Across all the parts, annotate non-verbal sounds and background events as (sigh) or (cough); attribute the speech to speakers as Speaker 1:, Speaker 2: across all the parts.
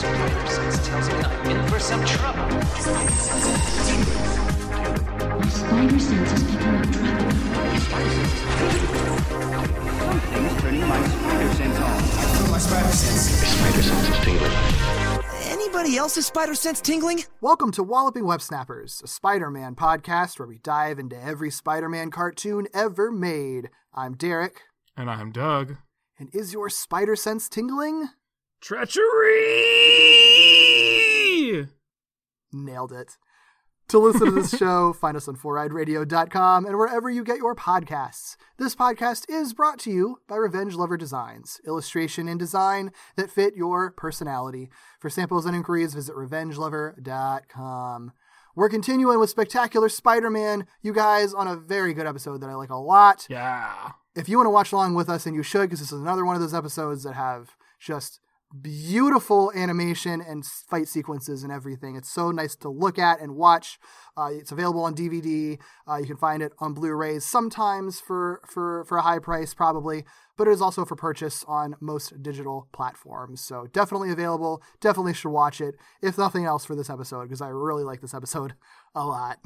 Speaker 1: Tingling.
Speaker 2: Spider sense tells me I'm in for some trouble.
Speaker 3: My spider sense is picking up trouble.
Speaker 4: Something's turning my spider sense on.
Speaker 2: My spider sense.
Speaker 1: My spider sense is tingling.
Speaker 5: Anybody else's spider sense tingling?
Speaker 6: Welcome to Walloping Web Snappers, a Spider Man podcast where we dive into every Spider Man cartoon ever made. I'm Derek,
Speaker 7: And I'm Doug.
Speaker 6: and is your spider sense tingling?
Speaker 7: Treachery!
Speaker 6: Nailed it. To listen to this show, (laughs) find us on foureyedradio.com and wherever you get your podcasts. This podcast is brought to you by Revenge Lover Designs, illustration and design that fit your personality. For samples and inquiries, visit revengelover.com. We're continuing with Spectacular Spider Man, you guys, on a very good episode that I like a lot.
Speaker 7: Yeah.
Speaker 6: if you want to watch along with us, and you should, because this is another one of those episodes that have just beautiful animation and fight sequences and everything. It's so nice to look at and watch. Uh, it's available on DVD. Uh, you can find it on Blu-rays sometimes for for for a high price, probably, but it is also for purchase on most digital platforms. So definitely available. Definitely should watch it, if nothing else, for this episode because I really like this episode (laughs) a lot.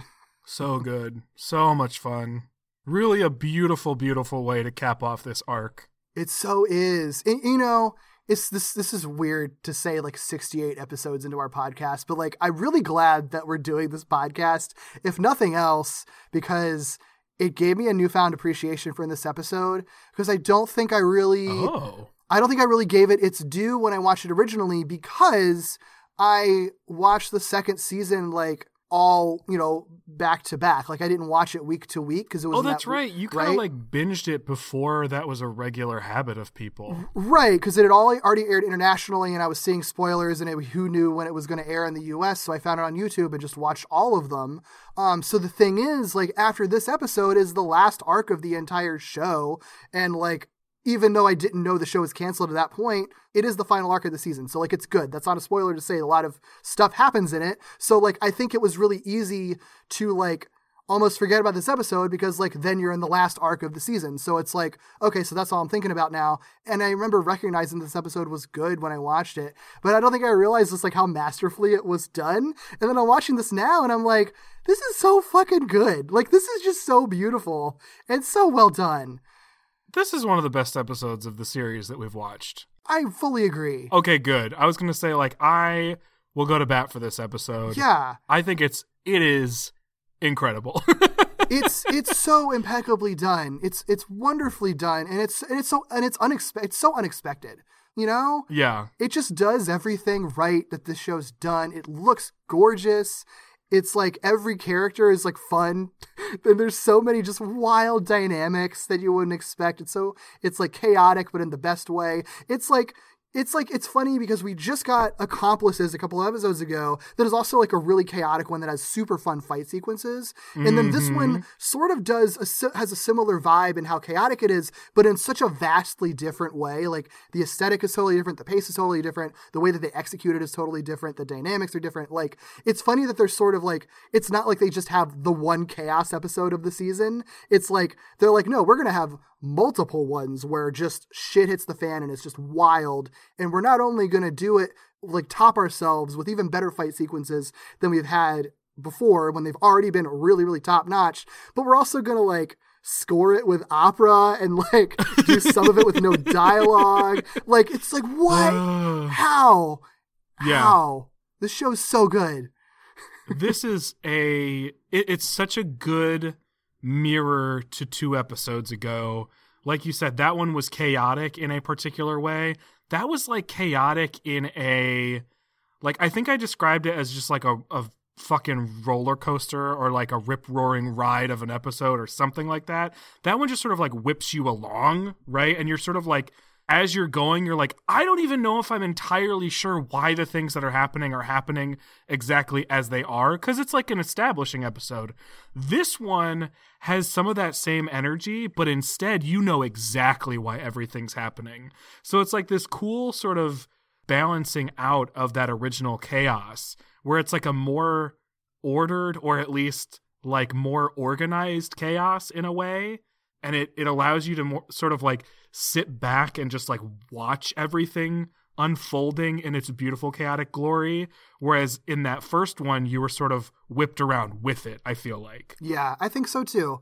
Speaker 7: So good. So much fun. Really a beautiful, beautiful way to cap off this arc.
Speaker 6: It so is. And, you know, it's this this is weird to say like 68 episodes into our podcast, but like I'm really glad that we're doing this podcast, if nothing else, because it gave me a newfound appreciation for this episode because I don't think I really
Speaker 7: Oh.
Speaker 6: I don't think I really gave it its due when I watched it originally because I watched the second season like all, you know, back to back. Like I didn't watch it week to week because it was
Speaker 7: Oh, that's right. You kind of
Speaker 6: right?
Speaker 7: like binged it before that was a regular habit of people.
Speaker 6: Right, because it had all already aired internationally, and I was seeing spoilers, and it, who knew when it was going to air in the U.S. So I found it on YouTube and just watched all of them. Um, so the thing is, like after this episode is the last arc of the entire show, and like even though I didn't know the show was canceled at that point, it is the final arc of the season. So like it's good. That's not a spoiler to say a lot of stuff happens in it. So like I think it was really easy to like almost forget about this episode because like then you're in the last arc of the season. So it's like, okay, so that's all I'm thinking about now. And I remember recognizing this episode was good when I watched it, but I don't think I realized just like how masterfully it was done. And then I'm watching this now and I'm like, this is so fucking good. Like this is just so beautiful and so well done.
Speaker 7: This is one of the best episodes of the series that we've watched.
Speaker 6: I fully agree.
Speaker 7: Okay, good. I was going to say like I will go to bat for this episode.
Speaker 6: Yeah.
Speaker 7: I think it's it is incredible. (laughs)
Speaker 6: it's it's so impeccably done. It's it's wonderfully done, and it's and it's so and it's unexpected. It's so unexpected. You know,
Speaker 7: yeah.
Speaker 6: it just does everything right that this show's done. It looks gorgeous. It's like every character is like fun. (laughs) and there's so many just wild dynamics that you wouldn't expect. It's so it's like chaotic, but in the best way. It's like it's like it's funny because we just got accomplices a couple episodes ago that is also like a really chaotic one that has super fun fight sequences. And then this one mm-hmm. sort of does a, has a similar vibe in how chaotic it is but in such a vastly different way. Like the aesthetic is totally different the pace is totally different the way that they execute it is totally different the dynamics are different. Like it's funny that they're sort of like it's not like they just have the one chaos episode of the season. It's like they're like no we're gonna have multiple ones where just shit hits the fan and it's just wild. And we're not only going to do it like top ourselves with even better fight sequences than we've had before when they've already been really, really top notch, but we're also going to like score it with opera and like (laughs) do some of it with no dialogue. Like, it's like, what? How?
Speaker 7: Yeah.
Speaker 6: How? This show's so good.
Speaker 7: this is a it, it's such a good mirror to two episodes ago. Like you said that one was chaotic in a particular way. That was like chaotic in a like i think i described it as just like a, a fucking roller coaster or like a rip roaring ride of an episode or something like that. That one just sort of like whips you along right? And you're sort of like as you're going, you're like, I don't even know if I'm entirely sure why the things that are happening are happening exactly as they are, because it's like an establishing episode. This one has some of that same energy, but instead, you know exactly why everything's happening. So it's like this cool sort of balancing out of that original chaos, where it's like a more ordered, or at least like more organized chaos in a way. And it, it allows you to more, sort of like sit back and just like watch everything unfolding in its beautiful chaotic glory whereas in that first one you were sort of whipped around with it i feel like
Speaker 6: Yeah, I think so too.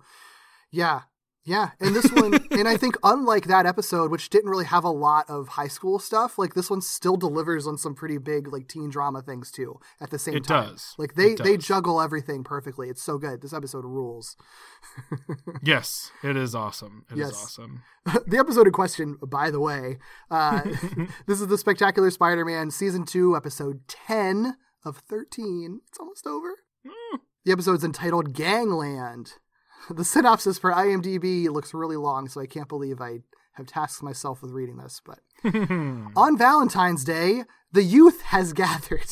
Speaker 6: Yeah. Yeah. And this one, (laughs) and I think unlike that episode, which didn't really have a lot of high school stuff, like this one still delivers on some pretty big like teen drama things too at the same
Speaker 7: It
Speaker 6: time.
Speaker 7: does.
Speaker 6: Like they,
Speaker 7: It
Speaker 6: they juggle everything perfectly. It's so good. This episode rules. (laughs)
Speaker 7: yes it is awesome It is
Speaker 6: Yes.
Speaker 7: awesome (laughs)
Speaker 6: the episode in question, by the way, uh, this is the Spectacular Spider Man Season 2, Episode 10 of 13. It's almost over. The episode's entitled Gangland. (laughs) The synopsis for IMDb looks really long, so I can't believe I have tasked myself with reading this. But (laughs) on Valentine's Day, the youth has gathered.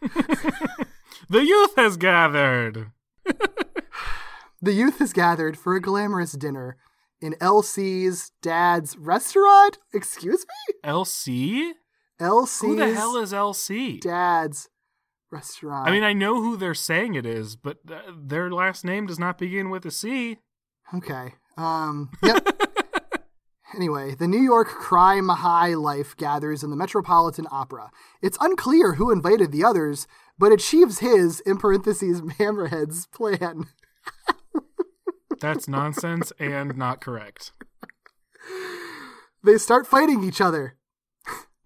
Speaker 6: (laughs)
Speaker 7: the youth has gathered
Speaker 6: The youth has gathered for a glamorous dinner in LC's dad's restaurant. Excuse me?
Speaker 7: lc
Speaker 6: LC.
Speaker 7: who the hell is lc
Speaker 6: dad's restaurant.
Speaker 7: i mean i know who they're saying it is but uh, their last name does not begin with a c
Speaker 6: Okay. Um. Yep. (laughs) anyway, the New York crime high life gathers in the Metropolitan Opera. It's unclear who invited the others, but achieves his in parentheses (laughs) Hammerhead's plan. (laughs)
Speaker 7: that's nonsense and not correct
Speaker 6: They start fighting each other.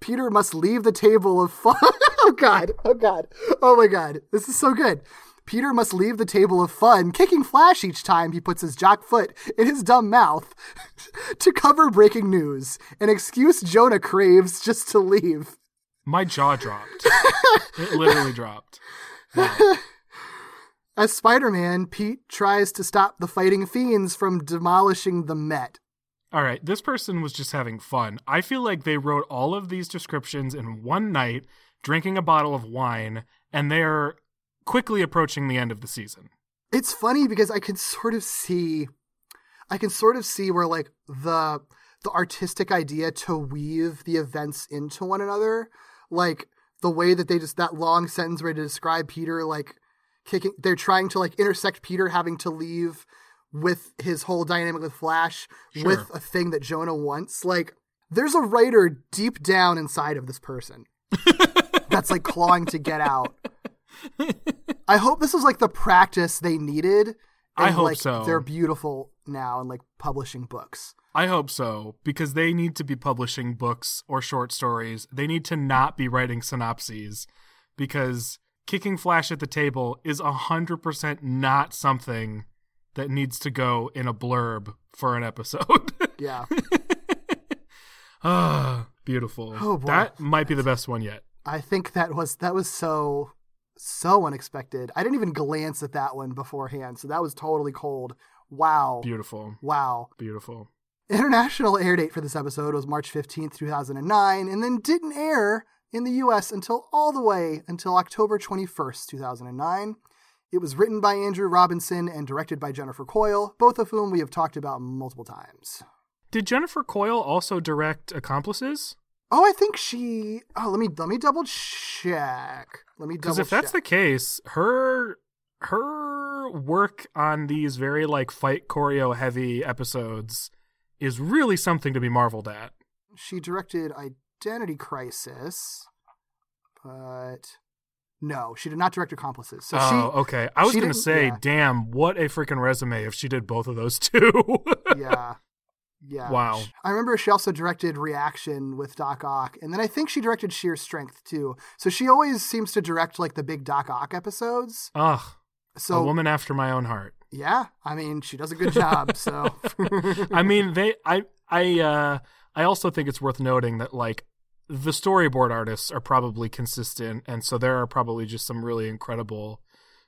Speaker 6: Peter must leave the table of fun. (laughs) oh God! Oh God! Oh my God! This is so good. Peter must leave the table of fun, kicking Flash each time he puts his jock foot in his dumb mouth (laughs) to cover breaking news, an excuse Jonah craves just to leave.
Speaker 7: my jaw dropped it literally (laughs) dropped Wow.
Speaker 6: As Spider Man, Pete tries to stop the fighting fiends from demolishing the Met.
Speaker 7: All right, this person was just having fun. I feel like they wrote all of these descriptions in one night, drinking a bottle of wine, and they're quickly approaching the end of the season.
Speaker 6: it's funny because I can sort of see, I can sort of see where like the the artistic idea to weave the events into one another, like the way that they just that long sentence where to describe Peter like kicking, they're trying to like intersect Peter having to leave with his whole dynamic with Flash
Speaker 7: Sure.
Speaker 6: with a thing that Jonah wants. Like there's a writer deep down inside of this person (laughs) that's like clawing to get out. (laughs) I hope this was like the practice they needed.
Speaker 7: I hope
Speaker 6: like,
Speaker 7: so.
Speaker 6: They're beautiful now and like publishing books.
Speaker 7: I hope so, because they need to be publishing books or short stories. They need to not be writing synopses, because kicking Flash at the table is 100% not something that needs to go in a blurb for an episode. (laughs)
Speaker 6: Yeah. (sighs)
Speaker 7: Ah, beautiful.
Speaker 6: Oh, boy.
Speaker 7: That might be the best one yet.
Speaker 6: I think that was that was so so unexpected. I didn't even glance at that one beforehand, so that was totally cold. Wow.
Speaker 7: Beautiful.
Speaker 6: Wow.
Speaker 7: Beautiful.
Speaker 6: International air date for this episode was March 15th, 2009, and then didn't air in the US until all the way until October 21st, 2009. It was written by Andrew Robinson and directed by Jennifer Coyle, both of whom we have talked about multiple times.
Speaker 7: Did Jennifer Coyle also direct Accomplices?
Speaker 6: Oh, I think she. Oh, let me let me double check. Let me double
Speaker 7: Because if that's the case, her her work on these very like fight choreo heavy episodes is really something to be marveled at.
Speaker 6: she directed Identity Crisis, but no, she did not direct Accomplices. So
Speaker 7: oh,
Speaker 6: she,
Speaker 7: okay. I was gonna say,
Speaker 6: yeah.
Speaker 7: damn, what a freaking resume if she did both of those two. (laughs)
Speaker 6: yeah. Yeah.
Speaker 7: Wow.
Speaker 6: I remember she also directed Reaction with Doc Ock, and then I think she directed Sheer Strength too. So she always seems to direct like the big Doc Ock episodes.
Speaker 7: Ugh,
Speaker 6: So
Speaker 7: a woman after my own heart.
Speaker 6: yeah, I mean she does a good job. So (laughs)
Speaker 7: I mean, they. I. I. uh I also think it's worth noting that like the storyboard artists are probably consistent, and so there are probably just some really incredible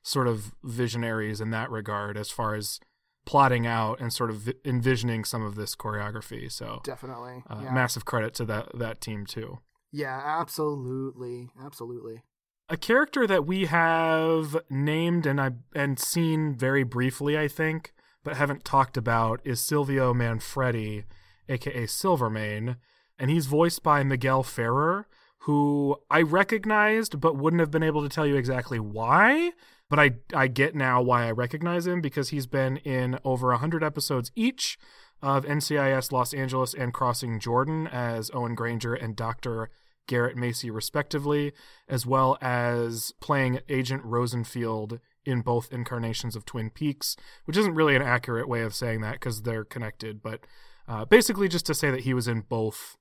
Speaker 7: sort of visionaries in that regard, as far as plotting out and sort of vi- envisioning some of this choreography. So
Speaker 6: Definitely.
Speaker 7: uh,
Speaker 6: yeah.
Speaker 7: massive credit to that that team too.
Speaker 6: yeah, absolutely. Absolutely.
Speaker 7: A character that we have named and I and seen very briefly, I think, but haven't talked about is Silvio Manfredi, aka Silvermane, and he's voiced by Miguel Ferrer, who I recognized but wouldn't have been able to tell you exactly why. But I I get now why I recognize him because he's been in over hundred episodes each of NCIS Los Angeles and Crossing Jordan as Owen Granger and Doctor Garrett Macy, respectively, as well as playing Agent Rosenfield in both incarnations of Twin Peaks, which isn't really an accurate way of saying that because they're connected, but uh, basically just to say that he was in both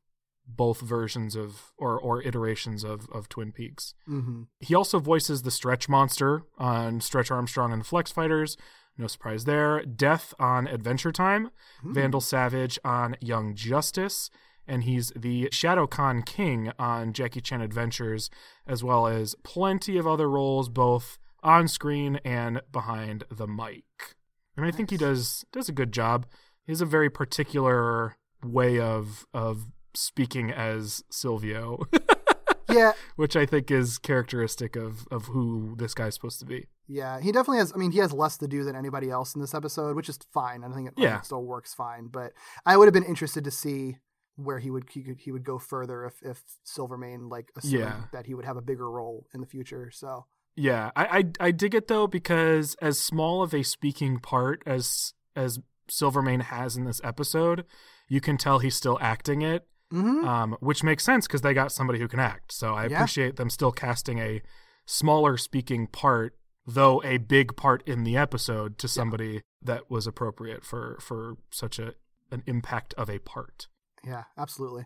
Speaker 7: both versions of or or iterations of of Twin Peaks.
Speaker 6: hmm
Speaker 7: He also voices the Stretch Monster on Stretch Armstrong and the Flex Fighters. No surprise there. Death on Adventure Time. Vandal Savage on Young Justice. And he's the Shadow Khan King on Jackie Chan Adventures, as well as plenty of other roles, both on screen and behind the mic. And I think he does does a good job. He has a very particular way of of speaking as Silvio. (laughs)
Speaker 6: Yeah,
Speaker 7: which I think is characteristic of of who this guy's supposed to be.
Speaker 6: yeah. He definitely has. I mean, he has less to do than anybody else in this episode, which is fine. I think it,
Speaker 7: Yeah.
Speaker 6: it still works fine. But I would have been interested to see where he would he, could, he would go further if if Silvermane like assumed
Speaker 7: Yeah.
Speaker 6: that he would have a bigger role in the future. So
Speaker 7: Yeah, I, I I dig it though because as small of a speaking part as as Silvermane has in this episode, you can tell he's still acting it,
Speaker 6: Mhm.
Speaker 7: um, which makes sense because they got somebody who can act. So I
Speaker 6: Yeah.
Speaker 7: appreciate them still casting a smaller speaking part, though a big part in the episode, to somebody that was appropriate for for such a an impact of a part.
Speaker 6: yeah, absolutely.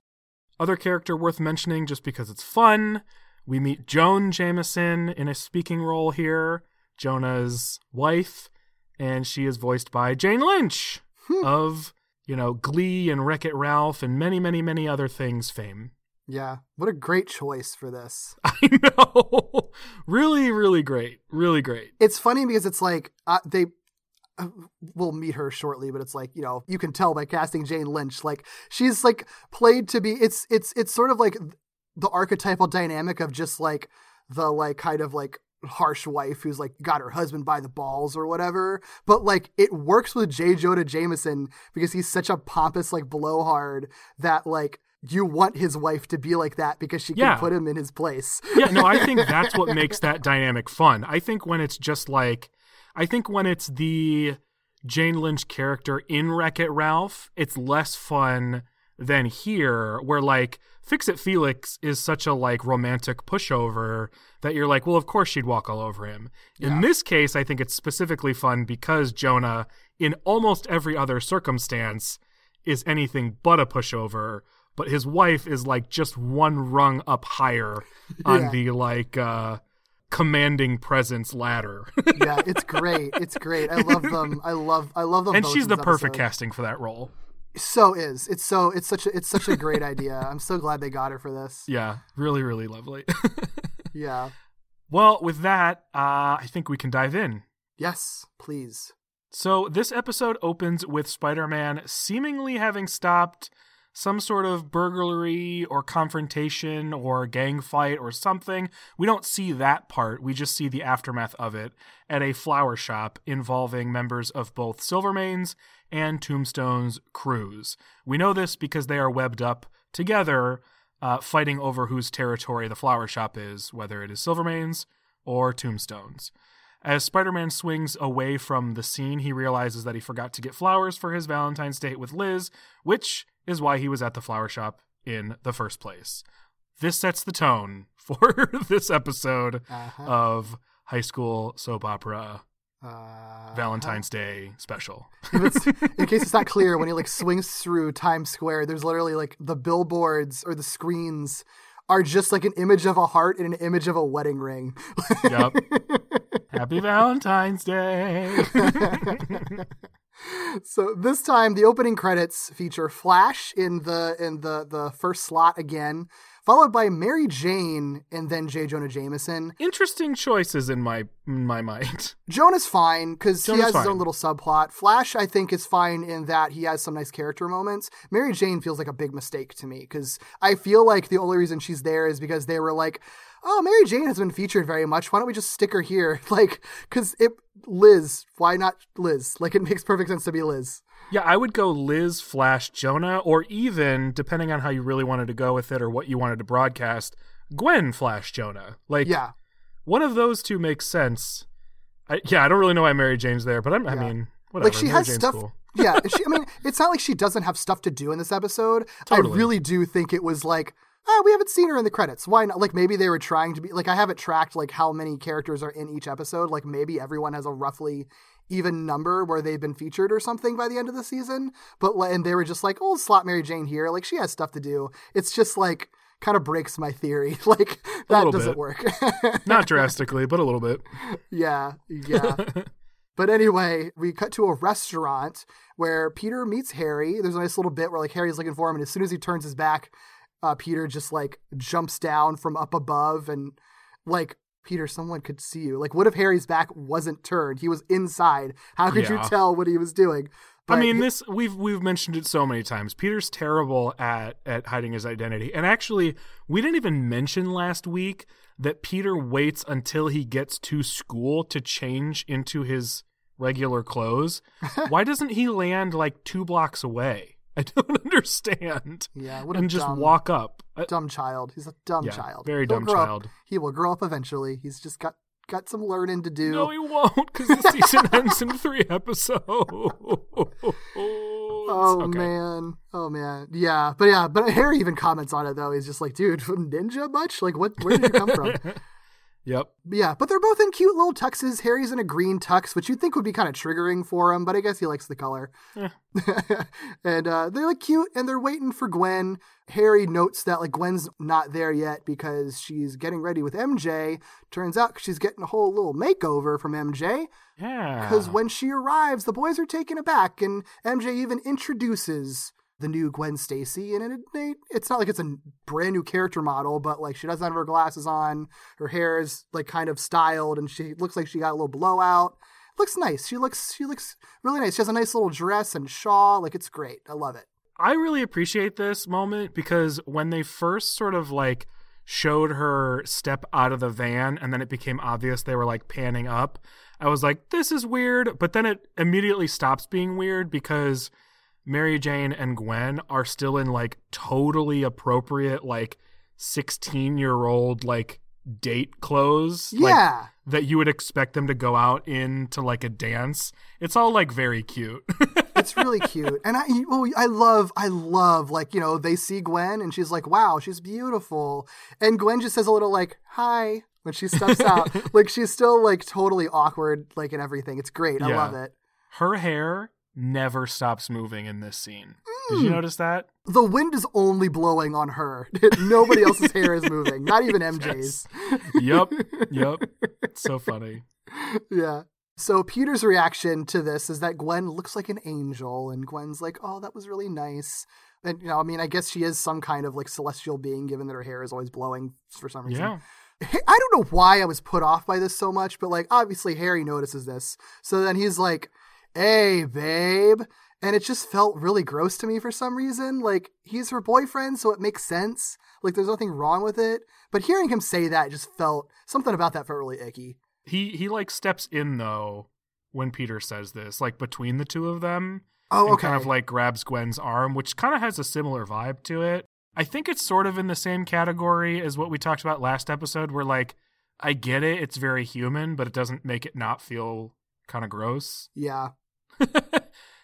Speaker 7: Other character worth mentioning just because it's fun. We meet Joan Jameson in a speaking role here, Jonah's wife, and she is voiced by Jane Lynch of, you know, Glee and Wreck It Ralph and many, many, many other things fame.
Speaker 6: Yeah, what a great choice for this. (laughs)
Speaker 7: I know. really, really great. Really great.
Speaker 6: It's funny because it's like uh, they. Uh, we'll meet her shortly, but it's like you know you can tell by casting Jane Lynch, like she's like played to be. It's it's it's sort of like the archetypal dynamic of just like the like kind of like harsh wife who's like got her husband by the balls or whatever. But like it works with J. Jonah Jameson because he's such a pompous like blowhard that like you want his wife to be like that because she can
Speaker 7: Yeah.
Speaker 6: put him in his place.
Speaker 7: yeah, no, I think (laughs) that's what makes that dynamic fun. I think when it's just like, I think when it's the Jane Lynch character in Wreck It Ralph, it's less fun than here, where like Fix It Felix is such a like romantic pushover that you're like, well, of course she'd walk all over him. In this case, I think it's specifically fun because Jonah, in almost every other circumstance, is anything but a pushover. But his wife is like just one rung up higher (laughs) on
Speaker 6: Yeah.
Speaker 7: the like uh commanding presence ladder.
Speaker 6: yeah, it's great. It's great. I love them. I love. I love them.
Speaker 7: and she's the perfect
Speaker 6: episode.
Speaker 7: casting for that role.
Speaker 6: So is it's so it's such a it's such a great (laughs) idea. I'm so glad they got her for this.
Speaker 7: Yeah, really, really lovely. (laughs)
Speaker 6: Yeah.
Speaker 7: well, with that, uh, I think we can dive in.
Speaker 6: Yes, please.
Speaker 7: So this episode opens with Spider-Man seemingly having stopped some sort of burglary or confrontation or gang fight or something. We don't see that part. We just see the aftermath of it at a flower shop involving members of both Silvermane's and Tombstone's crews. We know this because they are webbed up together, uh, fighting over whose territory the flower shop is, whether it is Silvermane's or Tombstone's. As Spider Man swings away from the scene, he realizes that he forgot to get flowers for his Valentine's date with Liz, which is why he was at the flower shop in the first place. This sets the tone (laughs) for this episode
Speaker 6: Uh-huh.
Speaker 7: of high school soap opera
Speaker 6: Uh,
Speaker 7: Valentine's Day special. (laughs) (laughs)
Speaker 6: in case it's not clear, when he like swings through Times Square, there's literally like the billboards or the screens are just like an image of a heart and an image of a wedding ring.
Speaker 7: Yep. (laughs) Happy Valentine's Day.
Speaker 6: so this time the opening credits feature Flash in the in the the first slot again, followed by Mary Jane and then J. Jonah Jameson.
Speaker 7: Interesting choices in my in my mind. (laughs)
Speaker 6: Jonah's fine because he has his own little subplot. Flash, I think, is fine in that he has some nice character moments. Mary Jane feels like a big mistake to me because I feel like the only reason she's there is because they were like, "Oh, Mary Jane has been featured very much. Why don't we just stick her here?" (laughs) Like, because it Liz. Why not Liz? Like, it makes perfect sense to be Liz.
Speaker 7: Yeah, I would go Liz, Flash, Jonah, or even depending on how you really wanted to go with it or what you wanted to broadcast, Gwen, Flash, Jonah. Like,
Speaker 6: Yeah,
Speaker 7: one of those two makes sense. I, yeah, I don't really know why Mary Jane's there, but I'm, I mean, whatever.
Speaker 6: like she
Speaker 7: Mary
Speaker 6: has
Speaker 7: Jane's
Speaker 6: stuff.
Speaker 7: cool.
Speaker 6: yeah, she, I (laughs) mean, it's not like she doesn't have stuff to do in this episode.
Speaker 7: Totally.
Speaker 6: I really do think it was like, ah, we haven't seen her in the credits. Why not? Like maybe they were trying to be like I haven't tracked like how many characters are in each episode. Like maybe everyone has a roughly even number where they've been featured or something by the end of the season. But and they were just like, oh, slot Mary Jane here. Like she has stuff to do. It's just like kind of breaks my theory. (laughs) Like that doesn't
Speaker 7: bit.
Speaker 6: work. (laughs)
Speaker 7: Not drastically, but a little bit. (laughs)
Speaker 6: Yeah, yeah. but anyway, we cut to a restaurant where Peter meets Harry. There's a nice little bit where like Harry's looking for him, and as soon as he turns his back, uh, Peter just like jumps down from up above and like. Peter, someone could see you. Like, what if Harry's back wasn't turned? He was inside. How could
Speaker 7: Yeah.
Speaker 6: you tell what he was doing?
Speaker 7: I mean, this we've we've mentioned it so many times. Peter's terrible at at hiding his identity. And actually, we didn't even mention last week that Peter waits until he gets to school to change into his regular clothes. (laughs) Why doesn't he land like 2 blocks away? I don't (laughs) understand.
Speaker 6: Yeah, what
Speaker 7: and just
Speaker 6: dumb-
Speaker 7: walk up. Uh,
Speaker 6: dumb child. He's a dumb
Speaker 7: Yeah,
Speaker 6: child.
Speaker 7: very
Speaker 6: He'll
Speaker 7: dumb
Speaker 6: grow up-
Speaker 7: child.
Speaker 6: He will grow up eventually. He's just got got some learning to do.
Speaker 7: No, he won't, because the season (laughs) ends in three episodes. (laughs)
Speaker 6: Oh
Speaker 7: Okay.
Speaker 6: man, oh man, yeah, but yeah, but Harry even comments on it though. He's just like, dude, from ninja much? Like, what? Where did you come from?
Speaker 7: Yep.
Speaker 6: yeah, but they're both in cute little tuxes. Harry's in a green tux, which you'd think would be kind of triggering for him, but I guess he likes the color.
Speaker 7: Yeah. (laughs)
Speaker 6: and uh, they're like cute, and they're waiting for Gwen. Harry notes that like Gwen's not there yet because she's getting ready with MJ. Turns out she's getting a whole little makeover from MJ.
Speaker 7: Yeah.
Speaker 6: Because when she arrives, the boys are taken aback, and MJ even introduces the new Gwen Stacy. And it, it, it's not like it's a brand new character model, but like she doesn't have her glasses on, her hair is like kind of styled, and she looks like she got a little blowout. Looks nice. She looks she looks really nice. She has a nice little dress and shawl. Like it's great. I love it.
Speaker 7: I really appreciate this moment because when they first sort of like showed her step out of the van and then it became obvious they were like panning up, I was like, this is weird. But then it immediately stops being weird because Mary Jane and Gwen are still in like totally appropriate, like 16 year old, like date clothes. like,
Speaker 6: Yeah.
Speaker 7: that you would expect them to go out into like a dance. It's all like very cute. (laughs)
Speaker 6: it's really cute and i oh, i love i love like you know they see gwen and she's like wow she's beautiful and gwen just says a little like hi when she steps out (laughs) like she's still like totally awkward like and everything it's great i
Speaker 7: Yeah.
Speaker 6: love it
Speaker 7: Her hair never stops moving in this scene. Did you hmm. notice that?
Speaker 6: the wind is only blowing on her (laughs) nobody else's hair is moving not even (laughs) mj's
Speaker 7: Yep. Yep. It's so funny. (laughs)
Speaker 6: yeah so peter's reaction to this is that gwen looks like an angel and gwen's like oh that was really nice and you know i mean i guess she is some kind of like celestial being given that her hair is always blowing for some reason
Speaker 7: Yeah.
Speaker 6: I don't know why I was put off by this so much, but like obviously Harry notices this. So then he's like, "Hey, babe." And it just felt really gross to me for some reason. Like he's her boyfriend, so it makes sense. Like there's nothing wrong with it. But hearing him say that just felt something about that felt really icky.
Speaker 7: He he like steps in though when Peter says this, like between the two of them.
Speaker 6: Oh,
Speaker 7: and
Speaker 6: okay.
Speaker 7: kind of like grabs Gwen's arm, which kind of has a similar vibe to it. I think it's sort of in the same category as what we talked about last episode, where like I get it, it's very human, but it doesn't make it not feel kind of gross.
Speaker 6: yeah. (laughs)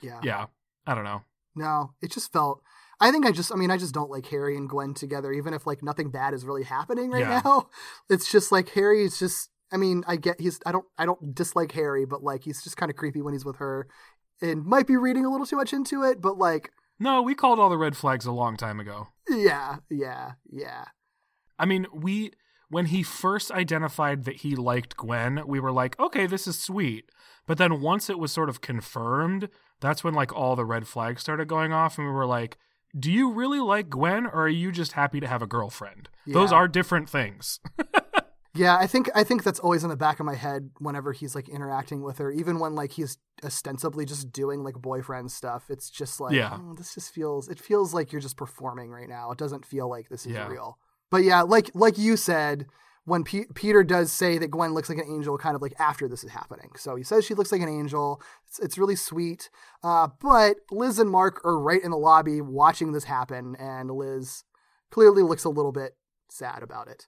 Speaker 6: Yeah.
Speaker 7: yeah, I don't know.
Speaker 6: No, it just felt. I think I just. I mean, I just don't like Harry and Gwen together, even if like nothing bad is really happening right
Speaker 7: Yeah.
Speaker 6: now. (laughs) It's just like Harry is just. I mean, I get he's. I don't. I don't dislike Harry, but like he's just kind of creepy when he's with her, and might be reading a little too much into it. But like,
Speaker 7: No, we called all the red flags a long time ago.
Speaker 6: yeah, yeah, yeah,
Speaker 7: I mean, we when he first identified that he liked Gwen, we were like, okay, this is sweet. But then once it was sort of confirmed, that's when like all the red flags started going off, and we were like, do you really like Gwen or are you just happy to have a girlfriend? Those are different things. (laughs)
Speaker 6: Yeah, I think I think that's always in the back of my head whenever he's like interacting with her, even when like he's ostensibly just doing like boyfriend stuff. It's just like,
Speaker 7: Yeah.
Speaker 6: oh, this just feels it feels like you're just performing right now. It doesn't feel like this is
Speaker 7: Yeah.
Speaker 6: real. But yeah, like like you said, when Pe- Peter does say that Gwen looks like an angel, kind of like after this is happening. So he says she looks like an angel. It's, it's really sweet. Uh, but Liz and Mark are right in the lobby watching this happen, and Liz clearly looks a little bit sad about it.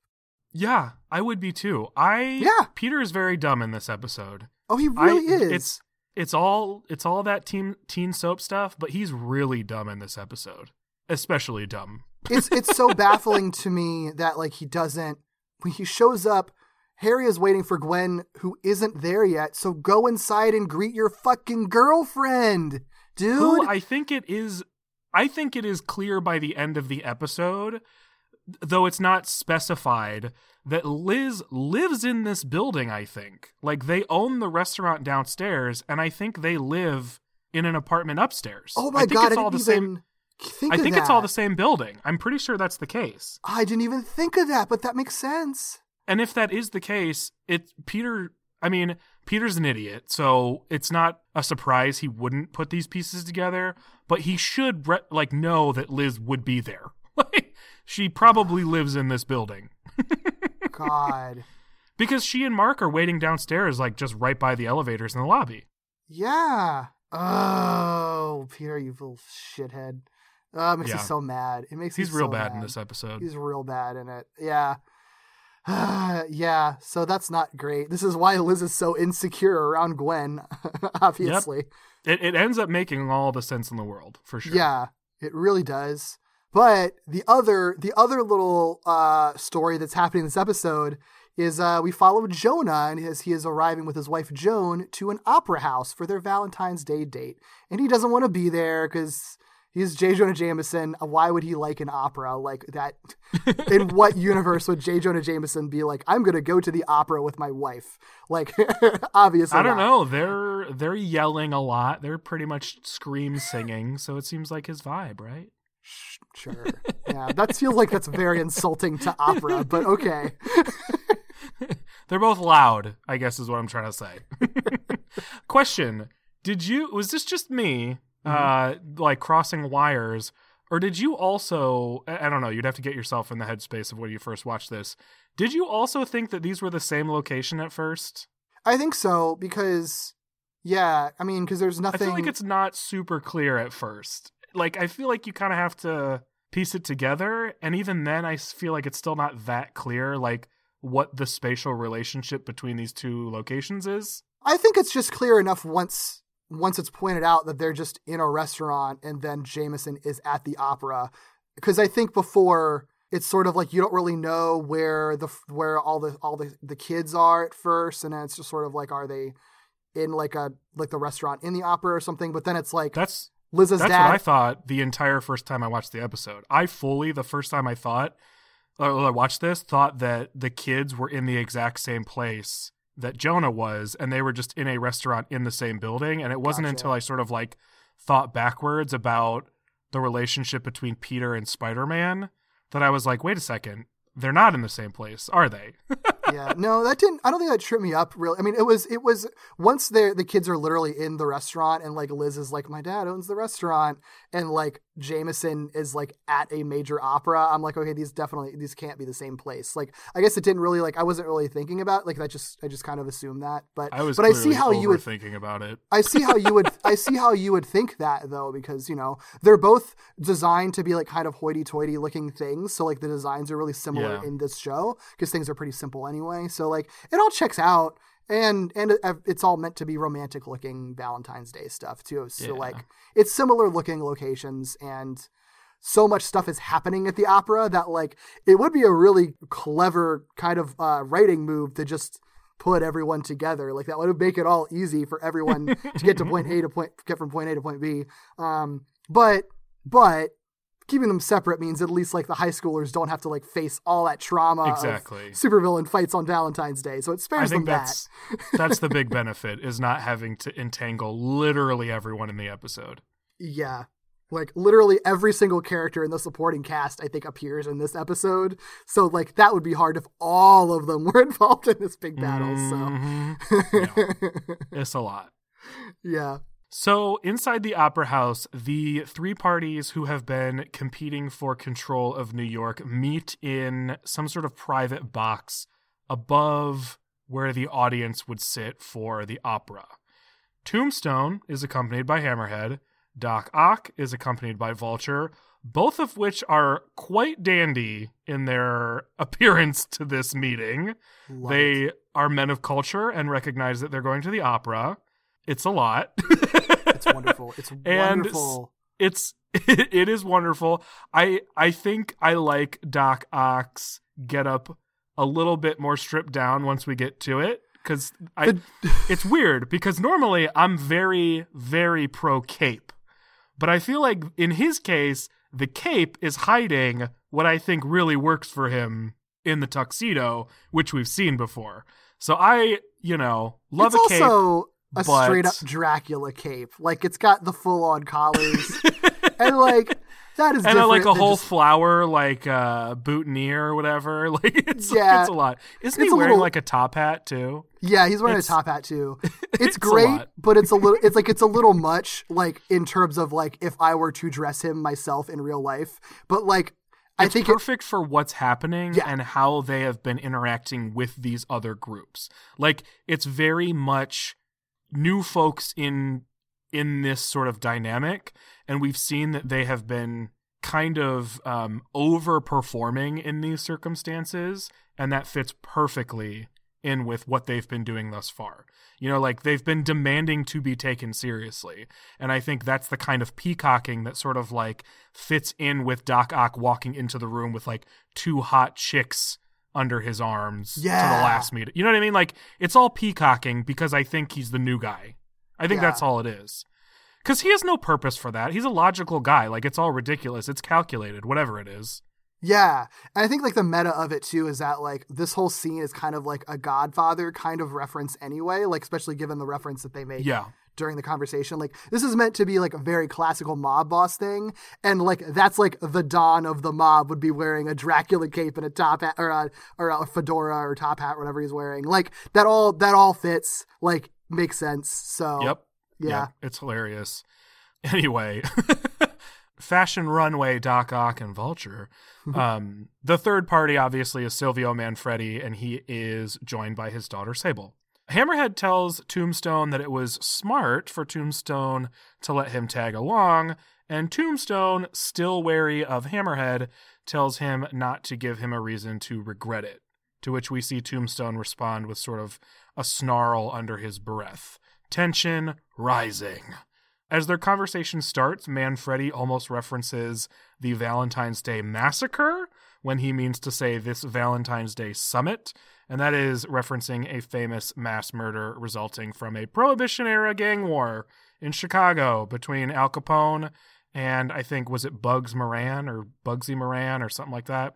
Speaker 7: yeah, I would be too. I
Speaker 6: Yeah.
Speaker 7: Peter is very dumb in this episode.
Speaker 6: Oh, he really
Speaker 7: I,
Speaker 6: is.
Speaker 7: It's it's all it's all that teen teen soap stuff, but he's really dumb in this episode. Especially dumb.
Speaker 6: It's it's so baffling to me that like he doesn't when he shows up harry is waiting for gwen who isn't there yet so go inside and greet your fucking girlfriend dude
Speaker 7: Who I think it is I think it is clear by the end of the episode, though it's not specified, that Liz lives in this building, I think. Like they own the restaurant downstairs, and I think they live in an apartment upstairs.
Speaker 6: oh my god
Speaker 7: it's all the
Speaker 6: even
Speaker 7: same
Speaker 6: think
Speaker 7: I think it's all the same building. I'm pretty sure that's the case.
Speaker 6: i didn't even think of that but that makes sense
Speaker 7: And if that is the case, it Peter I mean, Peter's an idiot, so it's not a surprise he wouldn't put these pieces together, but he should re- like know that Liz would be there. (laughs) She probably lives in this building (laughs)
Speaker 6: god
Speaker 7: because she and Mark are waiting downstairs like just right by the elevators in the lobby.
Speaker 6: yeah oh peter you little shithead oh, it makes
Speaker 7: Yeah.
Speaker 6: me so mad it makes
Speaker 7: He's real
Speaker 6: so
Speaker 7: bad in this episode.
Speaker 6: He's real bad in it. Yeah. (sighs) yeah, so that's not great. This is why Liz is so insecure around Gwen, (laughs) obviously.
Speaker 7: It it ends up making all the sense in the world, for sure.
Speaker 6: Yeah, it really does. But the other the other little uh, story that's happening in this episode is uh, we follow Jonah and as he is arriving with his wife Joan to an opera house for their Valentine's Day date, and he doesn't want to be there because he's J. Jonah Jameson. Uh, why would he like an opera like that? in (laughs) what universe would J. Jonah Jameson be like? I'm gonna go to the opera with my wife. Like, (laughs) obviously,
Speaker 7: I don't
Speaker 6: not.
Speaker 7: know. They're they're yelling a lot. They're pretty much scream singing, so it seems like his vibe, right?
Speaker 6: Sure. Yeah, that feels like that's very insulting to opera, but okay. (laughs)
Speaker 7: They're both loud, I guess is what I'm trying to say. Question: Did you was this just me uh like crossing wires or did you also I I don't know, you'd have to get yourself in the headspace of when you first watched this. Did you also think that these were the same location at first?
Speaker 6: I think so because, yeah, I mean, because there's nothing.
Speaker 7: I feel like it's not super clear at first. Like I feel like you kind of have to piece it together and even then I feel like it's still not that clear like what the spatial relationship between these two locations is.
Speaker 6: I think it's just clear enough once once it's pointed out that they're just in a restaurant and then Jameson is at the opera. Because I think before it's sort of like you don't really know where the where all the all the, the kids are at first, and then it's just sort of like are they in like a like the restaurant in the opera or something? But then it's like
Speaker 7: That's
Speaker 6: Liz's
Speaker 7: That's
Speaker 6: dad.
Speaker 7: what I thought the entire first time I watched the episode. I fully, the first time I thought, or I watched this, thought that the kids were in the exact same place that Jonah was, and they were just in a restaurant in the same building. And it wasn't
Speaker 6: Gotcha.
Speaker 7: until I sort of like thought backwards about the relationship between Peter and Spider Man that I was like, wait a second, they're not in the same place, are they? (laughs)
Speaker 6: yeah, no, that didn't. I don't think that tripped me up really. I mean, it was it was once the the kids are literally in the restaurant and like Liz is like, my dad owns the restaurant, and like Jameson is like at a major opera. I'm like, okay, these definitely these can't be the same place. Like, I guess it didn't really like I wasn't really thinking about like that. Just I just kind of assumed that, but
Speaker 7: I was
Speaker 6: but I see how you would
Speaker 7: thinking about it.
Speaker 6: I see how you would I see how you would think that though because you know they're both designed to be like kind of hoity-toity looking things so like the designs are really similar
Speaker 7: Yeah.
Speaker 6: in this show because things are pretty simple anyway so like it all checks out. And and it's all meant to be romantic looking Valentine's Day stuff too. So
Speaker 7: Yeah.
Speaker 6: like it's similar looking locations and so much stuff is happening at the opera that like it would be a really clever kind of uh, writing move to just put everyone together. Like that would make it all easy for everyone to get to point A to point get from point A to point B. Um but but keeping them separate means at least like the high schoolers don't have to like face all that trauma
Speaker 7: Exactly.
Speaker 6: of supervillain fights on Valentine's Day so it spares
Speaker 7: think
Speaker 6: them that
Speaker 7: that's that's the big benefit is not having to entangle literally everyone in the episode.
Speaker 6: Yeah. Like literally every single character in the supporting cast, I think, appears in this episode. So like that would be hard if all of them (laughs) were involved in this big battle.
Speaker 7: Mhm.
Speaker 6: So (laughs)
Speaker 7: It's a lot.
Speaker 6: yeah.
Speaker 7: So, inside the Opera House, the three parties who have been competing for control of New York meet in some sort of private box above where the audience would sit for the opera. Tombstone is accompanied by Hammerhead, Doc Ock is accompanied by Vulture, both of which are quite dandy in their (laughs) appearance to this meeting.
Speaker 6: Love
Speaker 7: they
Speaker 6: it.
Speaker 7: are men of culture and recognize that they're going to the opera. It's a lot.
Speaker 6: It's wonderful. It's (laughs) wonderful.
Speaker 7: it's (laughs) it is wonderful. I I think I like Doc Ock's get up a little bit more stripped down once we get to it because I (laughs) it's weird because normally I'm very very pro cape, but I feel like in his case the cape is hiding what I think really works for him in the tuxedo, which we've seen before. So I you know love
Speaker 6: it's
Speaker 7: a cape.
Speaker 6: also a
Speaker 7: but-
Speaker 6: straight up Dracula cape. Like it's got the full on collars. (laughs) and like that is
Speaker 7: and a, like a whole
Speaker 6: just-
Speaker 7: flower like uh boutonniere or whatever (laughs) like it's
Speaker 6: Yeah.
Speaker 7: it's a lot isn't
Speaker 6: It's
Speaker 7: he
Speaker 6: a
Speaker 7: wearing
Speaker 6: little-
Speaker 7: like a top hat too
Speaker 6: Yeah, he's wearing
Speaker 7: It's-
Speaker 6: a top hat too. (laughs) It's,
Speaker 7: It's
Speaker 6: great, but it's a little it's like it's a little much like in terms of like if I were to dress him myself in real life. But like I
Speaker 7: it's
Speaker 6: think it,
Speaker 7: perfect for what's happening
Speaker 6: Yeah.
Speaker 7: and how they have been interacting with these other groups like it's very much new folks in in this sort of dynamic and we've seen that they have been kind of um overperforming in these circumstances and that fits perfectly in with what they've been doing thus far. You know like they've been demanding to be taken seriously and i think that's the kind of peacocking that sort of like fits in with doc ock walking into the room with like two hot chicks under his arms to the last meeting you know what i mean? Like it's all peacocking because i think he's the new guy. I think
Speaker 6: Yeah.
Speaker 7: that's all it is. Because he has no purpose for that. He's a logical guy. Like it's all ridiculous. It's calculated whatever it is.
Speaker 6: Yeah. And I think like the meta of it too is that like this whole scene is kind of like a Godfather kind of reference anyway, like especially given the reference that they make
Speaker 7: yeah
Speaker 6: during the conversation. Like this is meant to be like a very classical mob boss thing, and like that's like the don of the mob would be wearing a Dracula cape and a top hat or a or a fedora or top hat, whatever he's wearing. Like that all that all fits. Like makes sense. So
Speaker 7: Yep.
Speaker 6: yeah,
Speaker 7: Yep. It's hilarious. (laughs) Anyway, (laughs) Fashion Runway, Doc Ock, and Vulture. (laughs) Um, the third party, obviously, is Silvio Manfredi, and he is joined by his daughter, Sable. Hammerhead tells Tombstone that it was smart for Tombstone to let him tag along, and Tombstone, still wary of Hammerhead, tells him not to give him a reason to regret it. To which we see Tombstone respond with sort of a snarl under his breath. Tension rising. As their conversation starts, Manfredi almost references the Valentine's Day massacre when he means to say this Valentine's Day summit, and that is referencing a famous mass murder resulting from a Prohibition era gang war in Chicago between Al Capone and I think was it Bugs Moran or Bugsy Moran or something like that.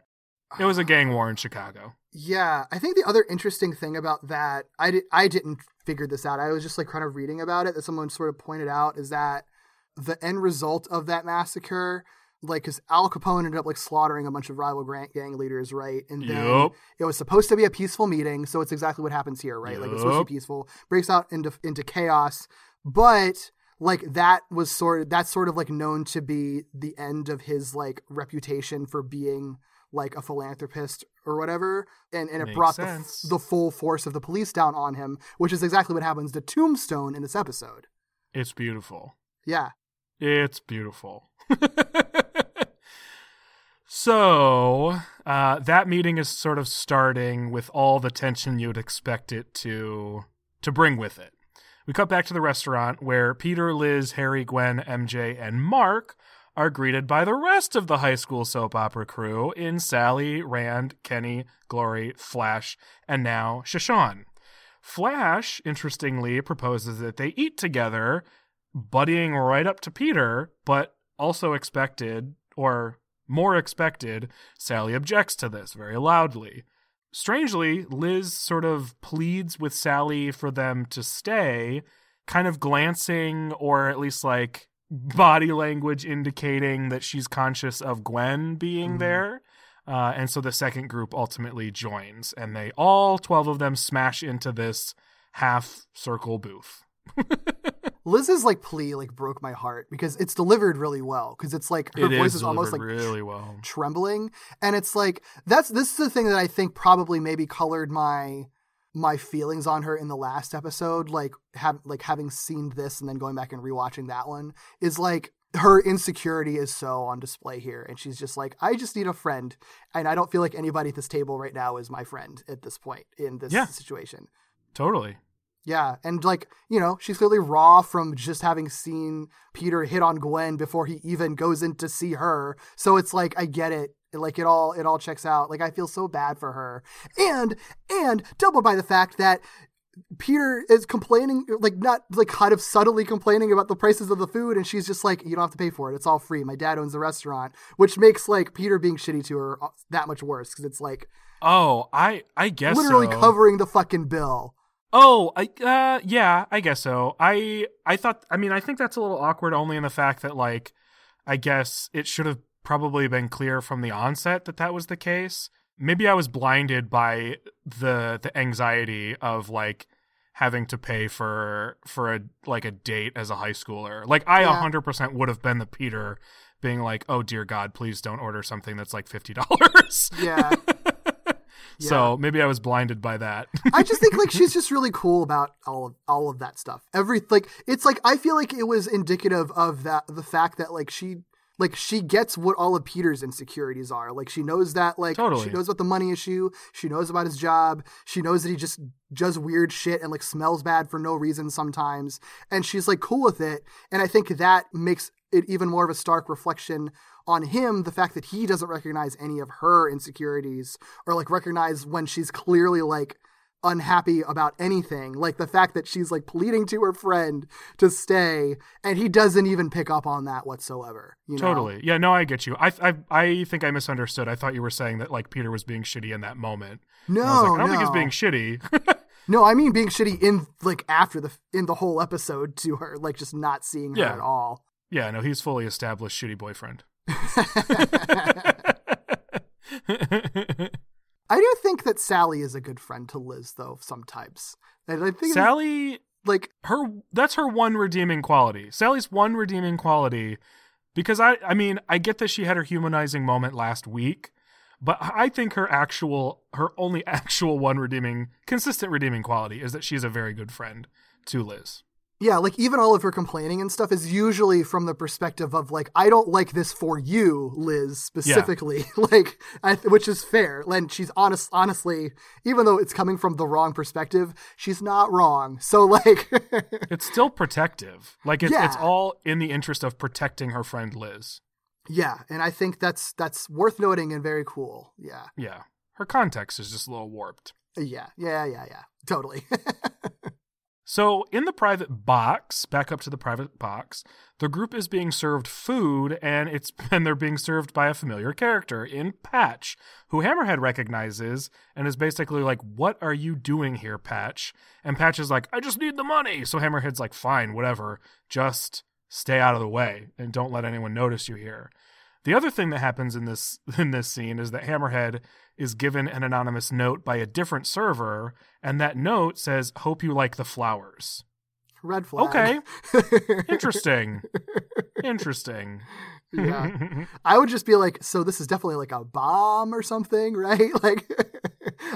Speaker 7: It was a gang war in Chicago.
Speaker 6: Yeah, I think the other interesting thing about that, I did, I didn't figure this out. I was just like kind of reading about it that someone sort of pointed out is that the end result of that massacre, like, because Al Capone ended up like slaughtering a bunch of rival gang, gang leaders, right? And then
Speaker 7: Yup.
Speaker 6: it was supposed to be a peaceful meeting, so it's exactly what happens here, right? Like it's supposed to be peaceful, breaks out into into chaos, but like that was sort of that's sort of like known to be the end of his like reputation for being like a philanthropist or whatever and, and it
Speaker 7: Makes
Speaker 6: brought the, the full force of the police down on him which is exactly what happens to tombstone in this episode
Speaker 7: It's beautiful.
Speaker 6: yeah
Speaker 7: It's beautiful. (laughs) so, uh, that meeting is sort of starting with all the tension you'd expect it to to bring with it. We cut back to the restaurant where Peter, Liz, Harry, Gwen, MJ, and Mark are greeted by the rest of the high school soap opera crew in Sally, Rand, Kenny, Glory, Flash, and now Sha Shan. Flash, interestingly, proposes that they eat together buddying right up to Peter, but also expected, or more expected, Sally objects to this very loudly. Strangely, Liz sort of pleads with Sally for them to stay, kind of glancing or at least like body language indicating that she's conscious of Gwen being
Speaker 6: Mm-hmm.
Speaker 7: there. Uh, and so the second group ultimately joins, and they all 12 of them smash into this half circle booth. (laughs)
Speaker 6: Liz's like plea like broke my heart because it's delivered really well because it's like her
Speaker 7: It
Speaker 6: voice
Speaker 7: is
Speaker 6: is almost like
Speaker 7: really well.
Speaker 6: trembling and it's like that's this is the thing that I think probably maybe colored my my feelings on her in the last episode like have like having seen this and then going back and rewatching that one is like her insecurity is so on display here and she's just like I just need a friend and I don't feel like anybody at this table right now is my friend at this point in this
Speaker 7: Yeah.
Speaker 6: situation.
Speaker 7: Totally.
Speaker 6: Yeah, and like, you know, she's clearly raw from just having seen Peter hit on Gwen before he even goes in to see her. So it's like I get it. Like it all it all checks out. Like I feel so bad for her. And and doubled by the fact that Peter is complaining like not like kind of subtly complaining about the prices of the food and she's just like you don't have to pay for it. It's all free. My dad owns the restaurant, which makes like Peter being shitty to her uh, that much worse cuz it's like
Speaker 7: Oh, I I guess
Speaker 6: literally
Speaker 7: so.
Speaker 6: covering the fucking bill.
Speaker 7: Oh, I uh yeah, I guess so. I I thought I mean, I think that's a little awkward only in the fact that like I guess it should have probably been clear from the onset that that was the case. Maybe I was blinded by the the anxiety of like having to pay for for a like a date as a high schooler. Like I a
Speaker 6: Yeah.
Speaker 7: 100% would have been the Peter being like, "Oh dear god, please don't order something that's like $50."
Speaker 6: Yeah. (laughs)
Speaker 7: So, maybe I was blinded by that.
Speaker 6: I just think like she's (laughs) just really cool about all of all of that stuff. Every like it's like I feel like it was indicative of that the fact that like she like she gets what all of Peter's insecurities are. Like she knows that like
Speaker 7: Totally.
Speaker 6: she knows about the money issue, she knows about his job, she knows that he just does weird shit and like smells bad for no reason sometimes and she's like cool with it and I think that makes it even more of a stark reflection on him the fact that he doesn't recognize any of her insecurities or like recognize when she's clearly like unhappy about anything like the fact that she's like pleading to her friend to stay and he doesn't even pick up on that whatsoever you know?
Speaker 7: Totally. Yeah, no, I get you. I, I I think I misunderstood. I thought you were saying that like Peter was being shitty in that moment.
Speaker 6: no
Speaker 7: And I like, I don't
Speaker 6: no.
Speaker 7: think he's being shitty. (laughs)
Speaker 6: no i mean being shitty in like after the in the whole episode to her like just not seeing her
Speaker 7: Yeah.
Speaker 6: at all
Speaker 7: yeah, no, he's fully established shitty boyfriend. (laughs) (laughs)
Speaker 6: i do think that sally is a good friend to liz though sometimes and i think
Speaker 7: Sally
Speaker 6: like
Speaker 7: her that's her one redeeming quality. Sally's one redeeming quality because I I mean, I get that she had her humanizing moment last week, but I think her actual her only (laughs) actual one redeeming consistent redeeming quality is that she's a very good friend to Liz.
Speaker 6: Yeah, like even all of her complaining and stuff is usually from the perspective of like, I don't like this for you, Liz, specifically. (laughs) like, I, which is fair. And she's honest, honestly, even though it's coming from the wrong perspective, she's not wrong. So like, (laughs)
Speaker 7: It's still protective. Like it's it's all in the interest of protecting her friend Liz.
Speaker 6: yeah, and I think that's that's worth noting and very cool. Yeah,
Speaker 7: Yeah. Her context is just a little warped.
Speaker 6: yeah, yeah, yeah, yeah, totally. (laughs)
Speaker 7: So, in the private box, back up to the private box, the group is being served food and it's (laughs) and they're being served by a familiar character in Patch, who Hammerhead recognizes and is basically like, "What are you doing here, Patch?" And Patch is like, "I just need the money." So Hammerhead's like, "Fine, whatever. Just stay out of the way and don't let anyone notice you here." The other thing that happens in this (laughs) in this scene is that Hammerhead is given an anonymous note by a different server, and that note says, "Hope you like the flowers."
Speaker 6: Red flag.
Speaker 7: Okay. (laughs) Interesting. (laughs) Interesting.
Speaker 6: yeah. I would just be like, so this is definitely like a bomb or something, right? Like,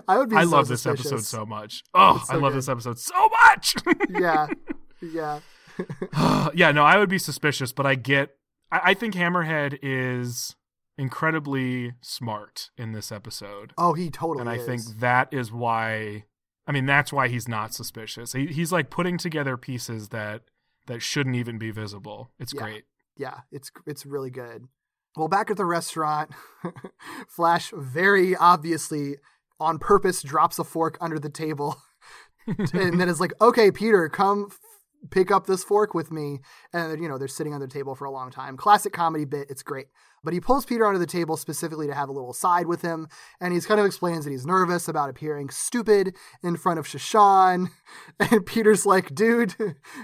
Speaker 6: I would be.
Speaker 7: I
Speaker 6: so
Speaker 7: love this
Speaker 6: suspicious.
Speaker 7: episode so much. Oh,
Speaker 6: so
Speaker 7: I love
Speaker 6: good.
Speaker 7: this episode so much.
Speaker 6: yeah, yeah, (sighs)
Speaker 7: yeah, no, I would be suspicious, but I get. I, I think Hammerhead is incredibly smart in this episode.
Speaker 6: Oh, he totally.
Speaker 7: and I
Speaker 6: is.
Speaker 7: think that is why I mean that's why he's not suspicious. He, he's like putting together pieces that that shouldn't even be visible. It's
Speaker 6: Yeah.
Speaker 7: great.
Speaker 6: yeah, it's it's really good. Well, back at the restaurant, (laughs) Flash very obviously on purpose drops a fork under the table, (laughs) and then is like, "Okay, Peter, come." Pick up this fork with me, and you know they're sitting on the table for a long time. Classic comedy bit. It's great. But he pulls Peter onto the table specifically to have a little side with him, and he's kind of explains that he's nervous about appearing stupid in front of Sha Shan. (laughs) And Peter's like, dude,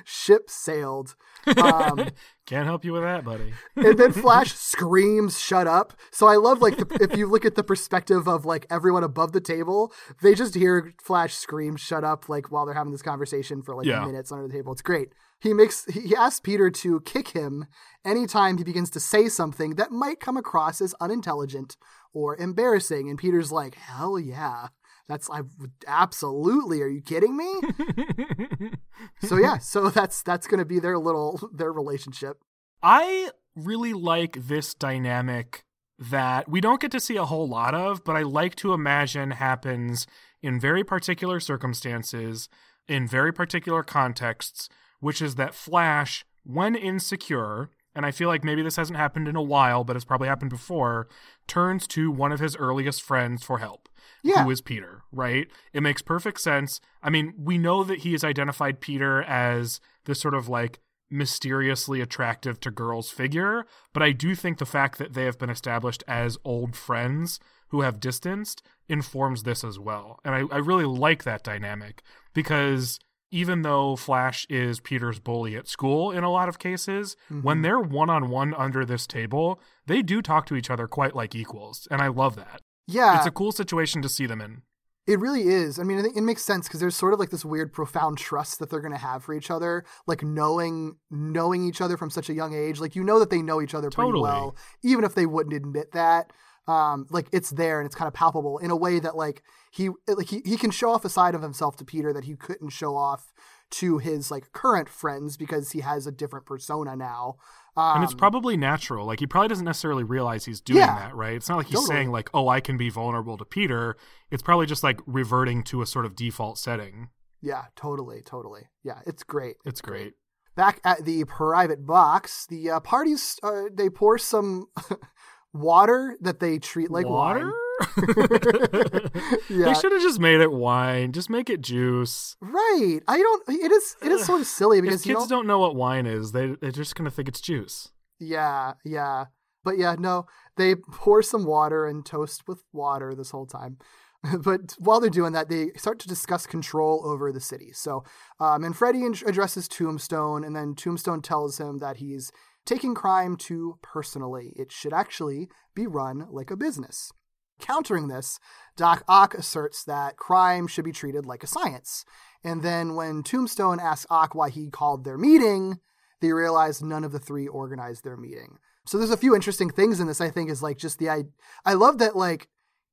Speaker 6: ship sailed. Um, (laughs)
Speaker 7: Can't help you with that, buddy.
Speaker 6: and then (laughs) Flash screams, "Shut up!" So I love like the, if you look at the perspective of like everyone above the table, they just hear Flash scream, "Shut up!" like while they're having this conversation for like
Speaker 7: Yeah.
Speaker 6: minutes under the table. It's great. He makes he asks Peter to kick him anytime he begins to say something that might come across as unintelligent or embarrassing, and Peter's like, "Hell yeah." That's I absolutely. Are you kidding me? (laughs) so yeah, so that's that's gonna be their little their relationship.
Speaker 7: I really like this dynamic that we don't get to see a whole lot of, but I like to imagine happens in very particular circumstances, in very particular contexts, which is that Flash, when insecure, and I feel like maybe this hasn't happened in a while, but it's probably happened before, turns to one of his earliest friends for help.
Speaker 6: Yeah.
Speaker 7: Who is Peter, right? It makes perfect sense. I mean, we know that he has identified Peter as this sort of like mysteriously attractive to girls figure, but I do think the fact that they have been established as old friends who have distanced informs this as well. And I, I really like that dynamic because even though Flash is Peter's bully at school in a lot of cases, when mm-hmm. they're one on one under this table, they do talk to each other quite like equals. And I love that.
Speaker 6: Yeah,
Speaker 7: It's a cool situation to see them in.
Speaker 6: It really is. I mean, I think it makes sense because there's sort of like this weird, profound trust that they're going to have for each other, like knowing knowing each other from such a young age. Like you know that they know each other pretty well, even if they wouldn't admit that. Um, like it's there and it's kind of palpable in a way that like he like he, he can show off a side of himself to Peter that he couldn't show off to his like current friends because he has a different persona now. Um,
Speaker 7: and it's probably natural. Like he probably doesn't necessarily realize he's doing
Speaker 6: Yeah.
Speaker 7: that, right? It's not like he's
Speaker 6: Totally.
Speaker 7: saying like, "Oh, I can be vulnerable to Peter." It's probably just like reverting to a sort of default setting.
Speaker 6: yeah, totally, totally. Yeah, it's great.
Speaker 7: It's great.
Speaker 6: back at the private box, the uh, parties uh, they pour some (laughs) water that they treat like
Speaker 7: Water?
Speaker 6: wine. (laughs) (laughs) Yeah.
Speaker 7: They should have just made it wine. Just make it juice.
Speaker 6: Right. I don't. It is. It is sort of silly because
Speaker 7: kids
Speaker 6: don't.
Speaker 7: don't know what wine is, they they're just gonna think it's juice.
Speaker 6: Yeah. Yeah. But yeah, no. They pour some water and toast with water this whole time. (laughs) But while they're doing that, they start to discuss control over the city. So, um, Manfredi addresses Tombstone, and then Tombstone tells him that he's taking crime too personally. It should actually be run like a business. Countering this, Doc Ock asserts that crime should be treated like a science. And then when Tombstone asks Ock why he called their meeting, they realize none of the three organized their meeting. So there's a few interesting things in this. I think is like just the I I love that like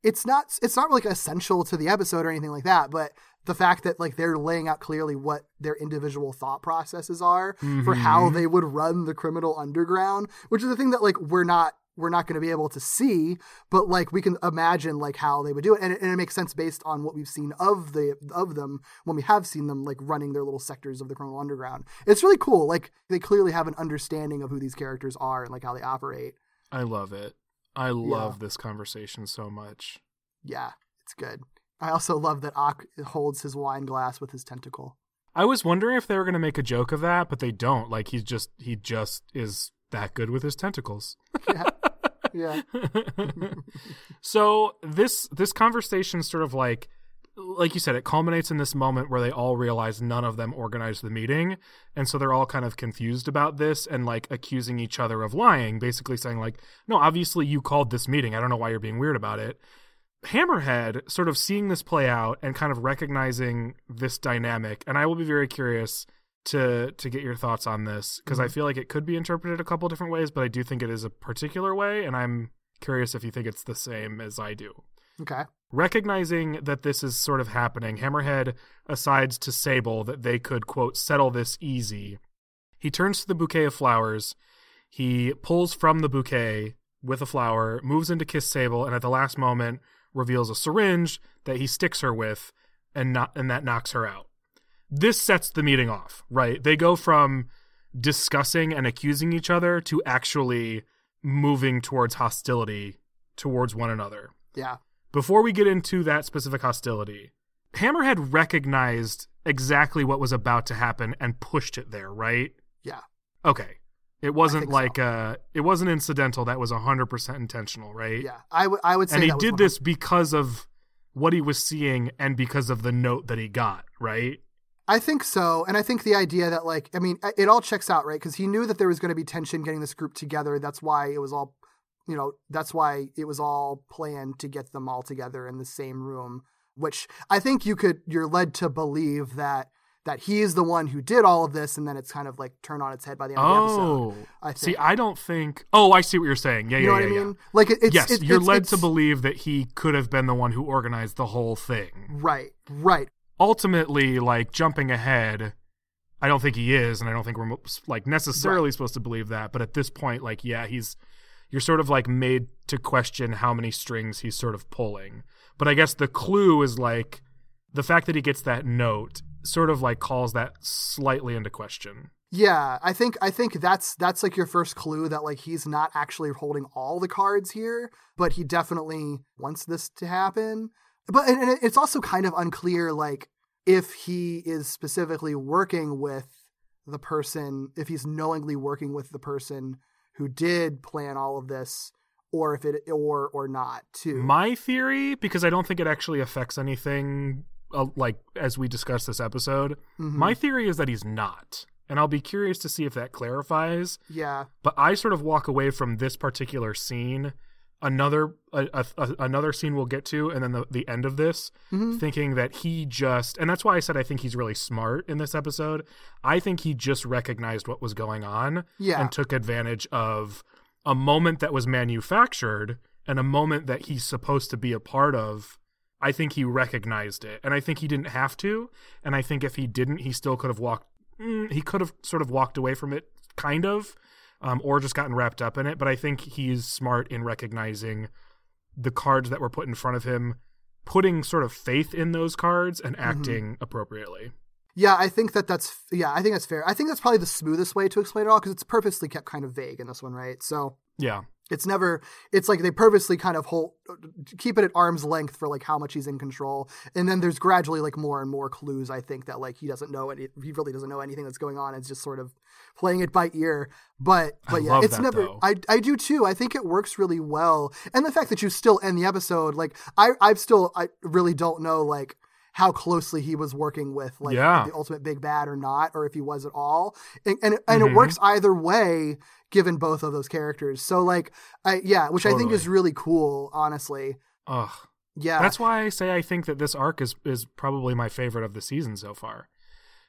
Speaker 6: it's not it's not like essential to the episode or anything like that, but the fact that like they're laying out clearly what their individual thought processes are for how mm-hmm. they would run the criminal underground, which is the thing that like we're not we're not going to be able to see, but like we can imagine like how they would do it, and it, and it makes sense based on what we've seen of the of them when we have seen them like running their little sectors of the criminal underground. It's really cool. Like they clearly have an understanding of who these characters are and like how they operate.
Speaker 7: I love it. I love this conversation so much.
Speaker 6: Yeah, it's good. I also love that Ock holds his wine glass with his tentacle.
Speaker 7: I was wondering if they were going to make a joke of that, but they don't. Like he's just he just is that good with his tentacles.
Speaker 6: yeah. (laughs) Yeah. (laughs) (laughs)
Speaker 7: so this this conversation sort of like like you said it culminates in this moment where they all realize none of them organized the meeting and so they're all kind of confused about this and like accusing each other of lying basically saying like no obviously you called this meeting i don't know why you're being weird about it hammerhead sort of seeing this play out and kind of recognizing this dynamic and i will be very curious to to get your thoughts on this because I mm-hmm. feel like it could be interpreted a couple different ways, but I do think it is a particular way, and I'm curious if you think it's the same as I do.
Speaker 6: Okay.
Speaker 7: Recognizing that this is sort of happening, Hammerhead asides to Sable that they could quote settle this easy. He turns to the bouquet of flowers. He pulls from the bouquet with a flower, moves in to kiss Sable, and at the last moment reveals a syringe that he sticks her with, and not and that knocks her out this sets the meeting off, right? They go from discussing and accusing each other to actually moving towards hostility towards one another.
Speaker 6: Yeah.
Speaker 7: Before we get into that specific hostility, Hammerhead recognized exactly what was about to happen and pushed it there, right?
Speaker 6: Yeah.
Speaker 7: Okay. It wasn't
Speaker 6: think so.
Speaker 7: like uh it wasn't incidental. That was hundred percent intentional, right?
Speaker 6: Yeah, I would I would say
Speaker 7: and he did
Speaker 6: 100
Speaker 7: this because of what he was seeing and because of the note that he got, right?
Speaker 6: I think so, and I think the idea that like I mean it all checks out, right? Because he knew that there was going to be tension getting this group together. That's why it was all, you know, that's why it was all planned to get them all together in the same room. Which I think you could you're led to believe that that he is the one who did all of this, and then it's kind of like turned on its head by the end of the
Speaker 7: Oh,
Speaker 6: episode. I think.
Speaker 7: see, I don't think. Oh, I see what you're saying. Yeah,
Speaker 6: you
Speaker 7: yeah,
Speaker 6: know what
Speaker 7: yeah,
Speaker 6: I
Speaker 7: yeah.
Speaker 6: mean? Like it's
Speaker 7: yes,
Speaker 6: it-
Speaker 7: you're
Speaker 6: it's-
Speaker 7: led
Speaker 6: it's-
Speaker 7: to believe that he could have been the one who organized the whole thing.
Speaker 6: right, right.
Speaker 7: Ultimately, like jumping ahead, I don't think he is, and I don't think we're like necessarily supposed to believe that. But at this point, like, yeah, he's you're sort of like made to question how many strings he's sort of pulling. But I guess the clue is like the fact that he gets that note sort of like calls that slightly into question.
Speaker 6: Yeah, I think I think that's that's like your first clue that like he's not actually holding all the cards here, but he definitely wants this to happen. But and, it's also kind of unclear like if he is specifically working with the person, if he's knowingly working with the person who did plan all of this or if it or or not too.
Speaker 7: My theory, because I don't think it actually affects anything, uh, like as we discussed this episode,
Speaker 6: Mhm.
Speaker 7: my theory is that he's not. And I'll be curious to see if that clarifies.
Speaker 6: yeah.
Speaker 7: But I sort of walk away from this particular scene, another a, a, another scene we'll get to, and then the, the end of this,
Speaker 6: Mhm.
Speaker 7: thinking that he just, and that's why I said I think he's really smart in this episode. I think he just recognized what was going on
Speaker 6: Yeah.
Speaker 7: and took advantage of a moment that was manufactured and a moment that he's supposed to be a part of. I think he recognized it, and I think he didn't have to. And I think if he didn't, he still could have walked. Mm, he could have sort of walked away from it, kind of, um, or just gotten wrapped up in it. But I think he's smart in recognizing the cards that were put in front of him, putting sort of faith in those cards, and acting appropriately.
Speaker 6: Yeah, I think that that's yeah, I think that's fair. I think that's probably the smoothest way to explain it all because it's purposely kept kind of vague in this one, right? So
Speaker 7: Yeah.
Speaker 6: It's never it's like they purposely kind of hold keep it at arm's length for like how much he's in control and then there's gradually like more and more clues i think that like he doesn't know any he really doesn't know anything that's going on it's just sort of playing it by ear but
Speaker 7: I
Speaker 6: but yeah it's
Speaker 7: that,
Speaker 6: never
Speaker 7: though.
Speaker 6: i i do too i think it works really well and the fact that you still end the episode like i i've still i really don't know like how closely he was working with like
Speaker 7: Yeah.
Speaker 6: the ultimate big bad or not or if he was at all and and, and
Speaker 7: Mhm.
Speaker 6: it works either way given both of those characters. So like i yeah which i think is really cool honestly.
Speaker 7: Ugh.
Speaker 6: yeah.
Speaker 7: That's why I say I think that this arc is is probably my favorite of the season so far.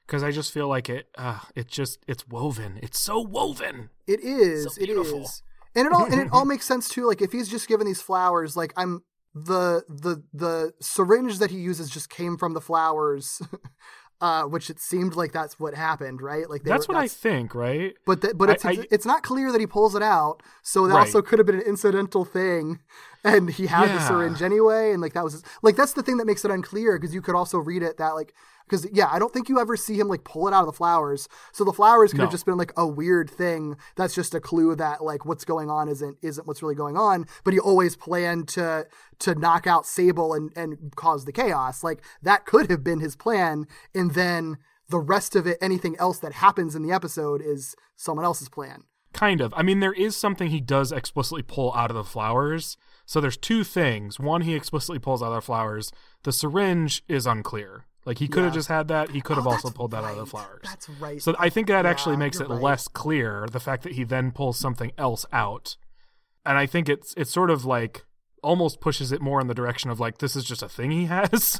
Speaker 7: Because I just feel like it, uh, it just it's woven. It's so woven.
Speaker 6: it is.
Speaker 7: So
Speaker 6: it is. and it all and it all (laughs) makes sense too. Like if he's just given these flowers like i'm the the the syringe that he uses just came from the flowers (laughs) uh which it seemed like that's what happened right like they
Speaker 7: That's
Speaker 6: were-
Speaker 7: what I think, right?
Speaker 6: But but
Speaker 7: I-
Speaker 6: it's
Speaker 7: I-
Speaker 6: it's not clear that he pulls it out, so that
Speaker 7: Right.
Speaker 6: also could have been an incidental thing, and he had the syringe anyway, and like that was his, like that's the thing that makes it unclear because you could also read it that like because yeah I don't think you ever see him like pull it out of the flowers, so the flowers could have just been like a weird thing that's just a clue that like what's going on isn't isn't what's really going on, but he always planned to to knock out Sable and and cause the chaos like that could have been his plan, and then the rest of it anything else that happens in the episode is someone else's plan.
Speaker 7: Kind of. I mean, there is something he does explicitly pull out of the flowers. So there's two things. One, he explicitly pulls out of the flowers. The syringe is unclear. Like he could have
Speaker 6: Yeah.
Speaker 7: just had that. He could have
Speaker 6: Oh,
Speaker 7: also pulled that out of the flowers.
Speaker 6: That's right.
Speaker 7: So I think that actually makes it
Speaker 6: right.
Speaker 7: less clear the fact that he then pulls something else out. And I think it's it's sort of like almost pushes it more in the direction of like this is just a thing he has.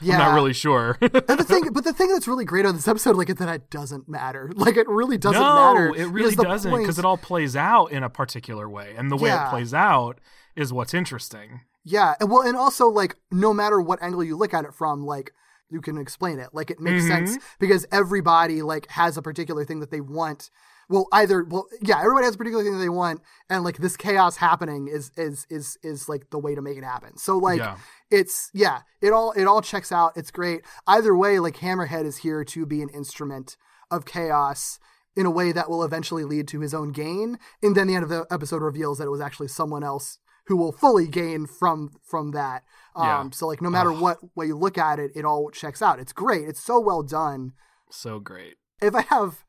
Speaker 6: yeah. (laughs)
Speaker 7: I'm not really sure.
Speaker 6: and the thing, (laughs) but the thing that's really great on this episode, like, is that it doesn't matter. (laughs) Like, it really doesn't
Speaker 7: no,
Speaker 6: matter.
Speaker 7: it really
Speaker 6: because
Speaker 7: doesn't
Speaker 6: point-
Speaker 7: because it all plays out in a particular way, and the way
Speaker 6: Yeah.
Speaker 7: it plays out is what's interesting.
Speaker 6: Yeah, and well, and also like, no matter what angle you look at it from, like, you can explain it. Like, it makes
Speaker 7: Mm-hmm.
Speaker 6: sense because everybody like has a particular thing that they want. Well, either well, yeah, everybody has a particular thing that they want, and like this chaos happening is is is is like the way to make it happen. So like,
Speaker 7: Yeah.
Speaker 6: it's yeah, it all it all checks out. It's great. Either way, like Hammerhead is here to be an instrument of chaos in a way that will eventually lead to his own gain. And then the end of the episode reveals that it was actually someone else who will fully gain from from that. Um,
Speaker 7: Yeah.
Speaker 6: So like no matter what way you look at it, it all checks out. It's great. It's so well done.
Speaker 7: So great.
Speaker 6: If I have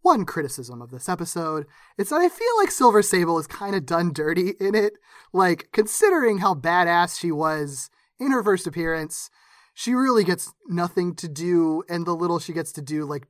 Speaker 6: one criticism of this episode. It's that I feel like Silver Sable is kind of done dirty in it. Like, considering how badass she was in her first appearance, she really gets nothing to do, and the little she gets to do, like,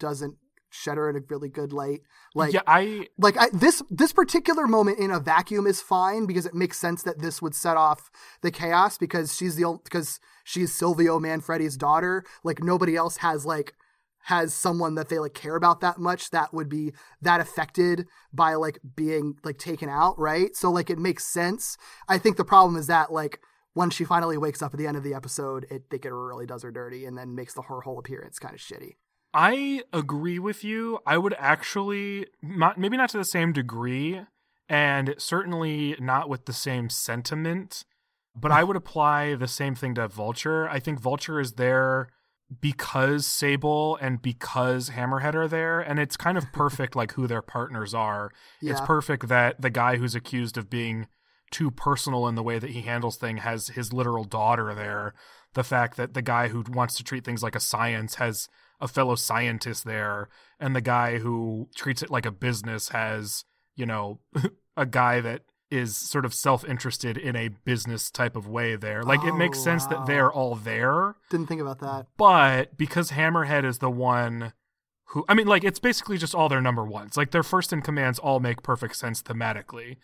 Speaker 6: doesn't shed her in a really good light. Like,
Speaker 7: yeah, I
Speaker 6: like I, this this particular moment in a vacuum is fine because it makes sense that this would set off the chaos because she's the ol- because she's Silvio Manfredi's daughter. Like nobody else has like has someone that they like care about that much that would be that affected by like being like taken out, right? So like it makes sense. I think the problem is that like when she finally wakes up at the end of the episode, it think it really does her dirty and then makes the her whole appearance kind of shitty.
Speaker 7: I agree with you. I would actually not maybe not to the same degree and certainly not with the same sentiment, but I (laughs) would apply the same thing to Vulture. I think Vulture is there because Sable and because Hammerhead are there and it's kind of perfect like who their partners are. It's perfect that the guy who's accused of being too personal in the way that he handles things has his literal daughter there. The fact that the guy who wants to treat things like a science has a fellow scientist there, and the guy who treats it like a business has, you know, (laughs) a guy that is sort of self interested in a business type of way there. Like it makes
Speaker 6: Oh,
Speaker 7: sense
Speaker 6: wow.
Speaker 7: that they're all there,
Speaker 6: Didn't think about that.
Speaker 7: but because Hammerhead is the one who I mean, like it's basically just all their number ones. Like their first in commands all make perfect sense thematically.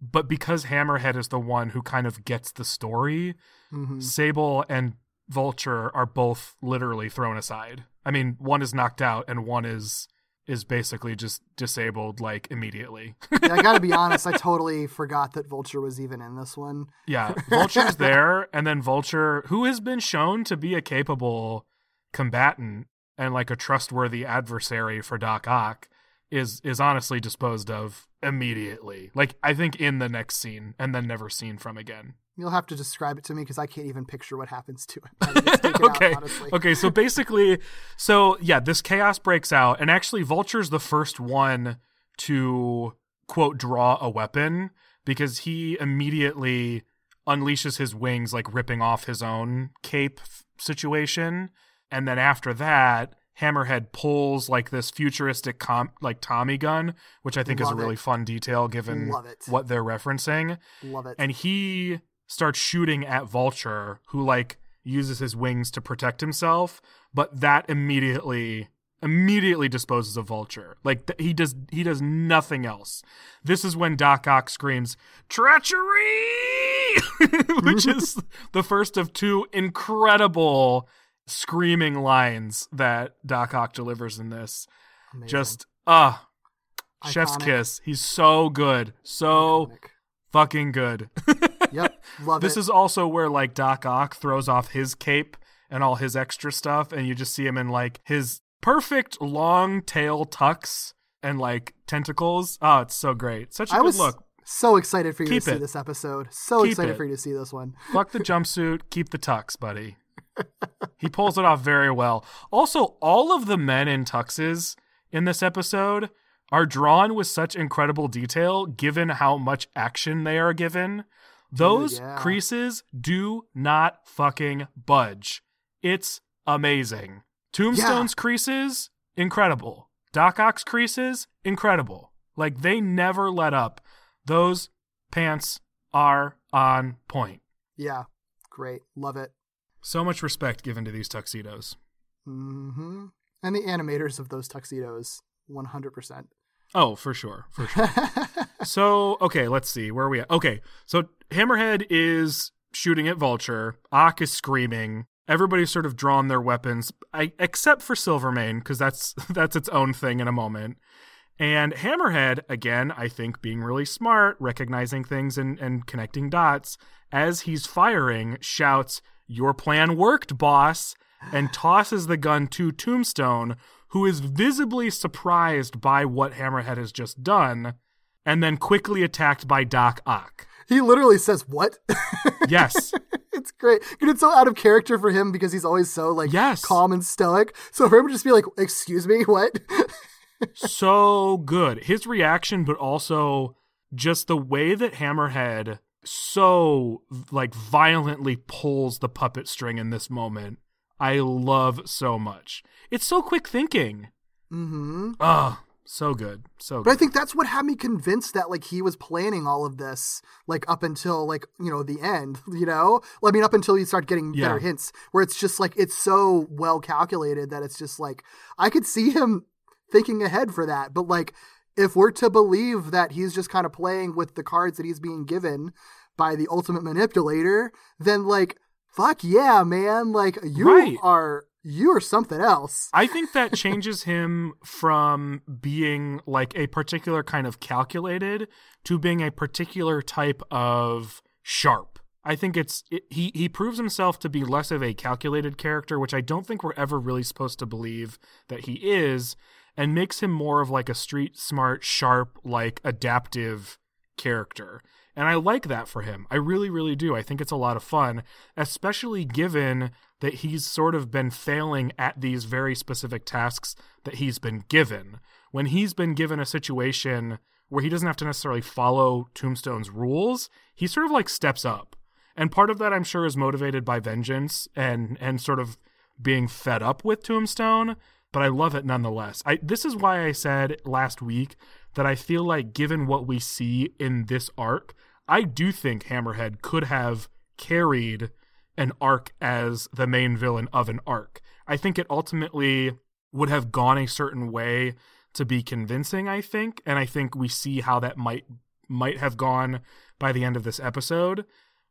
Speaker 7: But because Hammerhead is the one who kind of gets the story,
Speaker 6: hmm
Speaker 7: Sable and Vulture are both literally thrown aside. I mean, one is knocked out and one is is basically just disabled like immediately.
Speaker 6: yeah, I gotta be (laughs) honest, I totally forgot that Vulture was even in this one.
Speaker 7: yeah, Vulture's (laughs) there and then Vulture who has been shown to be a capable combatant and like a trustworthy adversary for Doc Ock is is honestly disposed of immediately. Like I think in the next scene and then never seen from again.
Speaker 6: You'll have to describe it to me because I can't even picture what happens to it. (laughs) when it gets taken out,
Speaker 7: okay.
Speaker 6: honestly.
Speaker 7: okay. So basically, so yeah, this chaos breaks out, and actually, Vulture's the first one to quote draw a weapon because he immediately unleashes his wings, like ripping off his own cape f- situation, and then after that. Hammerhead pulls like this futuristic com- like Tommy gun, which I think is a really
Speaker 6: it.
Speaker 7: fun detail given what they're referencing
Speaker 6: Love it.
Speaker 7: and he starts shooting at Vulture, who like uses his wings to protect himself, but that immediately immediately disposes of Vulture. Like th- he does he does nothing else. This is when Doc Ock screams treachery, (laughs) which is (laughs) the first of two incredible screaming lines that Doc Ock delivers in this.
Speaker 6: Amazing.
Speaker 7: Just ah, chef's
Speaker 6: Iconic.
Speaker 7: kiss. He's so good. So
Speaker 6: Iconic.
Speaker 7: fucking good. (laughs) (laughs)
Speaker 6: Yep, love
Speaker 7: this
Speaker 6: it.
Speaker 7: is also where like Doc Ock throws off his cape and all his extra stuff, and you just see him in like his perfect long tail tux and like tentacles. Oh, it's so great. Such a
Speaker 6: I
Speaker 7: good
Speaker 6: was
Speaker 7: look.
Speaker 6: so excited for you
Speaker 7: Keep
Speaker 6: to see this episode. So
Speaker 7: Keep
Speaker 6: excited
Speaker 7: it.
Speaker 6: for you to see this one. (laughs)
Speaker 7: Fuck the jumpsuit, keep the tux, buddy. (laughs) he pulls it off very well. Also, all of the men in tuxes in this episode are drawn with such incredible detail given how much action they are given. Those
Speaker 6: yeah.
Speaker 7: creases do not fucking budge. It's amazing. Tombstone's creases, incredible. Doc Ock's creases, incredible. Like they never let up. Those pants are on point.
Speaker 6: Yeah, great. Love it.
Speaker 7: So much respect given to these tuxedos.
Speaker 6: hmm And the animators of those tuxedos, 100%.
Speaker 7: Oh, for sure. For sure. so, okay, let's see. Where are we at? Okay, so Hammerhead is shooting at Vulture. Ock is screaming. Everybody's sort of drawn their weapons, I, except for Silvermane, because that's (laughs) that's its own thing in a moment. And Hammerhead, again, I think being really smart, recognizing things and, and connecting dots, as he's firing, shouts, Your plan worked, boss, and tosses the gun to Tombstone, who is visibly surprised by what Hammerhead has just done, and then quickly attacked by Doc Ock.
Speaker 6: he literally says, What? (laughs)
Speaker 7: Yes.
Speaker 6: it's great. And it's so out of character for him because he's always so like
Speaker 7: Yes.
Speaker 6: calm and stoic. So for him to just be like, Excuse me, what? (laughs)
Speaker 7: so good. His reaction, but also just the way that Hammerhead so like violently pulls the puppet string in this moment. I love so much. It's so quick thinking.
Speaker 6: Mm-hmm.
Speaker 7: Oh, so good. So
Speaker 6: But I think that's what had me convinced that like he was planning all of this like up until like you know the end. (laughs) You know, I mean up until you start getting
Speaker 7: Yeah.
Speaker 6: better hints where it's just like it's so well calculated that it's just like I could see him thinking ahead for that. But like if we're to believe that he's just kind of playing with the cards that he's being given by the ultimate manipulator, then like fuck yeah, man! Like you
Speaker 7: Right.
Speaker 6: are you are something else.
Speaker 7: I think that changes him from being like a particular kind of calculated to being a particular type of sharp. I think it's it, he he proves himself to be less of a calculated character, which I don't think we're ever really supposed to believe that he is, and makes him more of like a street smart, sharp, like adaptive character. And I like that for him. I really, really do. I think it's a lot of fun, especially given that he's sort of been failing at these very specific tasks that he's been given. When he's been given a situation where he doesn't have to necessarily follow Tombstone's rules, he sort of like steps up. And part of that I'm sure is motivated by vengeance and and sort of being fed up with Tombstone, but I love it nonetheless. I this is why I said last week that I feel like given what we see in this arc, I do think Hammerhead could have carried an arc as the main villain of an arc. I think it ultimately would have gone a certain way to be convincing, I think, and I think we see how that might might have gone by the end of this episode.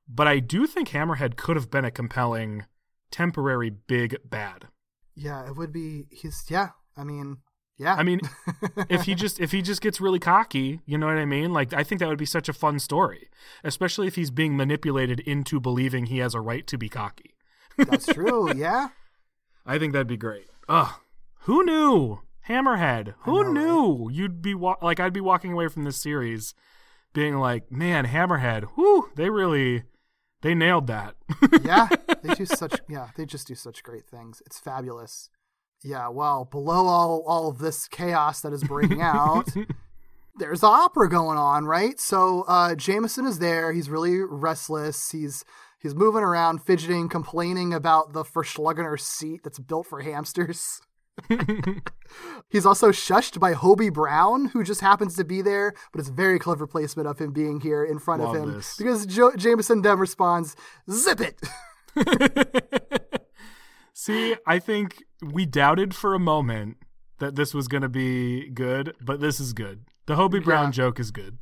Speaker 7: But I do think Hammerhead could have been a compelling temporary big bad.
Speaker 6: Yeah, it would be. He's yeah. I mean, yeah.
Speaker 7: I mean, (laughs) if he just if he just gets really cocky, you know what I mean? Like I think that would be such a fun story, especially if he's being manipulated into believing he has a right to be cocky.
Speaker 6: that's (laughs) true. Yeah.
Speaker 7: I think that'd be great. Ugh, who knew? Hammerhead. Who
Speaker 6: know,
Speaker 7: knew you'd be wa- like I'd be walking away from this series being like, man, Hammerhead. Whoo, they really they nailed that.
Speaker 6: yeah, they do (laughs) such yeah, they just do such great things. It's fabulous. Yeah, well, below all all of this chaos that is breaking out, (laughs) there's the opera going on, right? So uh Jameson is there, he's really restless, he's he's moving around, fidgeting, complaining about the Verschlungener seat that's built for hamsters. (laughs) He's also shushed by Hobie Brown, who just happens to be there, but it's very clever placement of him being here in front
Speaker 7: Love
Speaker 6: of him
Speaker 7: this.
Speaker 6: because jo- Jameson then responds, "Zip it." (laughs)
Speaker 7: See, I think we doubted for a moment that this was going to be good, but this is good. The Hobie Brown
Speaker 6: Yeah.
Speaker 7: joke is good.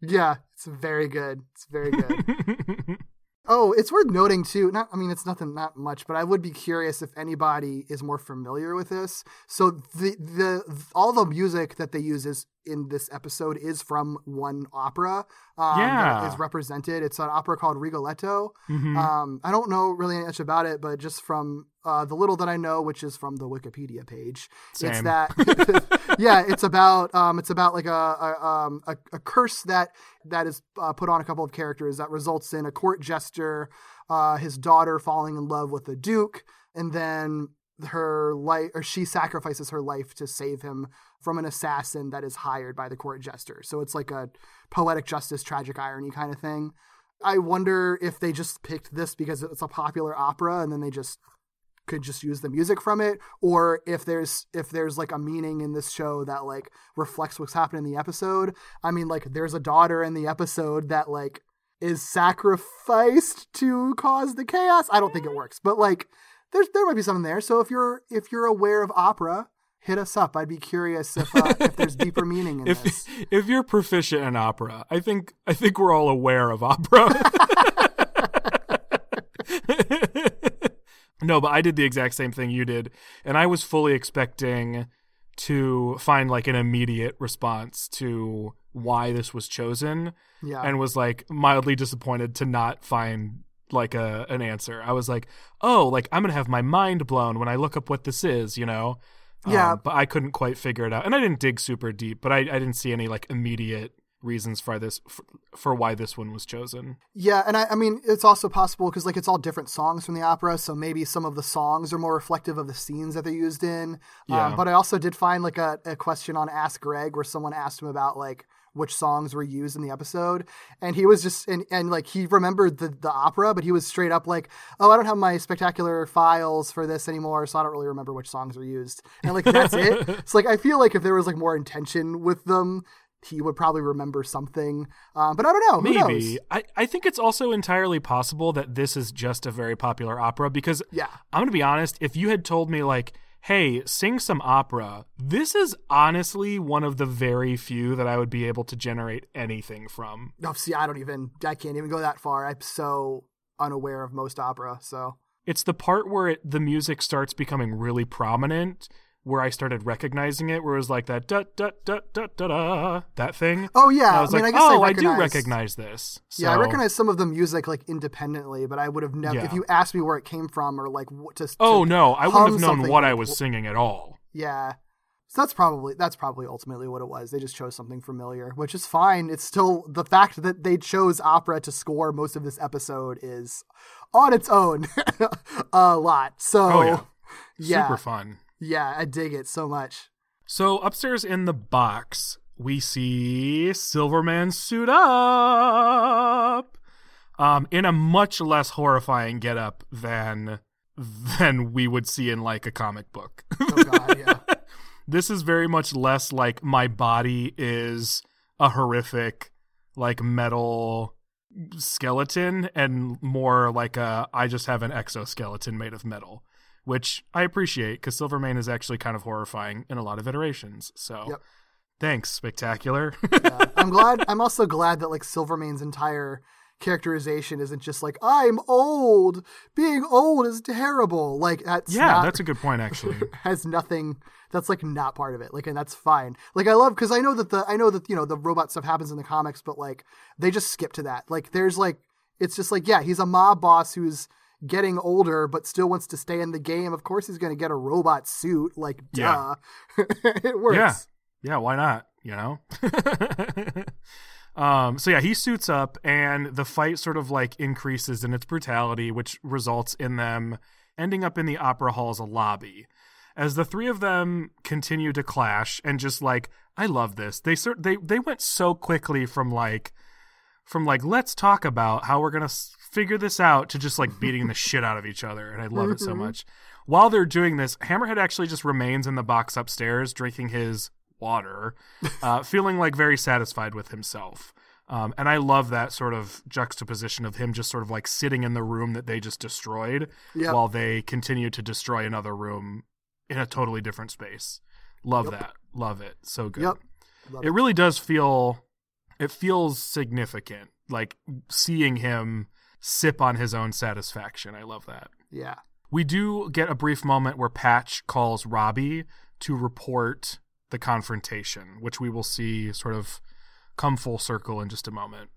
Speaker 6: Yeah, it's very good. It's very good. (laughs) oh, it's worth noting too. Not, I mean, it's nothing, not much, but I would be curious if anybody is more familiar with this. So the the all the music that they use is in this episode is from one opera. Um,
Speaker 7: Yeah.
Speaker 6: that is represented. It's an opera called Rigoletto.
Speaker 7: Mhm.
Speaker 6: Um, I don't know really much about it, but just from uh, the little that I know, which is from the Wikipedia page, it's that (laughs) (laughs) yeah, it's about um, it's about like a a, um, a, a curse that that is uh, put on a couple of characters that results in a court jester, uh, his daughter falling in love with the duke, and then her life or she sacrifices her life to save him from an assassin that is hired by the court jester. So it's like a poetic justice, tragic irony kind of thing. I wonder if they just picked this because it's a popular opera and then they just could just use the music from it or if there's if there's like a meaning in this show that like reflects what's happening in the episode. I mean like there's a daughter in the episode that like is sacrificed to cause the chaos. I don't think it works, but like there's there might be something there. So if you're if you're aware of opera, hit us up. I'd be curious if uh, if there's (laughs) deeper meaning in
Speaker 7: if
Speaker 6: this.
Speaker 7: if you're proficient in opera, I think I think we're all aware of opera. (laughs) no, but I did the exact same thing you did, and I was fully expecting to find like an immediate response to why this was chosen,
Speaker 6: Yeah.
Speaker 7: and was like mildly disappointed to not find like a an answer. I was like, "Oh, like I'm going to have my mind blown when I look up what this is," you know?
Speaker 6: Yeah.
Speaker 7: Um, but I couldn't quite figure it out. And I didn't dig super deep, but I, I didn't see any like immediate reasons for this for, for why this one was chosen.
Speaker 6: Yeah, and I, I mean, it's also possible because like it's all different songs from the opera, so maybe some of the songs are more reflective of the scenes that they're used in.
Speaker 7: Yeah.
Speaker 6: Um, but I also did find like a, a question on Ask Greg where someone asked him about like which songs were used in the episode and he was just and, and like he remembered the, the opera but he was straight up like oh i don't have my spectacular files for this anymore so i don't really remember which songs were used and like that's it (laughs) it's like i feel like if there was like more intention with them he would probably remember something um, but i don't know Who knows?
Speaker 7: Maybe. I, I think it's also entirely possible that this is just a very popular opera because
Speaker 6: Yeah.
Speaker 7: I'm going to be honest, if you had told me, like, hey, sing some opera, this is honestly one of the very few that I would be able to generate anything from.
Speaker 6: no see i don't even i can't even go that far i'm so unaware of most opera so
Speaker 7: It's the part where it, the music starts becoming really prominent where I started recognizing it, where it was like that da da da da da da that thing.
Speaker 6: oh yeah
Speaker 7: And I was
Speaker 6: mean
Speaker 7: like,
Speaker 6: i guess
Speaker 7: oh,
Speaker 6: I,
Speaker 7: I do
Speaker 6: recognize,
Speaker 7: this.
Speaker 6: yeah i recognize some of the music like independently but i would have never
Speaker 7: Yeah.
Speaker 6: if you asked me where it came from or like what to
Speaker 7: Oh
Speaker 6: to
Speaker 7: no, I wouldn't have known what
Speaker 6: like-
Speaker 7: I was singing at all.
Speaker 6: Yeah. So that's probably that's probably ultimately what it was. They just chose something familiar, which is fine. It's still the fact that they chose opera to score most of this episode is on its own (laughs) a lot. So
Speaker 7: Oh yeah.
Speaker 6: yeah,
Speaker 7: Super fun.
Speaker 6: Yeah, I dig it so much.
Speaker 7: So upstairs in the box, we see Silvermane suit up, um, in a much less horrifying getup than than we would see in like a comic book.
Speaker 6: Oh god, yeah. (laughs)
Speaker 7: this is very much less like my body is a horrific like metal skeleton and more like a I just have an exoskeleton made of metal, which I appreciate because Silvermane is actually kind of horrifying in a lot of iterations. So
Speaker 6: Yep.
Speaker 7: thanks, spectacular. (laughs)
Speaker 6: Yeah. I'm glad I'm also glad that like Silvermane's entire characterization isn't just like I'm old. Being old is terrible. Like that's
Speaker 7: yeah,
Speaker 6: not-
Speaker 7: that's a good point actually. (laughs)
Speaker 6: has nothing that's like not part of it like and that's fine like i love because i know that the i know that you know the robot stuff happens in the comics but like they just skip to that like there's like it's just like yeah he's a mob boss who's getting older but still wants to stay in the game of course he's going to get a robot suit like duh
Speaker 7: Yeah. (laughs)
Speaker 6: it works
Speaker 7: Yeah. Yeah, why not? You know? (laughs) um, so yeah, he suits up and the fight sort of like increases in its brutality, which results in them ending up in the opera hall's lobby. As the three of them continue to clash and just like I love this. They sort they they went so quickly from like from like let's talk about how we're going to figure this out to just like beating the shit out of each other and I love it so much. While they're doing this, Hammerhead actually just remains in the box upstairs drinking his water, uh, (laughs) feeling like very satisfied with himself. Um, and I love that sort of juxtaposition of him just sort of like sitting in the room that they just destroyed
Speaker 6: Yep.
Speaker 7: while they continue to destroy another room in a totally different space. Love that. Love it. So good.
Speaker 6: Yep. Love
Speaker 7: It really does feel it feels significant like seeing him sip on his own satisfaction. I love that.
Speaker 6: yeah
Speaker 7: We do get a brief moment where Patch calls Robbie to report the confrontation, which we will see sort of come full circle in just a moment.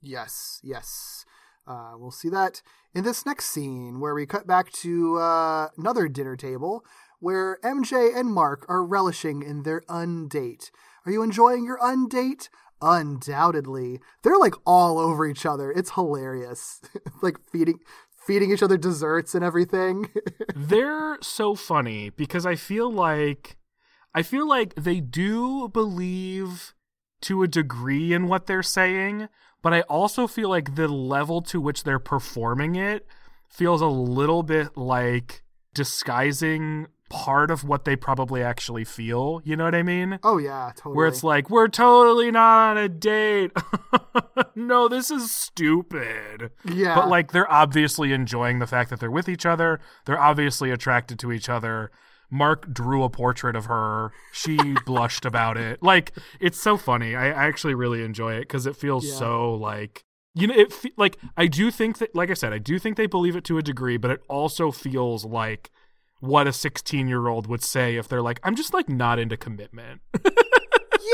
Speaker 6: Yes, yes. Uh, we'll see that in this next scene where we cut back to uh, another dinner table where MJ and Mark are relishing in their undate. Are you enjoying your undate? Undoubtedly. They're like all over each other. It's hilarious. (laughs) like feeding feeding each other desserts and everything. (laughs)
Speaker 7: They're so funny because I feel like I feel like they do believe to a degree in what they're saying, but I also feel like the level to which they're performing it feels a little bit like disguising part of what they probably actually feel. You know what I mean?
Speaker 6: oh yeah, totally.
Speaker 7: Where it's like, we're totally not on a date. (laughs) no, this is stupid.
Speaker 6: yeah.
Speaker 7: But like they're obviously enjoying the fact that they're with each other. They're obviously attracted to each other. Mark drew a portrait of her. She (laughs) blushed about it. Like it's so funny. I, I actually really enjoy it because it feels
Speaker 6: Yeah.
Speaker 7: so like you know it fe- like I do think that like I said I do think they believe it to a degree, but it also feels like what a 16 year old would say if they're like I'm just like not into commitment. (laughs)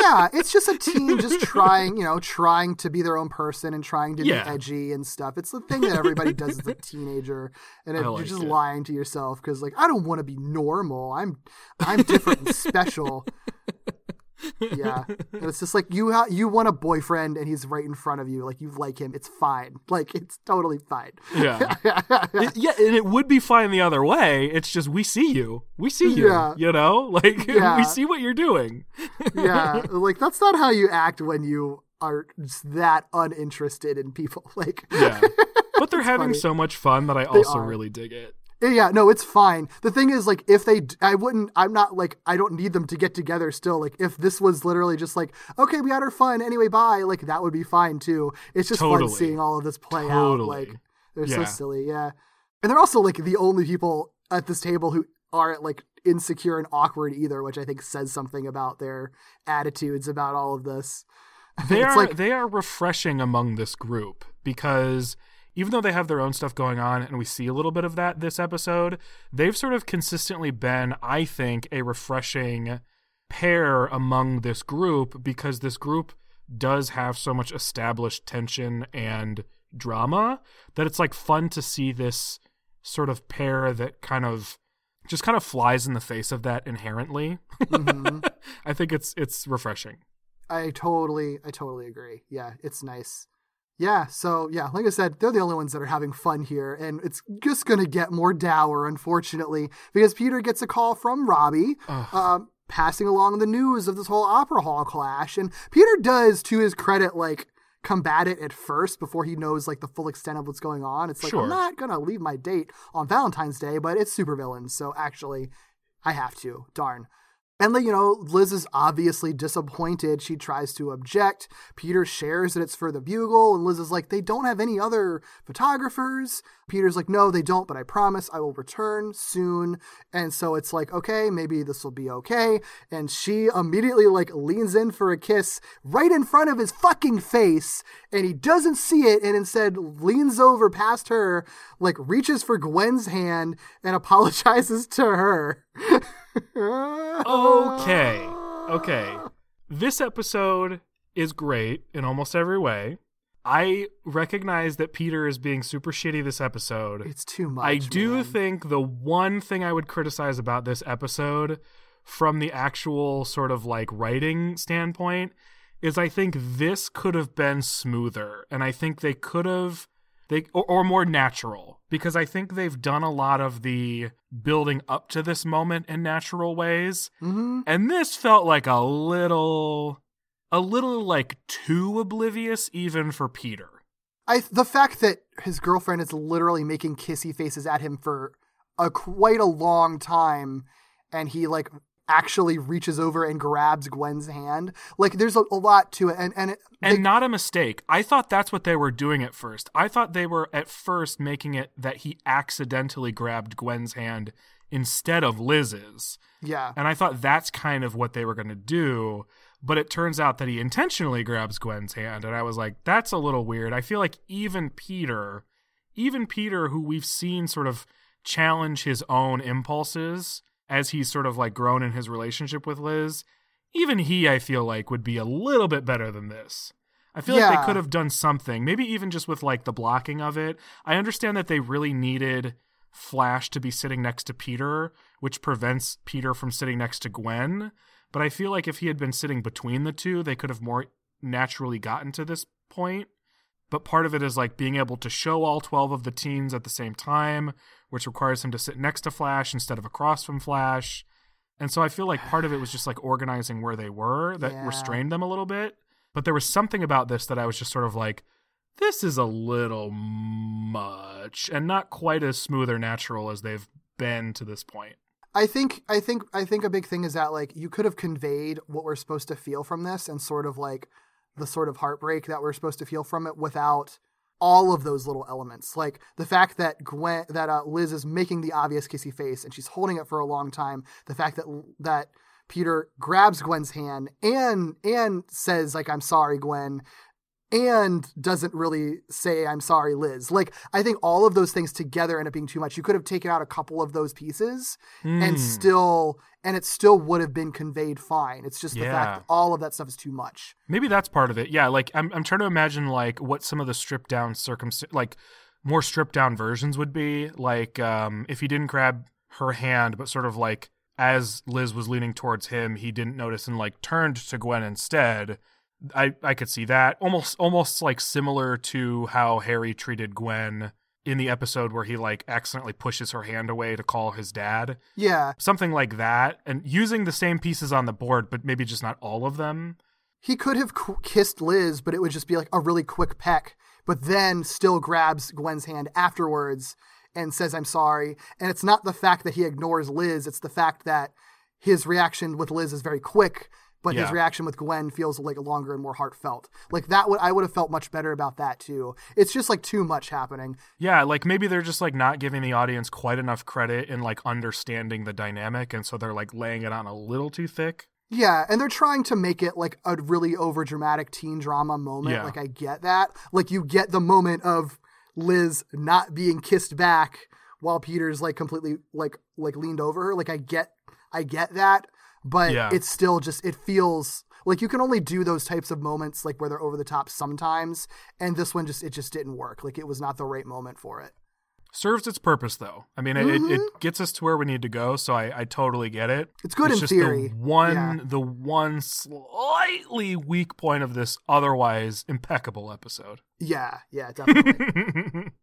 Speaker 6: yeah, it's just a team just (laughs) trying, you know, trying to be their own person and trying to
Speaker 7: Yeah.
Speaker 6: be edgy and stuff. It's the thing that everybody does as a (laughs) teenager, and it,
Speaker 7: like
Speaker 6: you're just
Speaker 7: it.
Speaker 6: lying to yourself because, like, I don't want to be normal. I'm, I'm different and special. Yeah. (laughs) And it's just like you ha- you want a boyfriend and he's right in front of you. Like you like him. It's fine. (laughs) Like it's totally fine.
Speaker 7: Yeah. (laughs) It- yeah, and it would be fine the other way. It's just we see you. We see you.
Speaker 6: Yeah.
Speaker 7: You know? Like
Speaker 6: Yeah.
Speaker 7: we see what you're doing.
Speaker 6: yeah. Like that's not how you act when you are that uninterested in people. Like
Speaker 7: Yeah. But they're having
Speaker 6: funny.
Speaker 7: so much fun that I also
Speaker 6: are.
Speaker 7: really dig it.
Speaker 6: Yeah, no, it's fine. The thing is, like, if they, I wouldn't, I'm not like, I don't need them to get together still. Like, if this was literally just like, okay, we had our fun anyway, bye, like, that would be fine too. It's just
Speaker 7: Totally.
Speaker 6: fun seeing all of this play out. Like, they're so silly, yeah. And they're also like the only people at this table who aren't like insecure and awkward either, which I think says something about their attitudes about all of this. (laughs)
Speaker 7: They are
Speaker 6: like-
Speaker 7: they are refreshing among this group because even though they have their own stuff going on and we see a little bit of that this episode, they've sort of consistently been, I think, a refreshing pair among this group because this group does have so much established tension and drama that it's like fun to see this sort of pair that kind of just kind of flies in the face of that inherently.
Speaker 6: Mhm. (laughs)
Speaker 7: I think it's it's refreshing.
Speaker 6: I totally, I totally agree. Yeah, it's nice. Yeah, so yeah, like I said, they're the only ones that are having fun here, and it's just gonna get more dour, unfortunately, because Peter gets a call from Robbie, um, passing along the news of this whole opera hall clash, and Peter does, to his credit, like combat it at first before he knows like the full extent of what's going on. It's like
Speaker 7: Sure.
Speaker 6: I'm not gonna leave my date on Valentine's Day, but it's supervillains, so actually, I have to. Darn. And you know, Liz is obviously disappointed. She tries to object. Peter shares that it's for the bugle, and Liz is like, they don't have any other photographers. Peter's like, no, they don't, but I promise I will return soon. And so it's like, okay, maybe this will be okay. And she immediately like leans in for a kiss right in front of his fucking face, and he doesn't see it, and instead leans over past her, like reaches for Gwen's hand and (laughs) apologizes to her. (laughs)
Speaker 7: okay. Okay. This episode is great in almost every way. I recognize that Peter is being super shitty this episode.
Speaker 6: It's too much.
Speaker 7: I do
Speaker 6: man.
Speaker 7: think the one thing I would criticize about this episode from the actual sort of like writing standpoint is I think this could have been smoother and I think they could have they or, or more natural because I think they've done a lot of the building up to this moment in natural ways
Speaker 6: Mhm.
Speaker 7: and this felt like a little a little like too oblivious even for Peter.
Speaker 6: I the fact that his girlfriend is literally making kissy faces at him for a quite a long time, and he like actually reaches over and grabs Gwen's hand. Like there's a, a lot to it, and and it,
Speaker 7: And
Speaker 6: they-
Speaker 7: not a mistake. I thought that's what they were doing at first. I thought they were at first making it that he accidentally grabbed Gwen's hand instead of Liz's.
Speaker 6: yeah,
Speaker 7: And I thought that's kind of what they were going to do. But it turns out that he intentionally grabs Gwen's hand. And I was like, that's a little weird. I feel like even Peter, even Peter, who we've seen sort of challenge his own impulses as he's sort of like grown in his relationship with Liz, even he, I feel like, would be a little bit better than this. I feel like they could have done something, maybe even just with like the blocking of it. I understand that they really needed Flash to be sitting next to Peter, which prevents Peter from sitting next to Gwen. But I feel like if he had been sitting between the two, they could have more naturally gotten to this point. But part of it is like being able to show all 12 of the teens at the same time, which requires him to sit next to Flash instead of across from Flash. And so I feel like part of it was just like organizing where they were that
Speaker 6: Yeah.
Speaker 7: restrained them a little bit. But there was something about this that I was just sort of like, this is a little much and not quite as smooth or natural as they've been to this point.
Speaker 6: I think I think I think a big thing is that like you could have conveyed what we're supposed to feel from this and sort of like the sort of heartbreak that we're supposed to feel from it without all of those little elements. Like the fact that Gwen that uh, Liz is making the obvious kissy face and she's holding it for a long time. The fact that that Peter grabs Gwen's hand and and says like I'm sorry Gwen and doesn't really say I'm sorry Liz. Like I think all of those things together end up being too much. You could have taken out a couple of those pieces
Speaker 7: Hmm.
Speaker 6: and still and it still would have been conveyed fine. It's just the
Speaker 7: Yeah.
Speaker 6: fact that all of that stuff is too much.
Speaker 7: Maybe that's part of it. Yeah, like I'm I'm trying to imagine like what some of the stripped down circumst like more stripped down versions would be. Like um if he didn't grab her hand but sort of like as Liz was leaning towards him, he didn't notice and like turned to Gwen instead. I I could see that almost almost like similar to how Harry treated Gwen in the episode where he like accidentally pushes her hand away to call his dad.
Speaker 6: Yeah,
Speaker 7: Something like that and using the same pieces on the board but maybe just not all of them.
Speaker 6: he could have qu- kissed Liz, but it would just be like a really quick peck. But then still grabs Gwen's hand afterwards and says, "I'm sorry." And it's not the fact that he ignores Liz; it's the fact that his reaction with Liz is very quick, but his reaction with Gwen feels like longer and more heartfelt. Like that would I would have felt much better about that too. It's just like too much happening.
Speaker 7: Yeah, like maybe they're just like not giving the audience quite enough credit in like understanding the dynamic and so they're like laying it on a little too thick.
Speaker 6: Yeah, and they're trying to make it like a really over dramatic teen drama moment.
Speaker 7: Yeah.
Speaker 6: Like I get that. Like you get the moment of Liz not being kissed back while Peter's like completely like like leaned over her. Like I get I get that, but
Speaker 7: Yeah.
Speaker 6: it's still just it feels like you can only do those types of moments like where they're over the top sometimes, and this one just it just didn't work. Like it was not the right moment for it.
Speaker 7: Serves its purpose though. I mean, it, it, it gets us to where we need to go, so I, I totally get it.
Speaker 6: Mm-hmm. It's good in
Speaker 7: just
Speaker 6: theory.
Speaker 7: The one,
Speaker 6: Yeah.
Speaker 7: the one slightly weak point of this otherwise impeccable episode.
Speaker 6: Yeah, yeah, definitely. (laughs)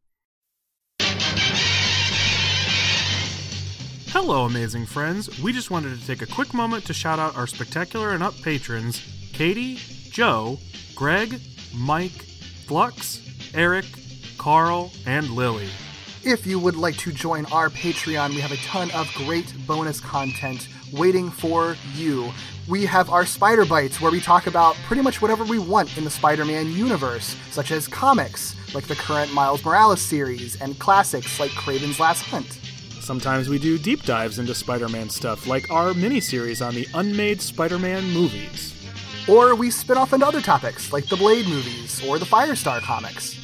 Speaker 7: Hello, amazing friends. We just wanted to take a quick moment to shout out our spectacular and up patrons Katie, Joe, Greg, Mike, Flux, Eric, Carl, and Lily.
Speaker 6: If you would like to join our Patreon, we have a ton of great bonus content waiting for you. We have our Spider Bites, where we talk about pretty much whatever we want in the Spider Man universe, such as comics, like the current Miles Morales series, and classics like Kraven's Last Hunt.
Speaker 8: Sometimes we do deep dives into Spider Man stuff, like our miniseries on the unmade Spider Man movies.
Speaker 6: Or we spin off into other topics, like the Blade movies or the Firestar comics.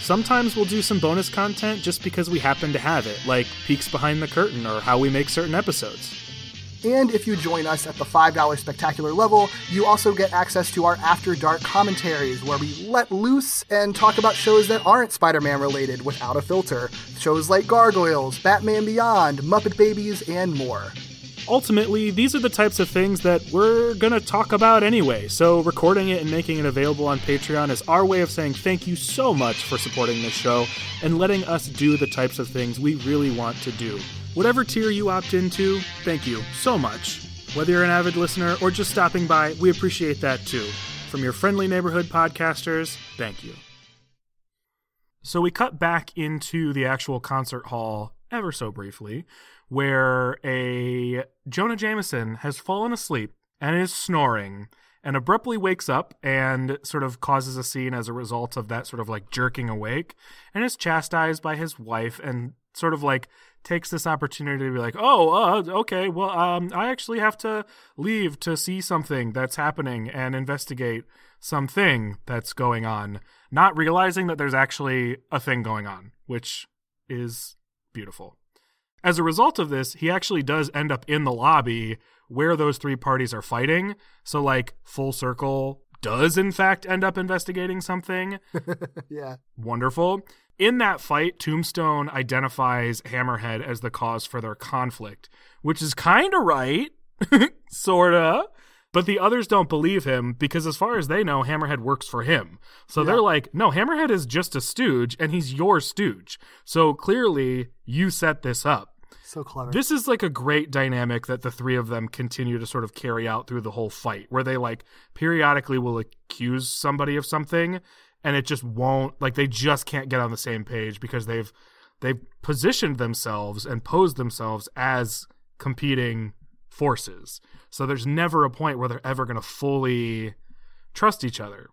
Speaker 8: Sometimes we'll do some bonus content just because we happen to have it, like peeks behind the curtain or how we make certain episodes.
Speaker 6: And if you join us at the $5 spectacular level, you also get access to our After Dark commentaries, where we let loose and talk about shows that aren't Spider Man related without a filter. Shows like Gargoyles, Batman Beyond, Muppet Babies, and more.
Speaker 8: Ultimately, these are the types of things that we're gonna talk about anyway, so recording it and making it available on Patreon is our way of saying thank you so much for supporting this show and letting us do the types of things we really want to do. Whatever tier you opt into, thank you so much. Whether you're an avid listener or just stopping by, we appreciate that too. From your friendly neighborhood podcasters, thank you.
Speaker 7: So we cut back into the actual concert hall ever so briefly, where a Jonah Jameson has fallen asleep and is snoring and abruptly wakes up and sort of causes a scene as a result of that sort of like jerking awake and is chastised by his wife and sort of like takes this opportunity to be like, "Oh, uh, okay, well, um, I actually have to leave to see something that's happening and investigate something that's going on," not realizing that there's actually a thing going on, which is beautiful. As a result of this, he actually does end up in the lobby where those three parties are fighting. So, like, full circle does in fact end up investigating something (laughs)
Speaker 6: yeah.
Speaker 7: wonderful. In that fight, Tombstone identifies Hammerhead as the cause for their conflict, which is kind of right, (laughs) sorta. But the others don't believe him because, as far as they know, Hammerhead works for him. So they're like, no, Hammerhead is just a stooge and he's your stooge. So clearly, you set this up.
Speaker 6: So clever.
Speaker 7: This is like a great dynamic that the three of them continue to sort of carry out through the whole fight, where they like periodically will accuse somebody of something, and it just won't like they just can't get on the same page because they've they've positioned themselves and posed themselves as competing forces. So there's never a point where they're ever going to fully trust each other.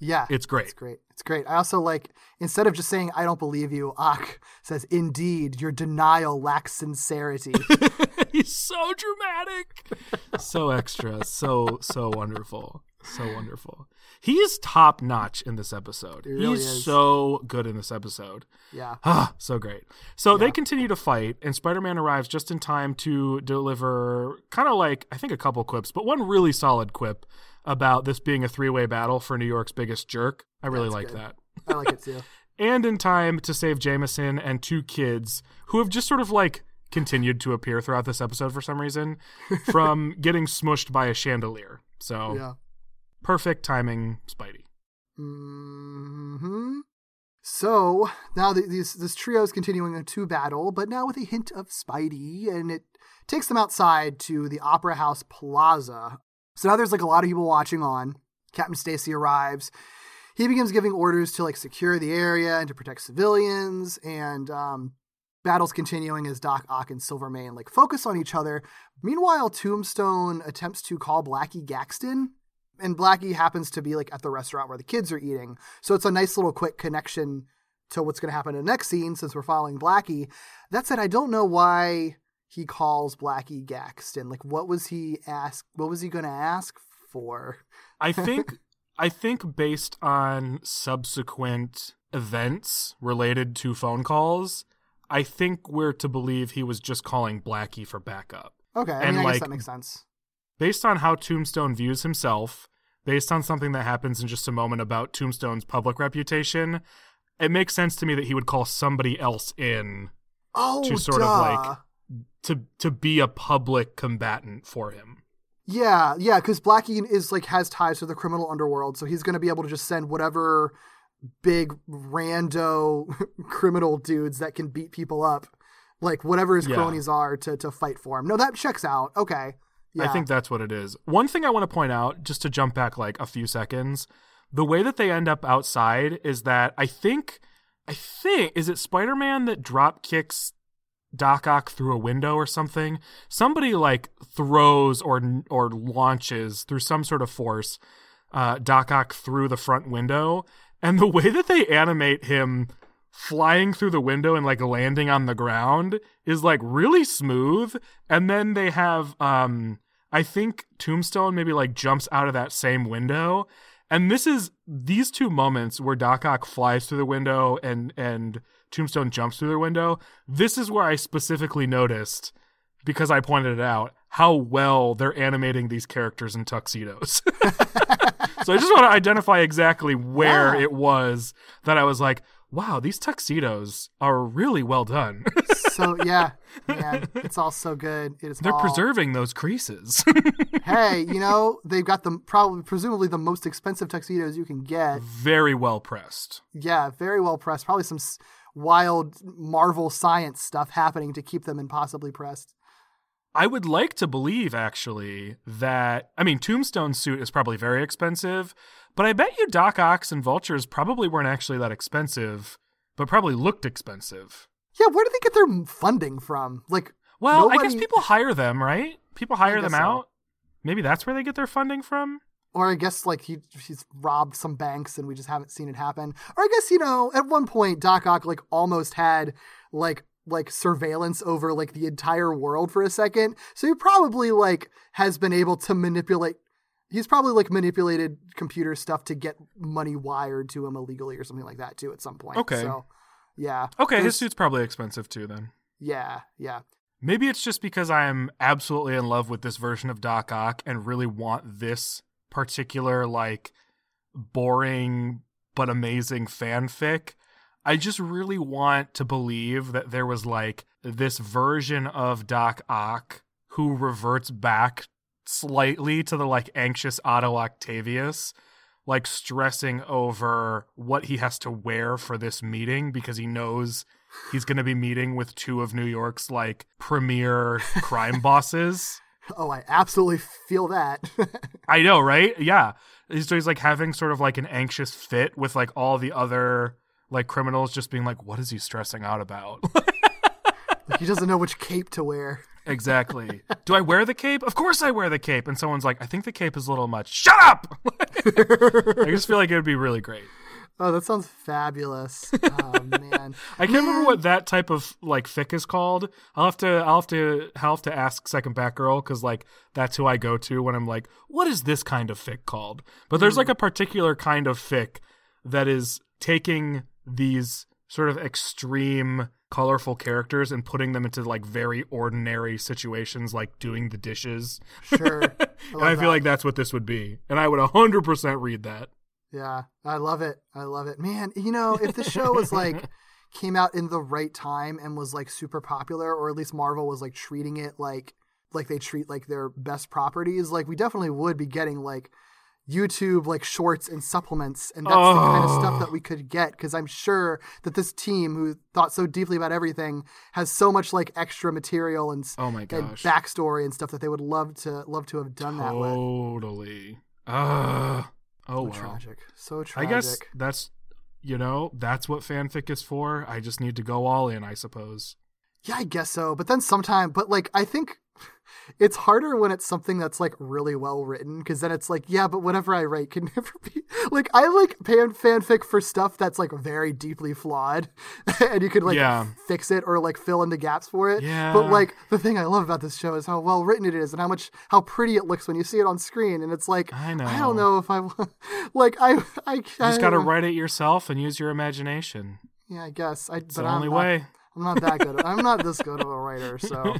Speaker 6: yeah.
Speaker 7: It's great.
Speaker 6: It's great. It's great. I also like instead of just saying I don't believe you, Ock says indeed your denial lacks sincerity. (laughs)
Speaker 7: He's so dramatic, so extra, so so wonderful, so wonderful. He is top notch in this episode.
Speaker 6: He really
Speaker 7: He's
Speaker 6: is.
Speaker 7: so good in this episode.
Speaker 6: yeah. (sighs)
Speaker 7: Ah, so great. So they continue to fight, and Spider-Man arrives just in time to deliver kind of like I think a couple quips, but one really solid quip about this being a three-way battle for New York's biggest jerk. I really
Speaker 6: That's
Speaker 7: like
Speaker 6: good.
Speaker 7: that
Speaker 6: I like it too. (laughs)
Speaker 7: and in time to save Jameson and two kids who have just sort of like continued to appear throughout this episode for some reason (laughs) from getting smushed by a chandelier. So
Speaker 6: Yeah.
Speaker 7: Perfect timing, Spidey.
Speaker 6: hmm So now the, these, this trio is continuing to battle, but now with a hint of Spidey, and it takes them outside to the Opera House Plaza. So now there's like a lot of people watching on. Captain Stacy arrives. He begins giving orders to like secure the area and to protect civilians, and um, battles continuing as Doc Ock and Silvermane like focus on each other. Meanwhile, Tombstone attempts to call Blackie Gaxton, and Blackie happens to be like at the restaurant where the kids are eating. So it's a nice little quick connection to what's going to happen in the next scene since we're following Blackie. That said, I don't know why he calls Blackie Gaxton. Like, what was he ask? What was he going to ask for?
Speaker 7: I (laughs) think I think based on subsequent events related to phone calls, I think we're to believe he was just calling Blackie for backup.
Speaker 6: Okay, I
Speaker 7: And,
Speaker 6: mean, I
Speaker 7: like,
Speaker 6: guess that makes sense.
Speaker 7: Based on how Tombstone views himself, based on something that happens in just a moment about Tombstone's public reputation, it makes sense to me that he would call somebody else in
Speaker 6: Oh,
Speaker 7: to sort
Speaker 6: duh.
Speaker 7: of like to to be a public combatant for him.
Speaker 6: Yeah, yeah, because Blackie is like has ties to the criminal underworld, so he's going to be able to just send whatever big rando (laughs) criminal dudes that can beat people up, like whatever his
Speaker 7: Yeah.
Speaker 6: cronies are, to to fight for him. No, that checks out. Okay, yeah,
Speaker 7: I think that's what it is. One thing I want to point out, just to jump back like a few seconds, the way that they end up outside is that I think, I think, is it Spider Man that drop kicks Doc Ock through a window or something? Somebody like throws or or launches through some sort of force uh, Doc Ock through the front window, and the way that they animate him flying through the window and like landing on the ground is like really smooth. And then they have um i think tombstone maybe like jumps out of that same window. And this is these two moments where doc ock flies through the window and and tombstone jumps through the window this is where i specifically noticed because i pointed it out how well they're animating these characters in tuxedos. (laughs) So i just want to identify exactly where it was that i was like wow these tuxedos are really well done (laughs)
Speaker 6: so. Yeah, man, (laughs) it's all so good. It is.
Speaker 7: they're
Speaker 6: all-
Speaker 7: preserving those creases (laughs)
Speaker 6: Hey, you know they've got the probably presumably the most expensive tuxedos you can get.
Speaker 7: very well pressed
Speaker 6: Yeah, very well pressed. Probably some s- wild Marvel science stuff happening to keep them impossibly pressed.
Speaker 7: I would like to believe actually that I mean Tombstone suit is probably very expensive, but I bet you Doc Ock's and Vultures probably weren't actually that expensive, but probably looked expensive.
Speaker 6: Yeah, where do they get their funding from? Like,
Speaker 7: Well, I guess people hire them, right? People hire them
Speaker 6: so.
Speaker 7: out. Maybe that's where they get their funding from.
Speaker 6: or I guess like he he's robbed some banks and we just haven't seen it happen. Or I guess you know at one point Doc Ock like almost had like like surveillance over like the entire world for a second. So he probably like has been able to manipulate. He's probably like manipulated computer stuff to get money wired to him illegally or something like that too at some point.
Speaker 7: Okay.
Speaker 6: So yeah.
Speaker 7: Okay, his suit's probably expensive too then.
Speaker 6: Yeah. Yeah.
Speaker 7: Maybe it's just because I'm absolutely in love with this version of Doc Ock and really want this particular, like, boring but amazing fanfic. I just really want to believe that there was, like, this version of Doc Ock who reverts back slightly to the, like, anxious Otto Octavius, like, stressing over what he has to wear for this meeting because he knows he's going to be meeting with two of New York's like premier (laughs) crime bosses.
Speaker 6: Oh, I absolutely feel that. (laughs)
Speaker 7: I know, right? Yeah. So he's like having sort of like an anxious fit with like all the other like criminals just being like, what is he stressing out about? (laughs)
Speaker 6: he doesn't know which cape to wear.
Speaker 7: Exactly. Do I wear the cape? Of course I wear the cape. And someone's like, I think the cape is a little much. Shut up! (laughs) I just feel like it would be really great.
Speaker 6: Oh, that sounds fabulous. Oh (laughs) man.
Speaker 7: I can't remember what that type of like fic is called. I'll have to I'll have to I'll have to ask Second Batgirl because like that's who I go to when I'm like, what is this kind of fic called? But there's like a hmm. particular kind of fic that is taking these sort of extreme colorful characters and putting them into like very ordinary situations like doing the dishes.
Speaker 6: Sure. (laughs)
Speaker 7: and I feel
Speaker 6: that.
Speaker 7: like that's what this would be. And I would 100% read that.
Speaker 6: Yeah, I love it. I love it. Man, you know, if the show was like (laughs) came out in the right time and was like super popular, or at least Marvel was like treating it like like they treat like their best properties, like we definitely would be getting like YouTube like shorts and supplements, and that's the kind of stuff
Speaker 7: Oh.
Speaker 6: that we could get. Because I'm sure that this team, who thought so deeply about everything, has so much like extra material and,
Speaker 7: Oh my
Speaker 6: and
Speaker 7: gosh.
Speaker 6: backstory and stuff that they would love to love to have done that with.
Speaker 7: Totally. Ugh. Oh
Speaker 6: So
Speaker 7: well.
Speaker 6: tragic, so tragic.
Speaker 7: I guess that's you know that's what fanfic is for. I just need to go all in, I suppose.
Speaker 6: Yeah, I guess so. But then sometime, but like I think it's harder when it's something that's like really well written because then it's like, yeah, but whatever I write can (laughs) never be like I like fan fanfic for stuff that's like very deeply flawed, (laughs) and you could like
Speaker 7: Yeah.
Speaker 6: fix it or like fill in the gaps for it.
Speaker 7: Yeah.
Speaker 6: But like the thing I love about this show is how well written it is and how much how pretty it looks when you see it on screen, and it's like
Speaker 7: I know.
Speaker 6: I don't know if I wa- (laughs) like I I
Speaker 7: You just got to
Speaker 6: I-
Speaker 7: write it yourself and use your imagination.
Speaker 6: Yeah, I guess I.
Speaker 7: It's
Speaker 6: but
Speaker 7: the
Speaker 6: I'm
Speaker 7: only
Speaker 6: not-
Speaker 7: way.
Speaker 6: I'm not that good. I'm not this good of a writer, so.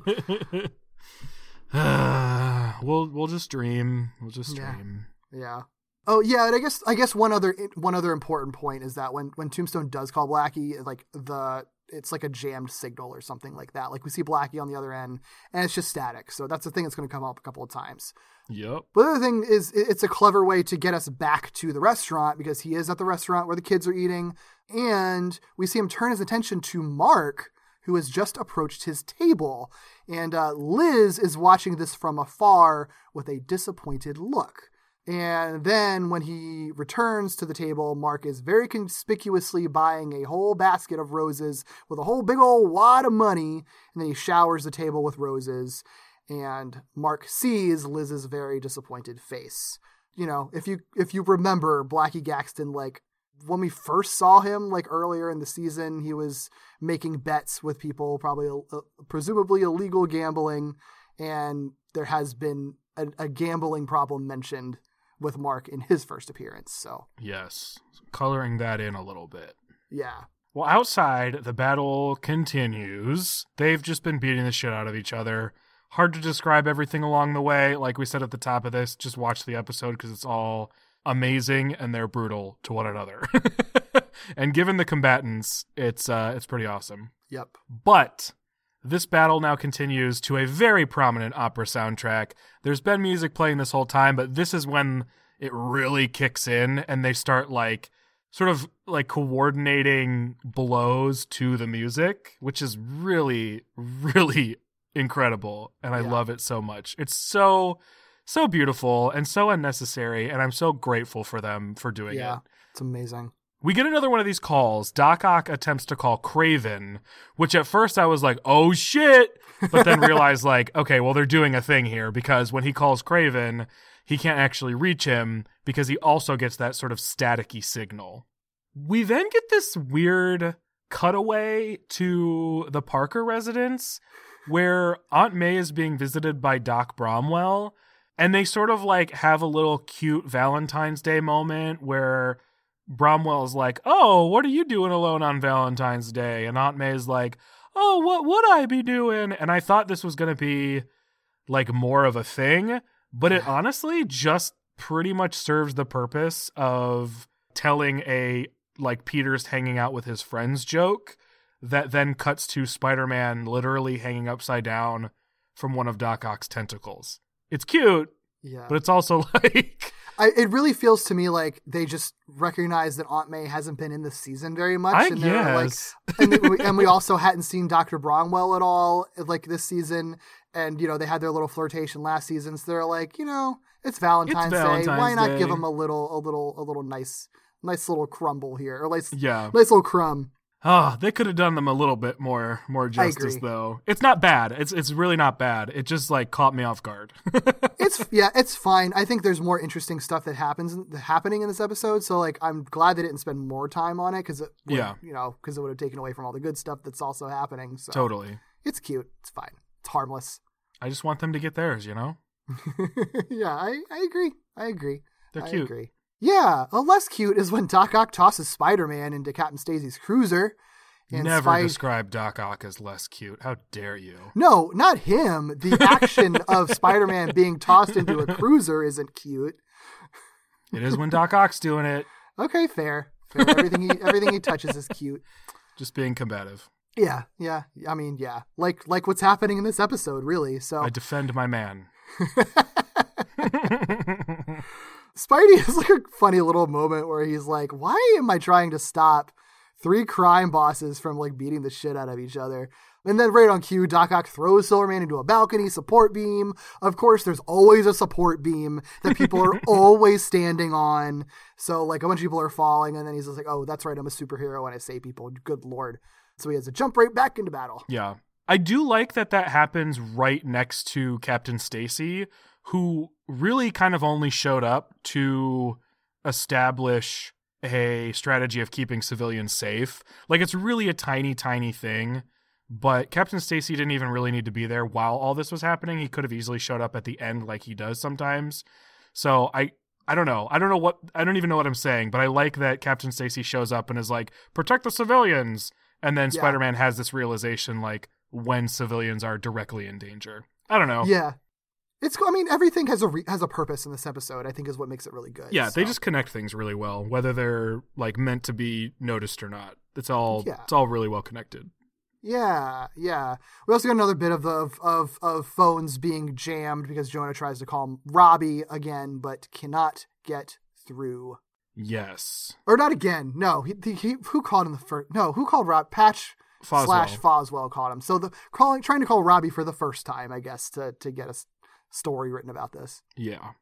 Speaker 6: (sighs)
Speaker 7: we'll we'll just dream. We'll just dream.
Speaker 6: Yeah. Oh yeah, and I guess I guess one other one other important point is that when when Tombstone does call Blackie, like the it's like a jammed signal or something like that. Like we see Blackie on the other end, and it's just static. So that's the thing that's going to come up a couple of times.
Speaker 7: Yep.
Speaker 6: But the other thing is, it's a clever way to get us back to the restaurant because he is at the restaurant where the kids are eating, and we see him turn his attention to Mark, who has just approached his table, and uh, Liz is watching this from afar with a disappointed look. And then when he returns to the table, Mark is very conspicuously buying a whole basket of roses with a whole big old wad of money, and then he showers the table with roses and Mark sees Liz's very disappointed face. You know, if you if you remember Blackie Gaxton, like when we first saw him, like earlier in the season, he was making bets with people, probably uh, presumably illegal gambling, and there has been a, a gambling problem mentioned with Mark in his first appearance. So
Speaker 7: Yes. Coloring that in a little bit.
Speaker 6: yeah,
Speaker 7: Well, outside, the battle continues. They've just been beating the shit out of each other. Hard to describe everything along the way. Like we said at the top of this, just watch the episode because it's all amazing and they're brutal to one another. (laughs) and given the combatants, it's uh, it's pretty awesome.
Speaker 6: yep,
Speaker 7: But this battle now continues to a very prominent opera soundtrack. There's been music playing this whole time, but this is when it really kicks in and they start like sort of like coordinating blows to the music, which is really, (laughs) really incredible. And I
Speaker 6: Yeah.
Speaker 7: love it so much. It's so, so beautiful and so unnecessary. And I'm so grateful for them for doing it.
Speaker 6: yeah,
Speaker 7: it.
Speaker 6: it's amazing.
Speaker 7: We get another one of these calls. Doc Ock attempts to call Kraven, which at first I was like, oh shit. But then (laughs) realized, like, okay, well, they're doing a thing here because when he calls Kraven, he can't actually reach him because he also gets that sort of staticky signal. We then get this weird cutaway to the Parker residence where Aunt May is being visited by Doc Bromwell. And they sort of like have a little cute Valentine's Day moment where Bromwell's like, "Oh, what are you doing alone on Valentine's Day?" And Aunt May's like, "Oh, what would I be doing?" And I thought this was going to be like more of a thing, but it honestly just pretty much serves the purpose of telling a like Peter's hanging out with his friends joke that then cuts to Spider-Man literally hanging upside down from one of Doc Ock's tentacles. It's cute,
Speaker 6: Yeah,
Speaker 7: but it's also (laughs) like
Speaker 6: I, it really feels to me like they just recognize that Aunt May hasn't been in the season very much.
Speaker 7: I
Speaker 6: and they're like,
Speaker 7: guess.
Speaker 6: and, we, and we (laughs) also hadn't seen Dr. Bromwell at all like this season. And, you know, they had their little flirtation last season. So they're like, you know, it's Valentine's, Day. Why not
Speaker 7: Day.
Speaker 6: give them a little, a little, a little nice, nice little crumble here or nice,
Speaker 7: yeah.
Speaker 6: nice little crumb.
Speaker 7: Oh, they could have done them a little bit more more justice though. It's not bad. It's it's really not bad. It just like caught me off guard. (laughs)
Speaker 6: It's yeah, it's fine. I think there's more interesting stuff that happens happening in this episode. So like, I'm glad they didn't spend more time on it because it, would,
Speaker 7: Yeah.
Speaker 6: you know, because it would have taken away from all the good stuff that's also happening. So
Speaker 7: totally.
Speaker 6: it's cute. It's fine. It's harmless.
Speaker 7: I just want them to get theirs, you know? (laughs)
Speaker 6: yeah, I, I agree. I agree.
Speaker 7: They're
Speaker 6: I
Speaker 7: cute.
Speaker 6: agree. Yeah, a less cute is when Doc Ock tosses Spider Man into Captain Stacy's cruiser. And
Speaker 7: Never
Speaker 6: Spy-
Speaker 7: describe Doc Ock as less cute. How dare you?
Speaker 6: No, not him. The action of Spider Man (laughs) being tossed into a cruiser isn't cute.
Speaker 7: It is when Doc Ock's doing it.
Speaker 6: Okay, fair. Fair. Everything he everything he touches is cute.
Speaker 7: just being combative.
Speaker 6: Yeah, yeah. I mean, yeah. Like like what's happening in this episode, really. So
Speaker 7: I defend my man. (laughs) (laughs)
Speaker 6: Spidey (laughs) has like a funny little moment where he's like, "Why am I trying to stop three crime bosses from like beating the shit out of each other?" And then right on cue, Doc Ock throws Silvermane into a balcony support beam. Of course, there's always a support beam that people are (laughs) always standing on. So like a bunch of people are falling, and then he's just like, "Oh, that's right, I'm a superhero and I save people." Good lord! So he has to jump right back into battle.
Speaker 7: Yeah. I do like that that happens right next to Captain Stacy, who really kind of only showed up to establish a strategy of keeping civilians safe. Like it's really a tiny, tiny thing. But Captain Stacy didn't even really need to be there while all this was happening. He could have easily showed up at the end like he does sometimes. So I I don't know. I don't know what I don't even know what I'm saying, but I like that Captain Stacy shows up and is like, "Protect the civilians." And then
Speaker 6: Yeah.
Speaker 7: Spider-Man has this realization like when civilians are directly in danger. I don't know.
Speaker 6: Yeah, it's. cool. I mean, everything has a re- has a purpose in this episode. I think is what makes it really good.
Speaker 7: Yeah, they just connect things really well, whether they're like meant to be noticed or not. It's all
Speaker 6: Yeah.
Speaker 7: it's all really well connected.
Speaker 6: Yeah, yeah. We also got another bit of of of of phones being jammed because Jonah tries to call Robbie again, but cannot get through.
Speaker 7: Yes.
Speaker 6: Or not again. No, he, he, he who called him the first? No, who called Rob? Patch
Speaker 7: Foswell.
Speaker 6: slash Foswell called him. So the calling trying to call Robbie for the first time, I guess, to to get a s- story written about this.
Speaker 7: Yeah.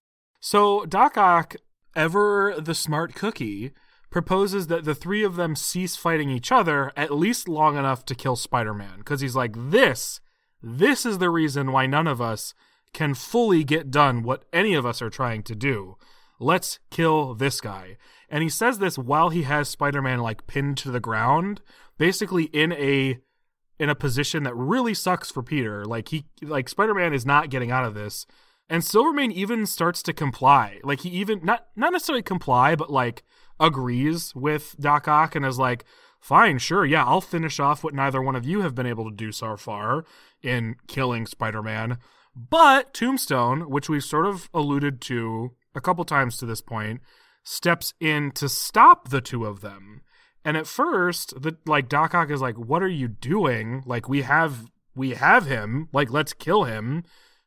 Speaker 7: So Doc Ock, ever the smart cookie, proposes that the three of them cease fighting each other at least long enough to kill Spider-Man because he's like this this is the reason why none of us can fully get done what any of us are trying to do. Let's kill this guy. And he says this while he has Spider-Man like pinned to the ground, basically in a in a position that really sucks for Peter. Like he like Spider-Man is not getting out of this. And Silvermane even starts to comply. Like he even not not necessarily comply, but like agrees with Doc Ock and is like, fine, sure, yeah, I'll finish off what neither one of you have been able to do so far in killing Spider-Man. But Tombstone, which we've sort of alluded to a couple times to this point, steps in to stop the two of them. And at first, the like Doc Ock is like, "What are you doing? Like we have we have him. Like let's kill him."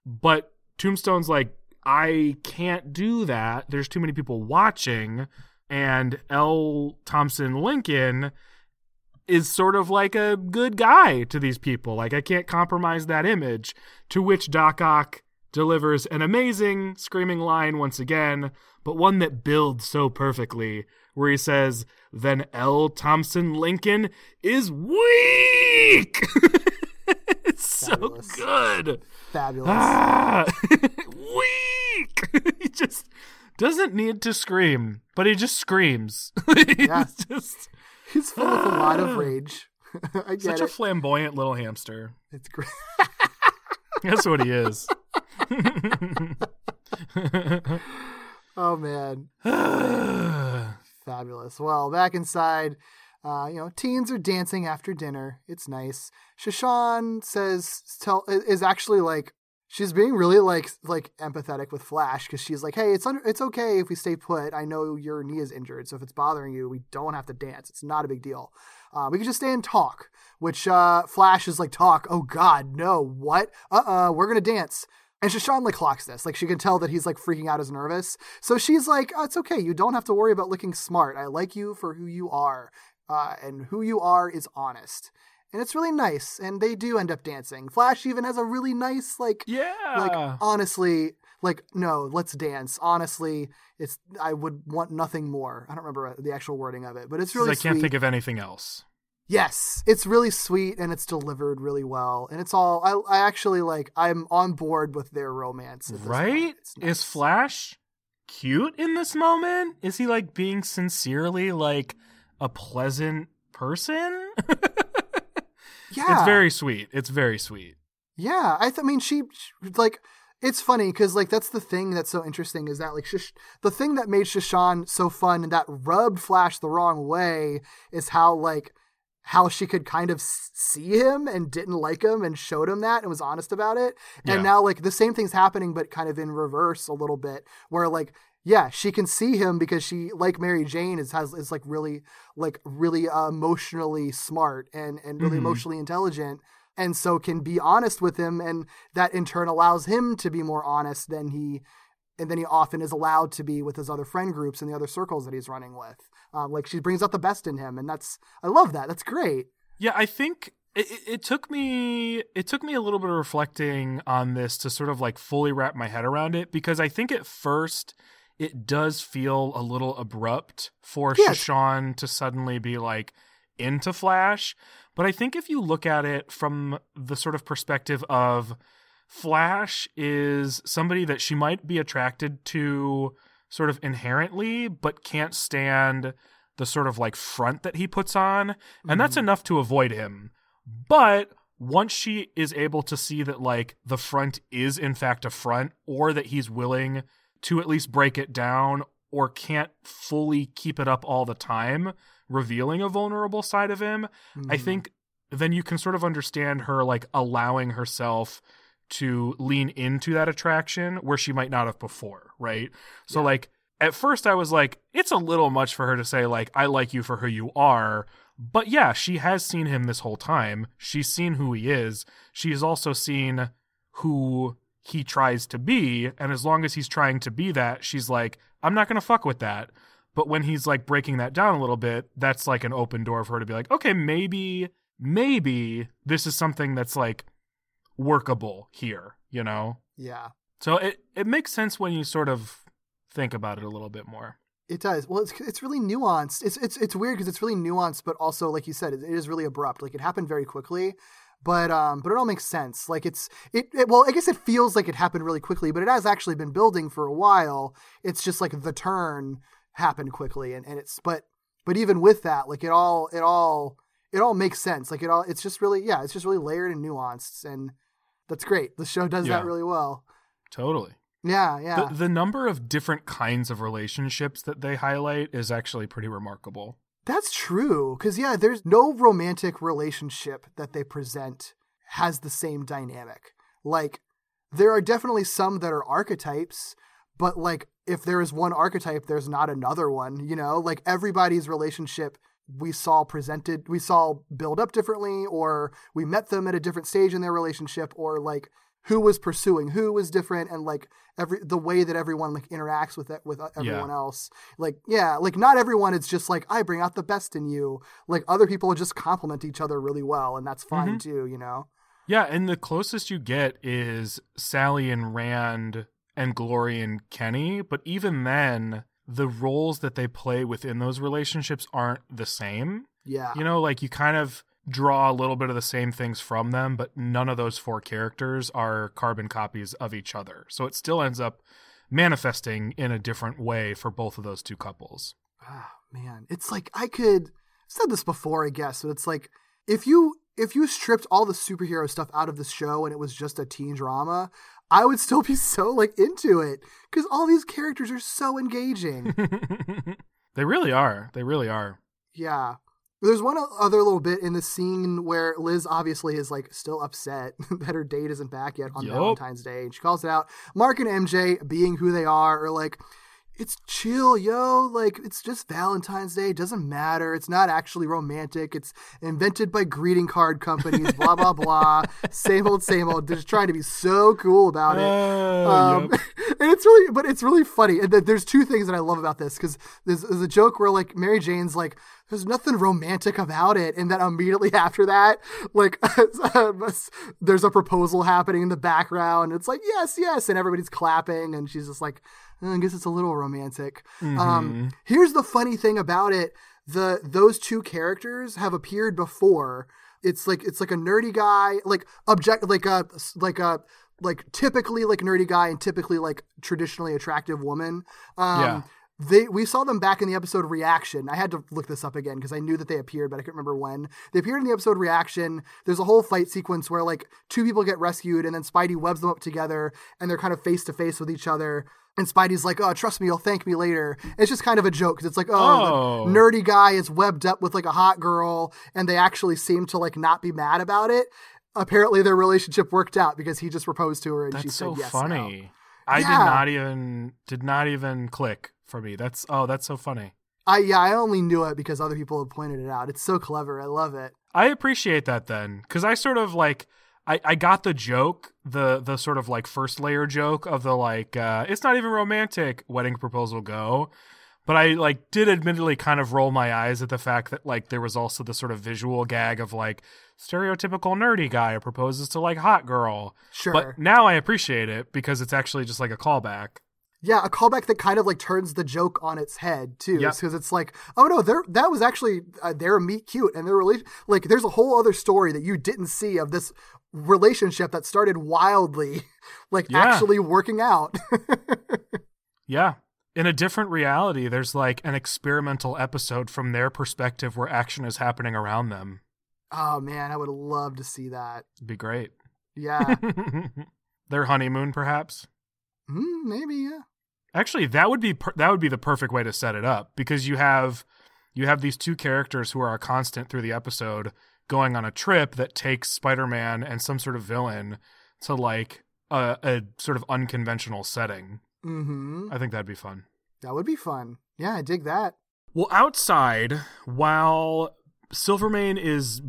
Speaker 7: But Tombstone's like, "I can't do that. There's too many people watching." And L. Thompson Lincoln is sort of like a good guy to these people. Like I can't compromise that image. To which Doc Ock delivers an amazing screaming line once again, but one that builds so perfectly, where he says, Then L. Thompson Lincoln is weak. (laughs) it's so good.
Speaker 6: Fabulous.
Speaker 7: Ah, (laughs) weak. (laughs) he just doesn't need to scream, but he just screams. He's
Speaker 6: Yeah.
Speaker 7: just
Speaker 6: He's full of a lot of rage. I get
Speaker 7: such a
Speaker 6: it.
Speaker 7: flamboyant little hamster.
Speaker 6: it's great.
Speaker 7: That's what he is. (laughs)
Speaker 6: Oh man. (sighs) Fabulous. Well, back inside, uh, you know, teens are dancing after dinner. It's nice. Sha Shan says tell is actually like she's being really like like empathetic with Flash because she's like, hey, it's under, it's okay if we stay put. I know your knee is injured, so if it's bothering you, we don't have to dance. It's not a big deal. Uh, we can just stay and talk. Which uh, Flash is like, talk. Oh God, no. What? Uh uh-uh, uh, we are gonna dance. And Sha Shan like clocks this. Like she can tell that he's like freaking out, is nervous. So she's like, oh, "It's okay. You don't have to worry about looking smart. I like you for who you are, uh, and who you are is honest." And it's really nice. And they do end up dancing. Flash even has a really nice like,
Speaker 7: yeah.
Speaker 6: like honestly, like no, let's dance. Honestly, it's I would want nothing more. I don't remember the actual wording of it, but it's really
Speaker 7: I can't
Speaker 6: sweet.
Speaker 7: think of anything else.
Speaker 6: Yes, it's really sweet and it's delivered really well, and it's all. I, I actually like. I'm on board with their romance.
Speaker 7: Right?
Speaker 6: It's nice.
Speaker 7: Is Flash cute in this moment? Is he like being sincerely like a pleasant person? (laughs)
Speaker 6: Yeah,
Speaker 7: It's very sweet. It's very sweet.
Speaker 6: Yeah, I, th- I mean, she, she- like. It's funny because like that's the thing that's so interesting is that like Shish- the thing that made Sha Shan so fun and that rubbed Flash the wrong way is how like how she could kind of see him and didn't like him and showed him that and was honest about it. And
Speaker 7: Yeah.
Speaker 6: now like the same thing's happening but kind of in reverse a little bit where like yeah, she can see him because she, like Mary Jane, is has is like really like really uh, emotionally smart and and really
Speaker 7: Mhm.
Speaker 6: emotionally intelligent, and so can be honest with him, and that in turn allows him to be more honest than he. And then he often is allowed to be with his other friend groups and the other circles that he's running with. Um, like she brings out the best in him, and that's I love that. That's great.
Speaker 7: Yeah, I think it, it, took me it took me a little bit of reflecting on this to sort of like fully wrap my head around it because I think at first it does feel a little abrupt for
Speaker 6: Yes.
Speaker 7: Sha Shan to suddenly be like into Flash, but I think if you look at it from the sort of perspective of Flash is somebody that she might be attracted to sort of inherently but can't stand the sort of like front that he puts on and that's enough to avoid him but once she is able to see that like the front is in fact a front or that he's willing to at least break it down or can't fully keep it up all the time revealing a vulnerable side of him i
Speaker 6: Mhm.
Speaker 7: think then you can sort of understand her like allowing herself to lean into that attraction where she might not have before right so like at first I was like, it's a little much for her to say, like, I like you for who you are. But yeah, she has seen him this whole time. She's seen who he is. She has also seen who he tries to be. And as long as he's trying to be that, she's like, I'm not going to fuck with that. But when he's like breaking that down a little bit, that's like an open door for her to be like, okay, maybe, maybe this is something that's like workable here, you know?
Speaker 6: yeah.
Speaker 7: So it, it makes sense when you sort of think about it a little bit more.
Speaker 6: It does. Well, it's it's really nuanced. It's it's it's weird because it's really nuanced, but also like you said, it, it is really abrupt. Like it happened very quickly, but um, but it all makes sense. Like it's it, it. Well, I guess it feels like it happened really quickly, but it has actually been building for a while. It's just like the turn happened quickly, and and it's but but even with that, like it all it all it all makes sense. Like it all it's just really yeah, it's just really layered and nuanced, and that's great. The show does
Speaker 7: Yeah.
Speaker 6: that really well.
Speaker 7: Totally.
Speaker 6: Yeah, yeah.
Speaker 7: The, the number of different kinds of relationships that they highlight is actually pretty remarkable.
Speaker 6: That's true. Because, yeah, there's no romantic relationship that they present has the same dynamic. Like, there are definitely some that are archetypes, but, like, if there is one archetype, there's not another one, you know? Like, everybody's relationship we saw presented, we saw build up differently, or we met them at a different stage in their relationship, or, like, who was pursuing who was different and like every the way that everyone like interacts with it with everyone else. Like yeah like not everyone is just like i bring out the best in you. Like other people just complement each other really well and that's fine
Speaker 7: Mhm.
Speaker 6: too you know?
Speaker 7: Yeah, and the closest you get is Sally and Rand and Glory and Kenny, but even then, the roles that they play within those relationships aren't the same.
Speaker 6: yeah
Speaker 7: You know, like you kind of draw a little bit of the same things from them, but none of those four characters are carbon copies of each other. So it still ends up manifesting in a different way for both of those two couples.
Speaker 6: Ah, man it's like i could I've said this before i guess but it's like if you if you stripped all the superhero stuff out of the show and it was just a teen drama i would still be so like into it because all these characters are so engaging (laughs)
Speaker 7: they really are. They really are.
Speaker 6: Yeah. There's one other little bit in the scene where Liz obviously is like still upset (laughs) that her date isn't back yet on
Speaker 7: Yup.
Speaker 6: Valentine's Day. And she calls it out. Mark and MJ, being who they are, are like, it's chill, yo. Like, it's just Valentine's Day. It doesn't matter. It's not actually romantic. It's invented by greeting card companies, (laughs) blah, blah, blah. same old, same old. They're just trying to be so cool about it.
Speaker 7: Oh,
Speaker 6: Um,
Speaker 7: yep. (laughs)
Speaker 6: and it's really, but it's really funny. And there's two things that I love about this because there's, there's a joke where like Mary Jane's like, "There's nothing romantic about it," and then immediately (laughs) after that, like, there's a proposal happening in the background. It's like, yes, yes, and everybody's clapping, and she's just like, "Uh, I guess it's a little romantic. Um, here's the funny thing about it: the those two characters have appeared before. It's like it's like a nerdy guy, like object, like a like a like typically like nerdy guy and typically like traditionally attractive woman. Um,
Speaker 7: Yeah.
Speaker 6: They we saw them back in the episode Reaction. I had to look this up again because I knew that they appeared, but I couldn't remember when. They appeared in the episode Reaction. There's a whole fight sequence where like two people get rescued and then Spidey webs them up together and they're kind of face to face with each other. And Spidey's like, "Oh, trust me, you'll thank me later." It's just kind of a joke because it's like, "Oh,
Speaker 7: Oh.
Speaker 6: the nerdy guy is webbed up with like a hot girl," and they actually seem to like not be mad about it. Apparently, their relationship worked out because he just proposed to her and she
Speaker 7: That's
Speaker 6: said
Speaker 7: so
Speaker 6: yes.
Speaker 7: funny. I
Speaker 6: Yeah.
Speaker 7: did not even did not even click for me. That's oh, that's so funny.
Speaker 6: I yeah, I only knew it because other people have pointed it out. It's so clever. I love it.
Speaker 7: I appreciate that then, because I sort of like I, I got the joke, the the sort of like first layer joke of the like uh, it's not even romantic wedding proposal go, but I like did admittedly kind of roll my eyes at the fact that like there was also the sort of visual gag of like stereotypical nerdy guy proposes to like hot girl.
Speaker 6: Sure.
Speaker 7: But now I appreciate it because it's actually just like a callback.
Speaker 6: Yeah, a callback that kind of like turns the joke on its head too,
Speaker 7: Yep.
Speaker 6: because it's like, oh no, there that was actually uh, their meet cute and their relation. Like, there's a whole other story that you didn't see of this relationship that started wildly, (laughs) like
Speaker 7: Yeah.
Speaker 6: actually working out. (laughs)
Speaker 7: Yeah. In a different reality, there's like an experimental episode from their perspective where action is happening around them.
Speaker 6: oh man, I would love to see that.
Speaker 7: It'd be great.
Speaker 6: Yeah, (laughs)
Speaker 7: Their honeymoon, perhaps.
Speaker 6: mm, maybe yeah.
Speaker 7: Actually, that would be per- that would be the perfect way to set it up because you have you have these two characters who are a constant through the episode going on a trip that takes Spider-Man and some sort of villain to like a, a sort of unconventional setting.
Speaker 6: Mm-hmm.
Speaker 7: I think that'd be fun.
Speaker 6: That would be fun. Yeah, I dig that.
Speaker 7: Well, outside, while Silvermane is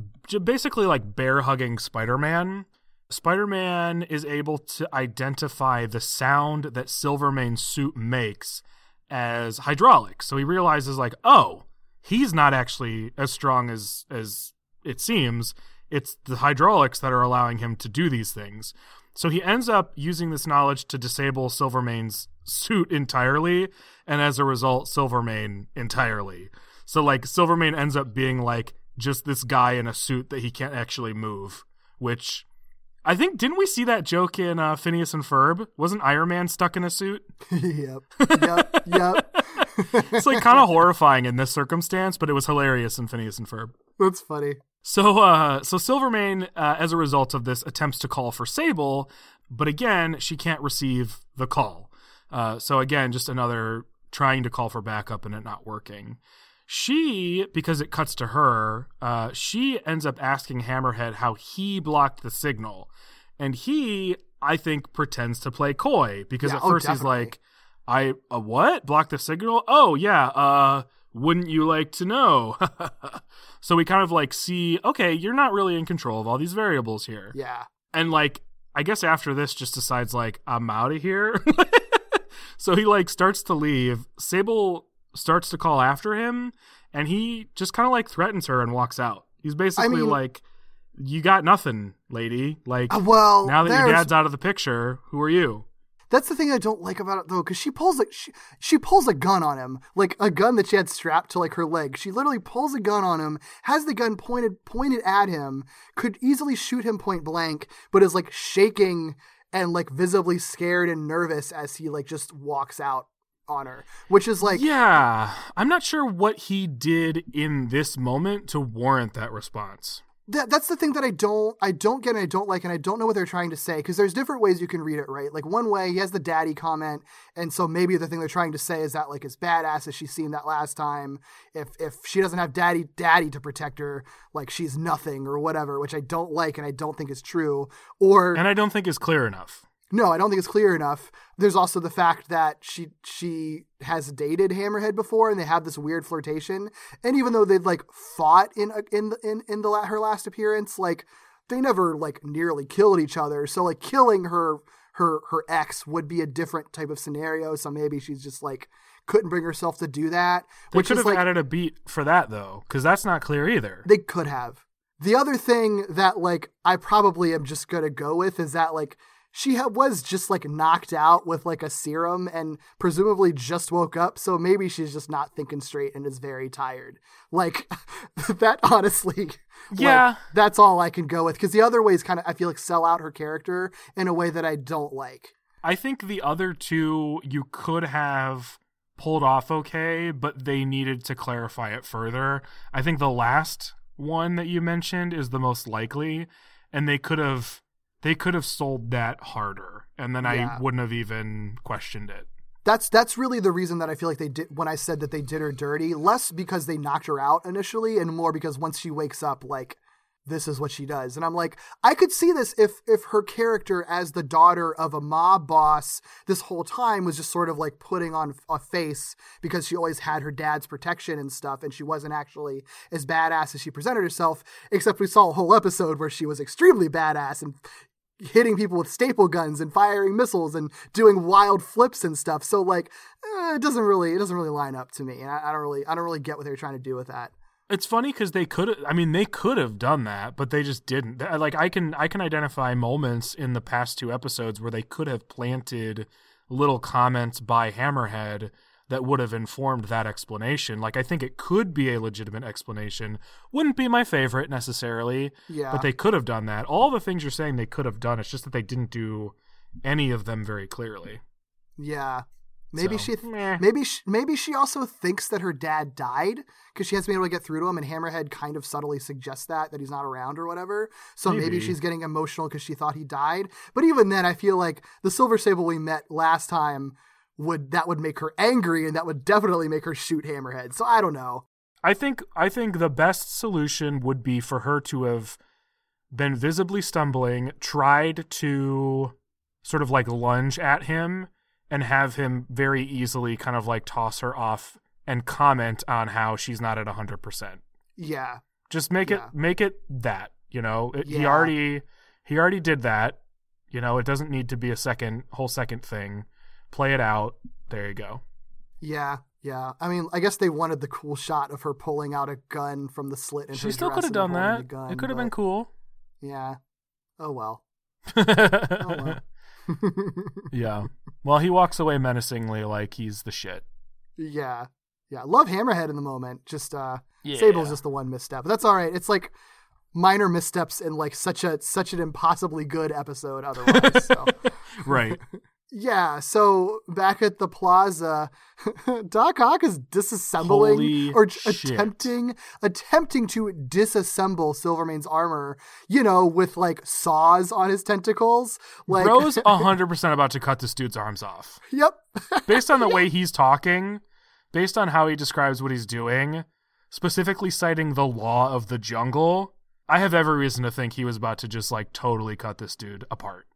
Speaker 7: basically like bear hugging Spider Man, Spider Man is able to identify the sound that Silvermane's suit makes as hydraulics. So he realizes, like, oh, he's not actually as strong as as it seems. It's the hydraulics that are allowing him to do these things. So he ends up using this knowledge to disable Silvermane's suit entirely, and as a result, Silvermane entirely. So like Silvermane ends up being like just this guy in a suit that he can't actually move, which I think didn't we see that joke in uh, Phineas and Ferb? Wasn't Iron Man stuck in a suit? (laughs) (laughs)
Speaker 6: yep, yep, yep. (laughs)
Speaker 7: It's like kind of horrifying in this circumstance, but it was hilarious in Phineas and Ferb.
Speaker 6: That's funny.
Speaker 7: So, uh, so Silvermane, uh, as a result of this, attempts to call for Sable, but again, she can't receive the call. Uh, so again, just another trying to call for backup and it not working. She, because it cuts to her, uh, she ends up asking Hammerhead how he blocked the signal, and he, I think, pretends to play coy because
Speaker 6: Yeah,
Speaker 7: at
Speaker 6: oh,
Speaker 7: first he's like, "I a what? Block the signal? Oh yeah, uh." Wouldn't you like to know? (laughs) so we kind of like see, okay, you're not really in control of all these variables here.
Speaker 6: Yeah.
Speaker 7: And like, I guess after this, just decides like, I'm out of here. (laughs) so he like starts to leave. Sable starts to call after him, and he just kind of like threatens her and walks out. He's basically
Speaker 6: mean-
Speaker 7: like, "You got nothing, lady. Like,
Speaker 6: Uh, well,
Speaker 7: now that your dad's out of the picture, who are you?"
Speaker 6: That's the thing I don't like about it though, because she pulls like she, she pulls a gun on him, like a gun that she had strapped to like her leg. She literally pulls a gun on him, has the gun pointed pointed at him, could easily shoot him point blank, but is like shaking and like visibly scared and nervous as he like just walks out on her, which is like
Speaker 7: yeah, I'm not sure what he did in this moment to warrant that response.
Speaker 6: that, that's the thing that I don't I don't get and I don't like and I don't know what they're trying to say because there's different ways you can read it right like one way he has the daddy comment and so maybe the thing they're trying to say is that like as badass as she's seen that last time if if she doesn't have daddy daddy to protect her like she's nothing or whatever which I don't like and I don't think is true or
Speaker 7: And I don't think is clear enough.
Speaker 6: No, I don't think it's clear enough. There's also the fact that she she has dated Hammerhead before, and they have this weird flirtation. And even though they've like fought in in in in the her last appearance, like they never like nearly killed each other. So like killing her her her ex would be a different type of scenario. So maybe she's just like couldn't bring herself to do that.
Speaker 7: They
Speaker 6: which
Speaker 7: could
Speaker 6: is
Speaker 7: have
Speaker 6: like
Speaker 7: added a beat for that though, because that's not clear either.
Speaker 6: they could have. The other thing that like I probably am just gonna go with is that like she ha- was just like knocked out with like a serum and presumably just woke up, so maybe she's just not thinking straight and is very tired. Like (laughs) that, honestly. (laughs) like,
Speaker 7: Yeah.
Speaker 6: that's all I can go with because the other ways kind of I feel like sell out her character in a way that I don't like.
Speaker 7: I think the other two you could have pulled off okay, but they needed to clarify it further. I think the last one that you mentioned is the most likely, and they could have they could have sold that harder, and then
Speaker 6: Yeah.
Speaker 7: I wouldn't have even questioned it.
Speaker 6: That's that's really the reason that I feel like they did when I said that they did her dirty. Less because they knocked her out initially, and more because once she wakes up, like this is what she does. And I'm like, I could see this if if her character as the daughter of a mob boss this whole time was just sort of like putting on a face because she always had her dad's protection and stuff and she wasn't actually as badass as she presented herself, except we saw a whole episode where she was extremely badass and hitting people with staple guns and firing missiles and doing wild flips and stuff. So like, eh, it doesn't really it doesn't really line up to me, and I, I don't really I don't really get what they're trying to do with that.
Speaker 7: It's funny because they could. I mean, they could have done that, but they just didn't. Like I can, I can identify moments in the past two episodes where they could have planted little comments by Hammerhead that would have informed that explanation. Like I think it could be a legitimate explanation. Wouldn't be my favorite necessarily,
Speaker 6: Yeah.
Speaker 7: but they could have done that. All the things you're saying they could have done. It's just that they didn't do any of them very clearly.
Speaker 6: Yeah. Maybe
Speaker 7: So,
Speaker 6: she,
Speaker 7: meh.
Speaker 6: maybe she, maybe she also thinks that her dad died because she hasn't been able to get through to him, and Hammerhead kind of subtly suggests that that he's not around or whatever. So maybe,
Speaker 7: Maybe.
Speaker 6: she's getting emotional because she thought he died. But even then, I feel like the Silver Sable we met last time would that would make her angry, and that would definitely make her shoot Hammerhead. So I don't know.
Speaker 7: I think I think the best solution would be for her to have been visibly stumbling, tried to sort of like lunge at him and have him very easily kind of like toss her off and comment on how she's not at 100%.
Speaker 6: Yeah,
Speaker 7: Just make
Speaker 6: Yeah.
Speaker 7: it make it that, you know. It, He already he already did that. You know, it doesn't need to be a second whole second thing. Play it out. There you go.
Speaker 6: yeah, yeah. I mean, I guess they wanted the cool shot of her pulling out a gun from the slit in
Speaker 7: She
Speaker 6: her
Speaker 7: still could have done that.
Speaker 6: gun,
Speaker 7: it could have been cool.
Speaker 6: Yeah. Oh well. (laughs)
Speaker 7: well. (laughs) yeah. Well, he walks away menacingly like he's the shit.
Speaker 6: Yeah. Yeah. Love Hammerhead in the moment. Just uh
Speaker 7: Yeah.
Speaker 6: Sable's just the one misstep. But that's all right. It's like minor missteps in like such a such an impossibly good episode otherwise. so (laughs)
Speaker 7: Right.
Speaker 6: Yeah, so back at the plaza, (laughs) Doc Ock is disassembling
Speaker 7: Holy
Speaker 6: or
Speaker 7: shit.
Speaker 6: attempting attempting to disassemble Silvermane's armor, you know, with like saws on his tentacles. Like
Speaker 7: Bro's (laughs) 100% about to cut this dude's arms off.
Speaker 6: Yep. (laughs)
Speaker 7: Based on the way he's talking, based on how he describes what he's doing, specifically citing the law of the jungle, I have every reason to think he was about to just like totally cut this dude apart.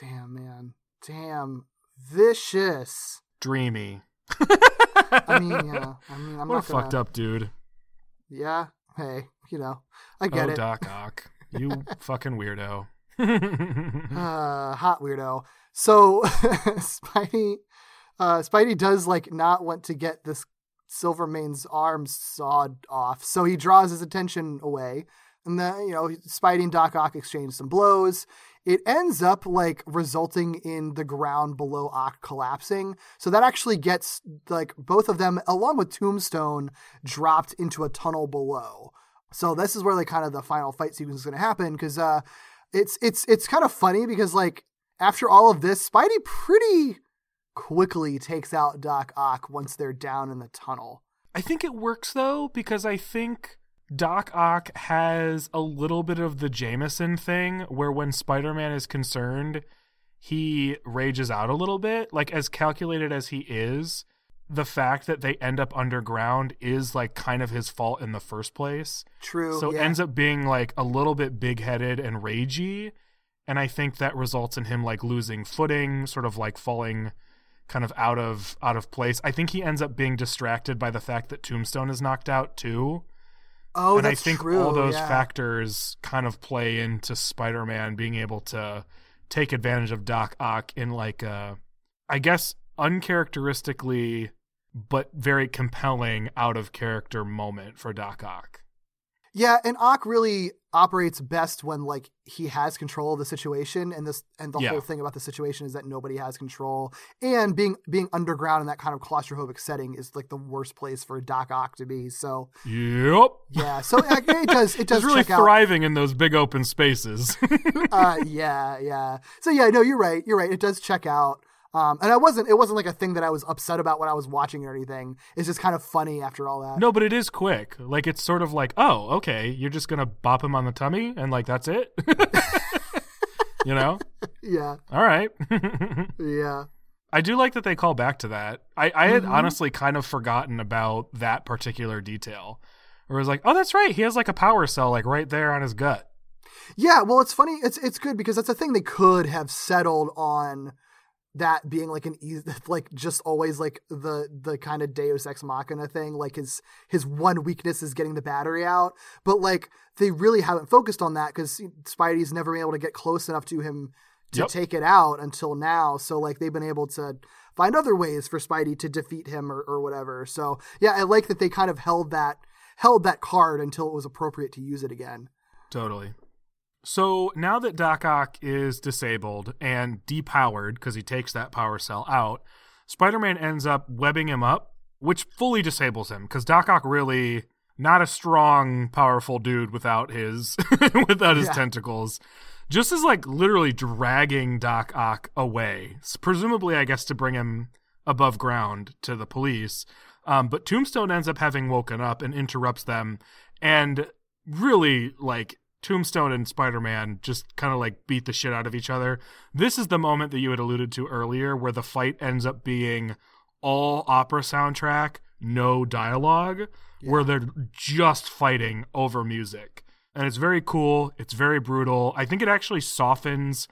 Speaker 6: Damn, man. Damn. Vicious.
Speaker 7: Dreamy.
Speaker 6: I mean, (laughs) yeah. I mean, I'm
Speaker 7: what a
Speaker 6: gonna,
Speaker 7: fucked up dude.
Speaker 6: Yeah. Hey, you know, I get
Speaker 7: oh,
Speaker 6: it.
Speaker 7: Doc Ock. You (laughs) fucking weirdo. (laughs)
Speaker 6: Uh, hot weirdo. So Spidey, uh, Spidey does like not want to get this Silvermane's arms sawed off, so he draws his attention away, and then you know Spidey and Doc Ock exchange some blows. It ends up like resulting in the ground below Ock collapsing. So that actually gets like both of them, along with Tombstone, dropped into a tunnel below. So this is where like kind of the final fight sequence is going to happen because uh, it's it's it's kind of funny because like after all of this, Spidey pretty quickly takes out Doc Ock once they're down in the tunnel.
Speaker 7: I think it works though because I think Doc Ock has a little bit of the Jameson thing where when Spider-Man is concerned, he rages out a little bit. Like as calculated as he is, the fact that they end up underground is like kind of his fault in the first place.
Speaker 6: True.
Speaker 7: So it
Speaker 6: yeah.
Speaker 7: ends up being like a little bit big-headed and ragey, and I think that results in him like losing footing, sort of like falling kind of out of out of place. I think he ends up being distracted by the fact that Tombstone is knocked out too.
Speaker 6: Oh,
Speaker 7: and I think
Speaker 6: true.
Speaker 7: all those
Speaker 6: yeah.
Speaker 7: factors kind of play into Spider-Man being able to take advantage of Doc Ock in like a I guess uncharacteristically but very compelling out of character moment for Doc Ock.
Speaker 6: Yeah, and Ock really operates best when like he has control of the situation, and this and the
Speaker 7: Yeah.
Speaker 6: whole thing about the situation is that nobody has control. And being being underground in that kind of claustrophobic setting is like the worst place for a Doc Ock to be. So
Speaker 7: Yep.
Speaker 6: yeah, so it, it (laughs) does it does
Speaker 7: really
Speaker 6: check out.
Speaker 7: thriving in those big open spaces.
Speaker 6: uh, (laughs) yeah, yeah. So yeah, no, you're right. You're right. It does check out. Um, and I wasn't. It wasn't like a thing that I was upset about when I was watching or anything. It's just kind of funny after all that.
Speaker 7: no, but it is quick. Like it's sort of like, oh, okay, you're just gonna bop him on the tummy and like that's it. (laughs) you know? (laughs)
Speaker 6: Yeah,
Speaker 7: All right. (laughs)
Speaker 6: yeah.
Speaker 7: I do like that they call back to that. I, I had
Speaker 6: Mhm.
Speaker 7: honestly kind of forgotten about that particular detail Where it's like, oh, that's right, he has like a power cell like right there on his gut.
Speaker 6: Yeah, well, it's funny. It's it's good because that's a thing they could have settled on that being like an easy, (laughs) like just always like the the kind of Deus ex machina thing. Like his his one weakness is getting the battery out, but like they really haven't focused on that because Spidey's never been able to get close enough to him to
Speaker 7: Yep.
Speaker 6: take it out until now. So like they've been able to find other ways for Spidey to defeat him or, or whatever. So yeah, I like that they kind of held that held that card until it was appropriate to use it again.
Speaker 7: Totally. So now that Doc Ock is disabled and depowered because he takes that power cell out, Spider Man ends up webbing him up, which fully disables him because Doc Ock really not a strong, powerful dude without his (laughs) without his
Speaker 6: Yeah.
Speaker 7: tentacles. Just as like literally dragging Doc Ock away, presumably I guess to bring him above ground to the police. Um, but Tombstone ends up having woken up and interrupts them, and really like Tombstone and Spider Man just kind of like beat the shit out of each other. This is the moment that you had alluded to earlier where the fight ends up being all opera soundtrack, no dialogue, where they're just fighting over music. And it's very cool. It's very brutal. I think it actually softens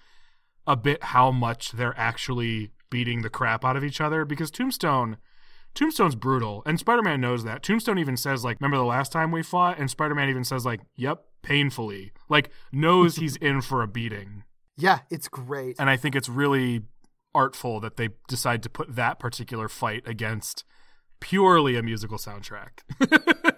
Speaker 7: a bit how much they're actually beating the crap out of each other because Tombstone Tombstone's brutal, and Spider Man knows that. Tombstone even says, like, remember the last time we fought? And Spider Man even says, like, yep, painfully. Like, knows he's (laughs) in for a beating.
Speaker 6: Yeah, it's great.
Speaker 7: And I think it's really artful that they decide to put that particular fight against purely a musical soundtrack. (laughs)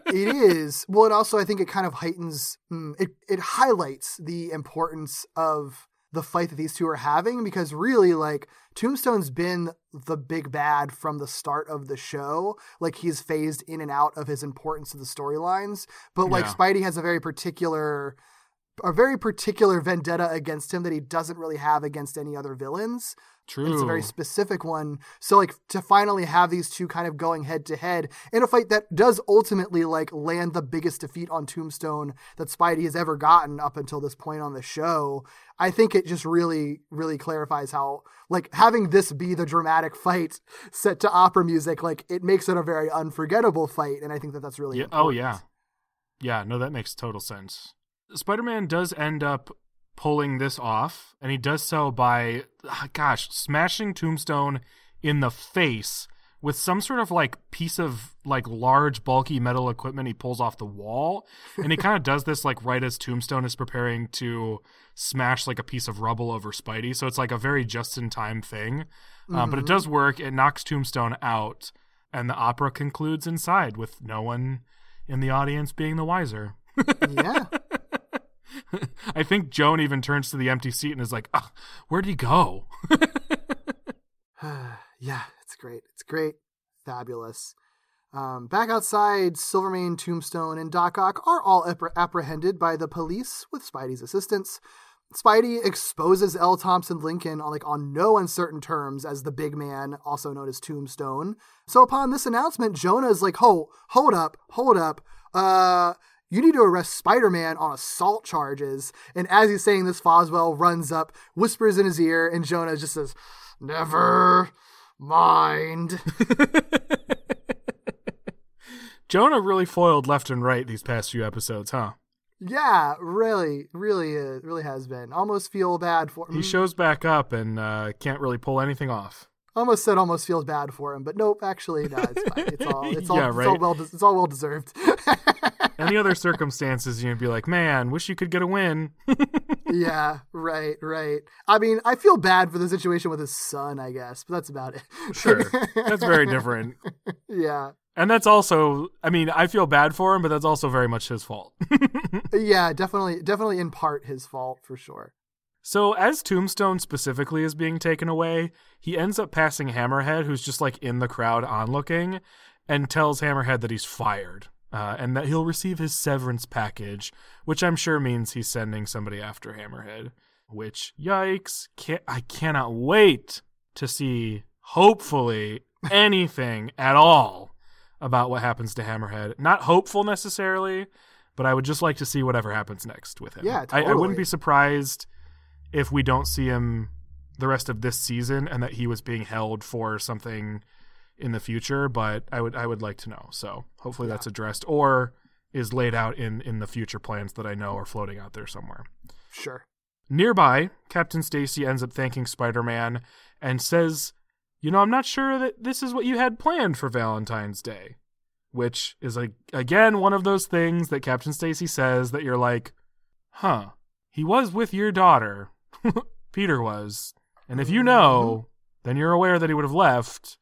Speaker 6: it is well it also i think it kind of heightens mm, it, it highlights the importance of the fight that these two are having because really like tombstone's been the big bad from the start of the show like he's phased in and out of his importance to the storylines but like
Speaker 7: Yeah.
Speaker 6: spidey has a very particular a very particular vendetta against him that he doesn't really have against any other villains
Speaker 7: True.
Speaker 6: and it's a very specific one. So like to finally have these two kind of going head to head in a fight that does ultimately like land the biggest defeat on Tombstone that Spidey has ever gotten up until this point on the show. I think it just really, really clarifies how like having this be the dramatic fight (laughs) set to opera music, like it makes it a very unforgettable fight, and I think that that's really
Speaker 7: Yeah. Oh, yeah. Yeah, no, that makes total sense. Spider Man does end up pulling this off, and he does so by, gosh, smashing Tombstone in the face with some sort of like piece of like large, bulky metal equipment he pulls off the wall. And he (laughs) kind of does this like right as Tombstone is preparing to smash like a piece of rubble over Spidey. So it's like a very just in time thing. Uh, but it does work. It knocks Tombstone out, and the opera concludes inside with no one in the audience being the wiser. (laughs)
Speaker 6: yeah. (laughs)
Speaker 7: I think Joan even turns to the empty seat and is like, "Ah, "Where'd he go?" (laughs) (sighs)
Speaker 6: yeah, it's great. It's great. Fabulous. Um, back outside, Silvermane, Tombstone, and Doc Ock are all appre- apprehended by the police with Spidey's assistance. Spidey exposes L. Thompson Lincoln on like on no uncertain terms as the big man, also known as Tombstone. So upon this announcement, Jonah is like, "Ho, hold up, hold up. Uh, you need to arrest Spider-Man on assault charges." And as he's saying this, Foswell runs up, whispers in his ear, and Jonah just says, "Never mind." (laughs)
Speaker 7: Jonah really foiled left and right these past few episodes, huh?
Speaker 6: yeah, really, really, uh, really has been. Almost feel bad for him.
Speaker 7: He shows back up and uh, can't really pull anything off.
Speaker 6: Almost said almost feels bad for him, but nope. Actually, no, it's fine. It's all (laughs) it's all,
Speaker 7: Yeah,
Speaker 6: it's all
Speaker 7: right.
Speaker 6: well des- it's all well deserved. (laughs)
Speaker 7: Any other circumstances, you'd be like, "Man, wish you could get a win." (laughs)
Speaker 6: yeah, right, right. I mean, I feel bad for the situation with his son, I guess, but that's about it.
Speaker 7: Sure, that's very different.
Speaker 6: yeah,
Speaker 7: And that's also, I mean, I feel bad for him, but that's also very much his fault.
Speaker 6: yeah, definitely, definitely in part his fault for sure.
Speaker 7: So, as Tombstone specifically is being taken away, he ends up passing Hammerhead, who's just like in the crowd onlooking, and tells Hammerhead that he's fired uh, and that he'll receive his severance package, which I'm sure means he's sending somebody after Hammerhead. Which, yikes, can't, I cannot wait to see, hopefully, (laughs) anything at all about what happens to Hammerhead. Not hopeful necessarily, but I would just like to see whatever happens next with him.
Speaker 6: Yeah,
Speaker 7: I, I wouldn't be surprised if we don't see him the rest of this season and that he was being held for something in the future, but I would I would like to know. So hopefully that's addressed or is laid out in in the future plans that I know are floating out there somewhere.
Speaker 6: Sure.
Speaker 7: Nearby, Captain Stacy ends up thanking Spider-Man and says, "You know, I'm not sure that this is what you had planned for Valentine's Day." Which is like again one of those things that Captain Stacy says that you're like, "Huh. He was with your daughter. (laughs) Peter was. And if you know, then you're aware that he would have left."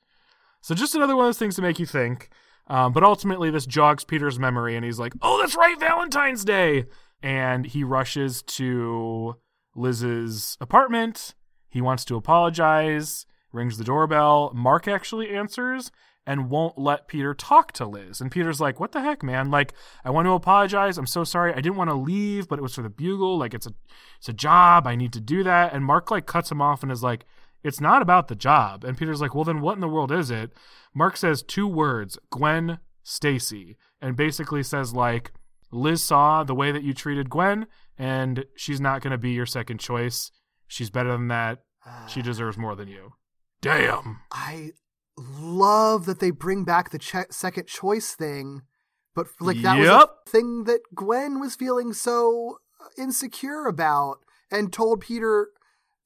Speaker 7: So just another one of those things to make you think. Um, but ultimately, this jogs Peter's memory, and he's like, "Oh, that's right, Valentine's Day!" And he rushes to Liz's apartment. He wants to apologize. Rings the doorbell. Mark actually answers and won't let Peter talk to Liz. And Peter's like, "What the heck, man? Like, I want to apologize. I'm so sorry. I didn't want to leave, but it was for the bugle. Like, it's a, it's a job. I need to do that." And Mark like cuts him off and is like, "It's not about the job." And Peter's like, "Well, then what in the world is it?" Mark says two words, Gwen Stacy, and basically says like Liz saw the way that you treated Gwen and she's not going to be your second choice. She's better than that. She ah. deserves more than you. Damn.
Speaker 6: I love that they bring back the che- second choice thing, but like that was
Speaker 7: Yep.
Speaker 6: a thing that Gwen was feeling so uh, insecure about and told Peter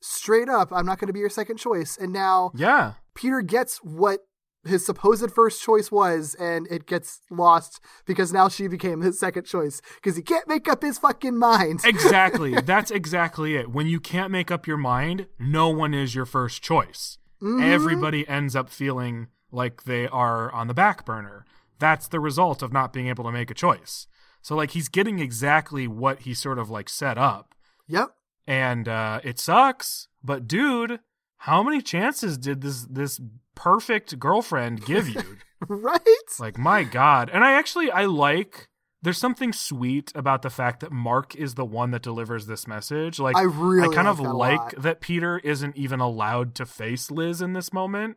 Speaker 6: straight up, "I'm not going to be your second choice." And now
Speaker 7: Yeah.
Speaker 6: Peter gets what his supposed first choice was, and it gets lost because now she became his second choice because he can't make up his fucking mind.
Speaker 7: Exactly. (laughs) That's exactly it. When you can't make up your mind, no one is your first choice. Everybody ends up feeling like they are on the back burner. That's the result of not being able to make a choice. So like he's getting exactly what he sort of like set up.
Speaker 6: Yep.
Speaker 7: And uh it sucks, but dude, how many chances did this this perfect girlfriend give you? (laughs)
Speaker 6: Right?
Speaker 7: Like my god. And I actually I like there's something sweet about the fact that Mark is the one that delivers this message. Like
Speaker 6: I really
Speaker 7: I kind
Speaker 6: like
Speaker 7: of
Speaker 6: that
Speaker 7: like that Peter isn't even allowed to face Liz in this moment.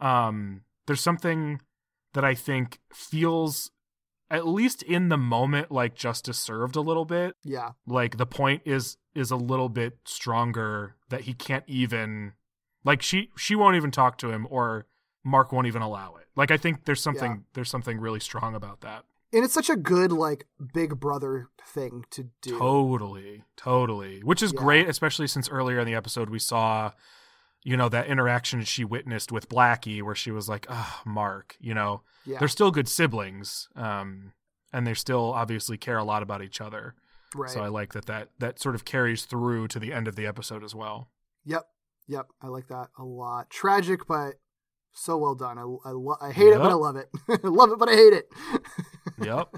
Speaker 7: Um there's something that I think feels at least in the moment like justice served a little bit.
Speaker 6: Yeah.
Speaker 7: Like the point is is a little bit stronger that he can't even like she she won't even talk to him or Mark won't even allow it. Like I think there's something
Speaker 6: Yeah.
Speaker 7: there's something really strong about that.
Speaker 6: And it's such a good like big brother thing to do.
Speaker 7: Totally, totally. Which is
Speaker 6: Yeah.
Speaker 7: great, especially since earlier in the episode we saw, you know, that interaction she witnessed with Blackie where she was like, "Ah, Mark," you know.
Speaker 6: Yeah.
Speaker 7: They're still good siblings, um, and they still obviously care a lot about each other.
Speaker 6: right.
Speaker 7: So I like that that that sort of carries through to the end of the episode as well.
Speaker 6: Yep. Yep. I like that a lot. Tragic, but so well done. I I, lo- I hate it, but I love it. (laughs) Love it, but I hate it. (laughs)
Speaker 7: Yep.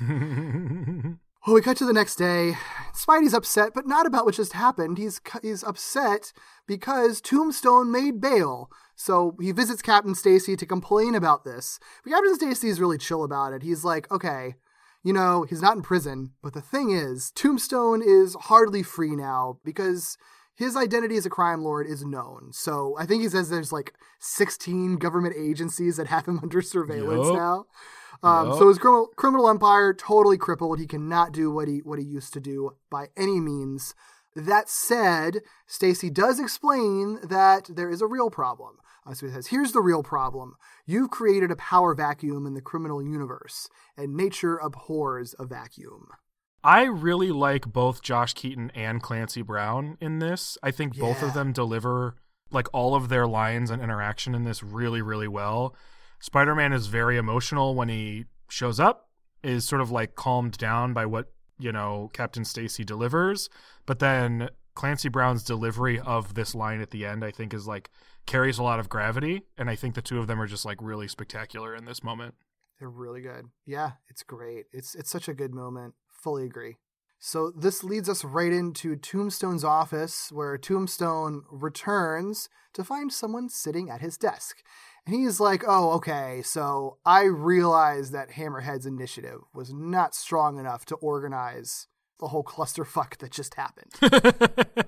Speaker 7: (laughs)
Speaker 6: Well, we cut to the next day. Spidey's upset, but not about what just happened. He's he's upset because Tombstone made bail. So he visits Captain Stacy to complain about this. But Captain Stacy is really chill about it. He's like, okay, you know, he's not in prison, but the thing is, Tombstone is hardly free now because his identity as a crime lord is known. So I think he says there's like 16 government agencies that have him (laughs) under surveillance
Speaker 7: Yup.
Speaker 6: now. Um,
Speaker 7: Yup.
Speaker 6: So his criminal, criminal empire totally crippled. He cannot do what he what he used to do by any means. That said, Stacy does explain that there is a real problem. Uh, so he says, "Here's the real problem. You've created a power vacuum in the criminal universe, and nature abhors a vacuum."
Speaker 7: I really like both Josh Keaton and Clancy Brown in this. I think both of them deliver like all of their lines and interaction in this really, really well. Spider Man is very emotional when he shows up, is sort of like calmed down by what, you know, Captain Stacy delivers. But then Clancy Brown's delivery of this line at the end, I think, is like carries a lot of gravity. And I think the two of them are just like really spectacular in this moment.
Speaker 6: They're really good. Yeah, it's great. It's it's such a good moment. Fully agree. So this leads us right into Tombstone's office, where Tombstone returns to find someone sitting at his desk. And he's like, "Oh, okay. So I realized that Hammerhead's initiative was not strong enough to organize the whole clusterfuck that just happened." (laughs)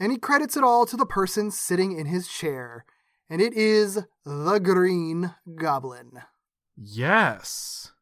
Speaker 6: and he credits it all to the person sitting in his chair, and it is the Green Goblin.
Speaker 7: yes.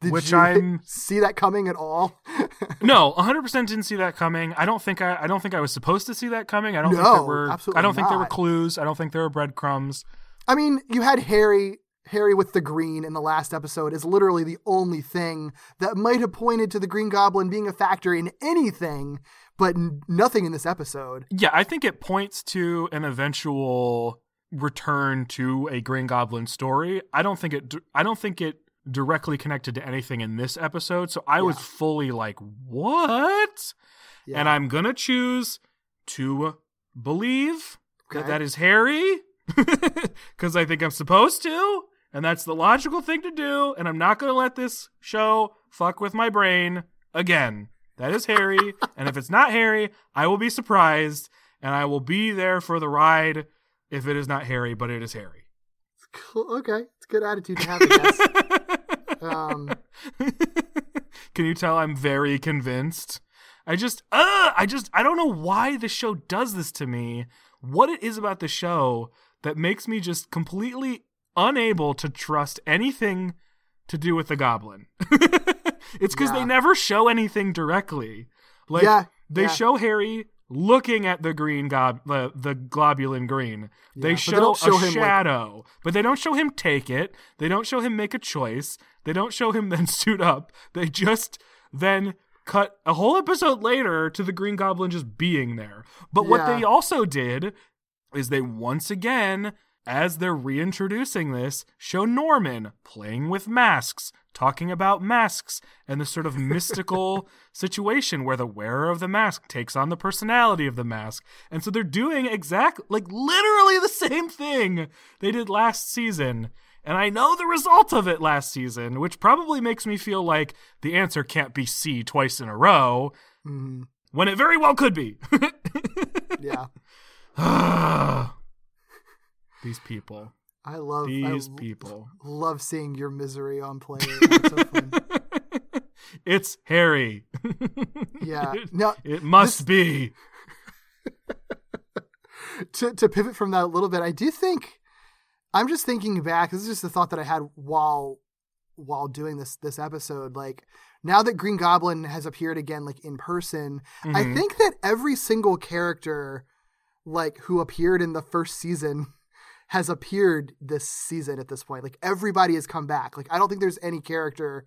Speaker 6: Did
Speaker 7: Which
Speaker 6: you (laughs)
Speaker 7: I'm-
Speaker 6: see that coming at all? (laughs)
Speaker 7: No, 100% didn't see that coming. I don't think I I don't think I was supposed to see that coming. I don't think there were I don't think there were clues. I don't think there were breadcrumbs.
Speaker 6: I mean, you had Harry Harry with the green in the last episode is literally the only thing that might have pointed to the Green Goblin being a factor in anything, but n- nothing in this episode.
Speaker 7: Yeah, I think it points to an eventual return to a Green Goblin story. I don't think it. I don't think it directly connected to anything in this episode. So I was fully like, "What?"
Speaker 6: Yeah.
Speaker 7: And I'm gonna choose to believe that that is Harry (laughs) because I think I'm supposed to, and that's the logical thing to do. And I'm not gonna let this show fuck with my brain again. That is Harry, and if it's not Harry, I will be surprised, and I will be there for the ride if it is not Harry, but it is Harry.
Speaker 6: Cool. Okay, it's a good attitude to have. I guess. (laughs) um,
Speaker 7: Can you tell I'm very convinced? I just, uh, I just, I don't know why the show does this to me. What it is about the show that makes me just completely unable to trust anything to do with the goblin. (laughs) it's because
Speaker 6: Yeah.
Speaker 7: they never show anything directly. Like
Speaker 6: Yeah,
Speaker 7: they
Speaker 6: yeah.
Speaker 7: show Harry looking at the green gob the, the globulin green.
Speaker 6: Yeah,
Speaker 7: they
Speaker 6: but they
Speaker 7: show, a
Speaker 6: him, like-
Speaker 7: shadow, but they don't show him take it. They don't show him make a choice. They don't show him (laughs) then suit up. They just then cut a whole episode later to the Green Goblin just being there. But what they also did is they once again, as they're reintroducing this, show Norman playing with masks, talking about masks and this sort of (laughs) mystical situation where the wearer of the mask takes on the personality of the mask. And so they're doing exact, like literally the same thing they did last season. And I know the result of it last season, which probably makes me feel like the answer can't be C twice in a row,
Speaker 6: mhm,
Speaker 7: when it very well could be. (laughs)
Speaker 6: yeah, (sighs)
Speaker 7: These people.
Speaker 6: I love I
Speaker 7: These
Speaker 6: l-
Speaker 7: people.
Speaker 6: Love seeing your misery on play. It's (laughs) so fun.
Speaker 7: it's Harry.
Speaker 6: Yeah. (laughs)
Speaker 7: It,
Speaker 6: Now,
Speaker 7: it must
Speaker 6: this-
Speaker 7: be. (laughs)
Speaker 6: to to pivot from that a little bit, I do think I'm just thinking back. This is just the thought that I had while while doing this this episode. Like now that Green Goblin has appeared again, like in person, I
Speaker 7: Mhm.
Speaker 6: think that every single character, like who appeared in the first season, (laughs) has appeared this season at this point. Like everybody has come back. Like I don't think there's any character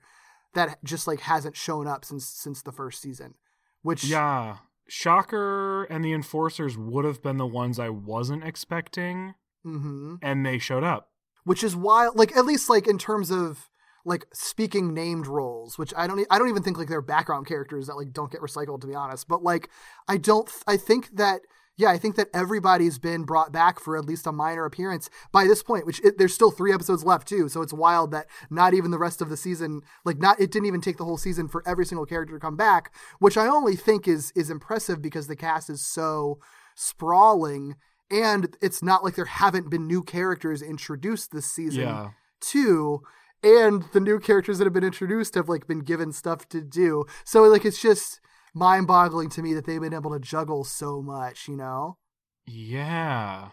Speaker 6: that just like hasn't shown up since since the first season. Which
Speaker 7: Yeah. Shocker and the Enforcers would have been the ones I wasn't expecting,
Speaker 6: hmm
Speaker 7: and they showed up.
Speaker 6: which is wild. Like at least like in terms of like speaking named roles, which I don't I don't even think like they're background characters that like don't get recycled to be honest. But like I don't I think that yeah I think that everybody's been brought back for at least a minor appearance by this point. Which it, there's still three episodes left too, so it's wild that not even the rest of the season like not it didn't even take the whole season for every single character to come back, which I only think is is impressive because the cast is so sprawling. And it's not like there haven't been new characters introduced this season
Speaker 7: Yeah.
Speaker 6: too and the new characters that have been introduced have like been given stuff to do so like it's just mind-boggling to me that they've been able to juggle so much you know
Speaker 7: Yeah.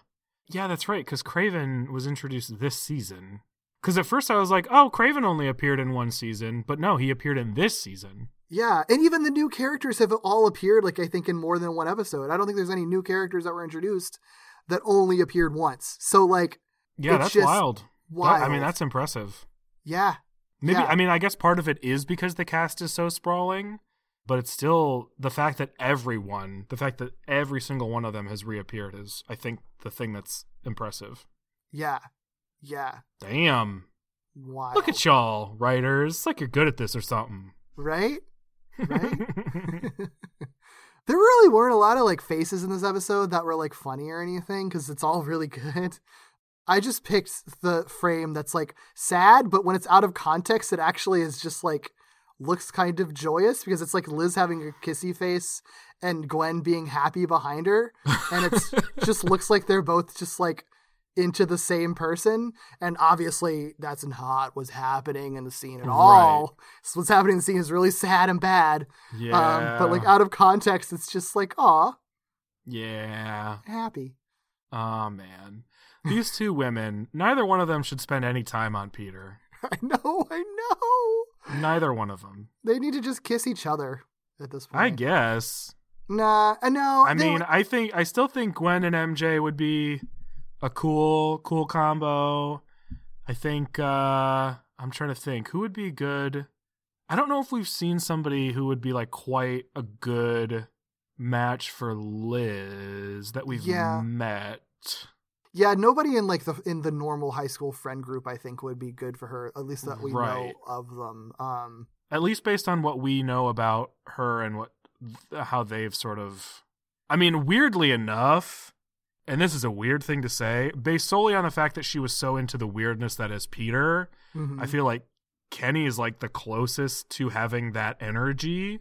Speaker 7: Yeah, that's right, because Kraven was introduced this season. Because at first I was like, oh, Kraven only appeared in one season, but no, he appeared in this season.
Speaker 6: yeah and even the new characters have all appeared like i think in more than one episode i don't think there's any new characters that were introduced that only appeared once so like
Speaker 7: Yeah, that's
Speaker 6: just
Speaker 7: wild. That- I mean, that's impressive.
Speaker 6: yeah
Speaker 7: Maybe
Speaker 6: Yeah.
Speaker 7: I mean I guess part of it is because the cast is so sprawling, but it's still the fact that everyone, the fact that every single one of them has reappeared is I think the thing that's impressive.
Speaker 6: yeah yeah
Speaker 7: Damn.
Speaker 6: wow
Speaker 7: Look at y'all, writers. It's like you're good at this or something.
Speaker 6: right right (laughs) (laughs) there really weren't a lot of like faces in this episode that were like funny or anything because it's all really good. I just picked the frame that's like sad, but when it's out of context, it actually is just like looks kind of joyous because it's like Liz having a kissy face and Gwen being happy behind her, and it (laughs) just looks like they're both just like into the same person, and obviously that's not what's happening in the scene at all. So what's happening in the scene is really sad and bad.
Speaker 7: Yeah.
Speaker 6: Um, but like out of context, it's just like, aw,
Speaker 7: Yeah.
Speaker 6: happy.
Speaker 7: Oh man. These two women, neither one of them should spend any time on Peter. (laughs)
Speaker 6: I know, I know.
Speaker 7: Neither one of them.
Speaker 6: They need to just kiss each other at this point.
Speaker 7: I guess.
Speaker 6: Nah, I know.
Speaker 7: I mean, I think I still think Gwen and MJ would be a cool, cool combo. I think uh I'm trying to think who would be good. I don't know if we've seen somebody who would be like quite a good match for Liz that we've
Speaker 6: Yeah.
Speaker 7: met.
Speaker 6: Yeah, nobody in like the in the normal high school friend group I think would be good for her. At least that we
Speaker 7: Right.
Speaker 6: know of them. Um,
Speaker 7: At least based on what we know about her and what how they've sort of I mean, weirdly enough, and this is a weird thing to say, based solely on the fact that she was so into the weirdness that is Peter,
Speaker 6: mhm.
Speaker 7: I feel like Kenny is like the closest to having that energy.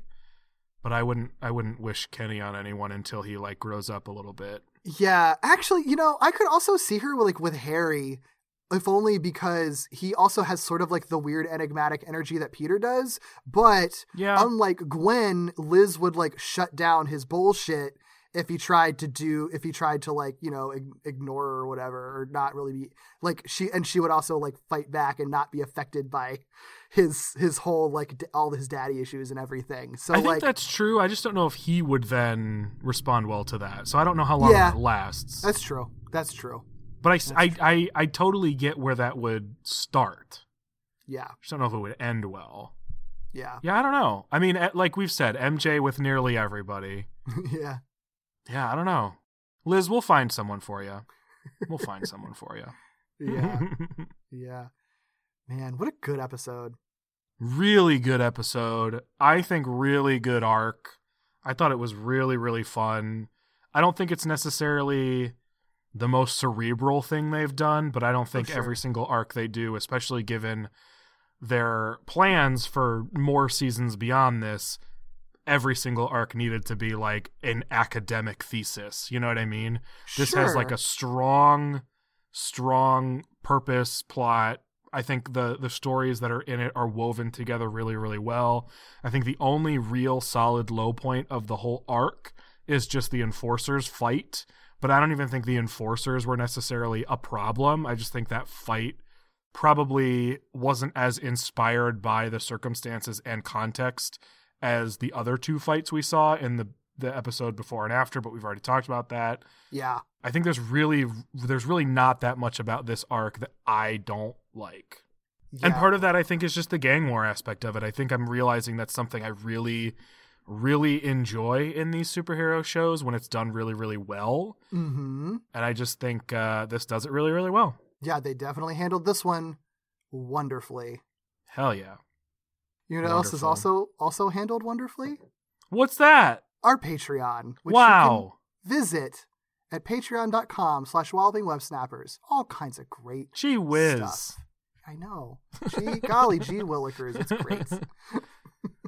Speaker 7: But I wouldn't I wouldn't wish Kenny on anyone until he like grows up a little bit.
Speaker 6: Yeah, actually, you know, I could also see her like with Harry, if only because he also has sort of like the weird enigmatic energy that Peter does. But
Speaker 7: Yeah.
Speaker 6: unlike Gwen, Liz would like shut down his bullshit if he tried to do if he tried to like you know ignore her or whatever or not really be like she and she would also like fight back and not be affected by his his whole like d- all his daddy issues and everything so
Speaker 7: I think
Speaker 6: like
Speaker 7: that's true. I just don't know if he would then respond well to that. So I don't know how long
Speaker 6: Yeah.
Speaker 7: that lasts.
Speaker 6: that's true that's true
Speaker 7: But I I I totally get where that would start.
Speaker 6: yeah
Speaker 7: Just don't know if it would end well.
Speaker 6: yeah
Speaker 7: Yeah, I don't know. I mean, eh, like we've said, MJ with nearly everybody. (laughs)
Speaker 6: yeah
Speaker 7: Yeah, I don't know. Liz, we'll find someone for you. We'll find someone for you. (laughs)
Speaker 6: yeah (laughs) yeah man what a good episode
Speaker 7: really good episode. I think really good arc. I thought it was really, really fun. I don't think it's necessarily the most cerebral thing they've done, but I don't think
Speaker 6: sure.
Speaker 7: every single arc they do, especially given their plans for more seasons beyond this, every single arc needed to be like an academic thesis. You know what I mean? This has like a strong, strong purpose, plot. I think the the stories that are in it are woven together really, really well. I think the only real solid low point of the whole arc is just the enforcers fight. But I don't even think the enforcers were necessarily a problem. I just think that fight probably wasn't as inspired by the circumstances and context as the other two fights we saw in the the episode before and after, but we've already talked about that.
Speaker 6: yeah
Speaker 7: I think there's really there's really not that much about this arc that I don't like. And part of that I think is just the gang war aspect of it. I think I'm realizing that's something I really really enjoy in these superhero shows when it's done really really well.
Speaker 6: mm-hmm
Speaker 7: And I just think uh, this does it really really well.
Speaker 6: yeah they definitely handled this one wonderfully
Speaker 7: Hell yeah.
Speaker 6: you know what else is also also handled wonderfully
Speaker 7: What's that?
Speaker 6: Our patreon which you can
Speaker 7: wow.
Speaker 6: visit at patreon.com slash walloping all kinds of great
Speaker 7: Gee whiz.
Speaker 6: stuff i know gee golly gee willikers it's great (laughs)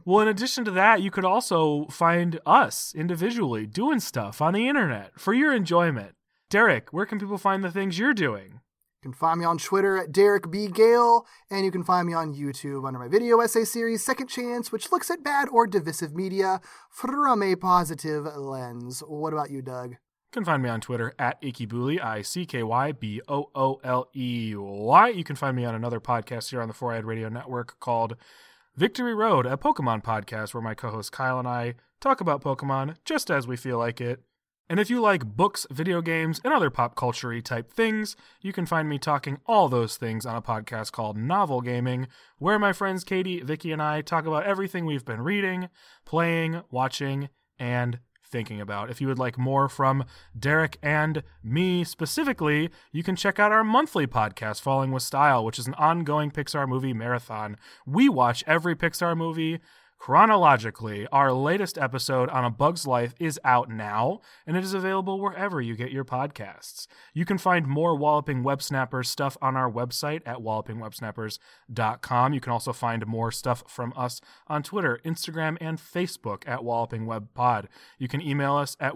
Speaker 7: Well, in addition to that, you could also find us individually doing stuff on the internet for your enjoyment. Derek, where can people find the things you're doing?
Speaker 6: You can find me on Twitter at Derek B. Gale, and you can find me on YouTube under my video essay series Second Chance, which looks at bad or divisive media from a positive lens. What about you, Doug?
Speaker 7: You can find me on Twitter at Ickybooley, I C K Y B O O L E Y. You can find me on another podcast here on the Four Eyed Radio Network called Victory Road, a Pokemon podcast where my co host Kyle and I talk about Pokemon just as we feel like it. And if you like books, video games, and other pop culture type things, you can find me talking all those things on a podcast called Novel Gaming, where my friends Katie, Vicky, and I talk about everything we've been reading, playing, watching, and thinking about. If you would like more from Derek and me specifically, you can check out our monthly podcast, Falling with Style, which is an ongoing Pixar movie marathon. We watch every Pixar movie chronologically. Our latest episode on A Bug's Life is out now, and it is available wherever you get your podcasts. You can find more Walloping Web Snappers stuff on our website at wallopingwebsnappers.com. You can also find more stuff from us on Twitter, Instagram, and Facebook at Walloping Web Pod. You can email us at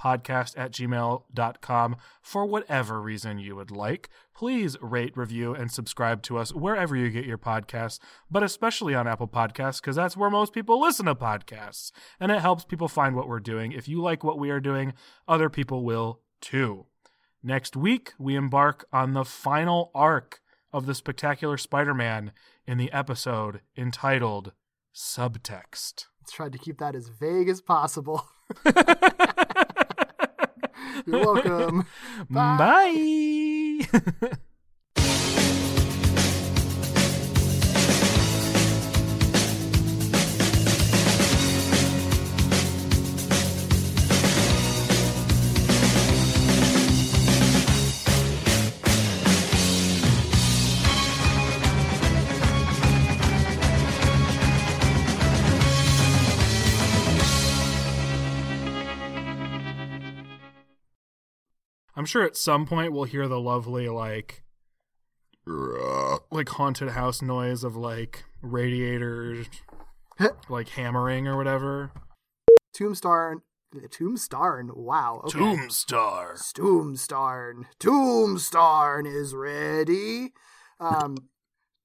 Speaker 7: wallopingwebsnapperspodcast at gmail.com for whatever reason you would like. Please rate, review, and subscribe to us wherever you get your podcasts, but especially on Apple Podcasts, because that's where most people listen to podcasts. And it helps people find what we're doing. If you like what we are doing, other people will too. Next week, we embark on the final arc of the Spectacular Spider Man in the episode entitled Subtext.
Speaker 6: Try to keep that as vague as possible. (laughs) You're welcome. (laughs)
Speaker 7: Bye. (laughs) I'm sure at some point we'll hear the lovely like like haunted house noise of like radiators like hammering or whatever.
Speaker 6: Tombstarn. Tombstarn. Wow. Okay.
Speaker 7: Tombstar.
Speaker 6: Tombstarn. Tombstarn is ready. Um,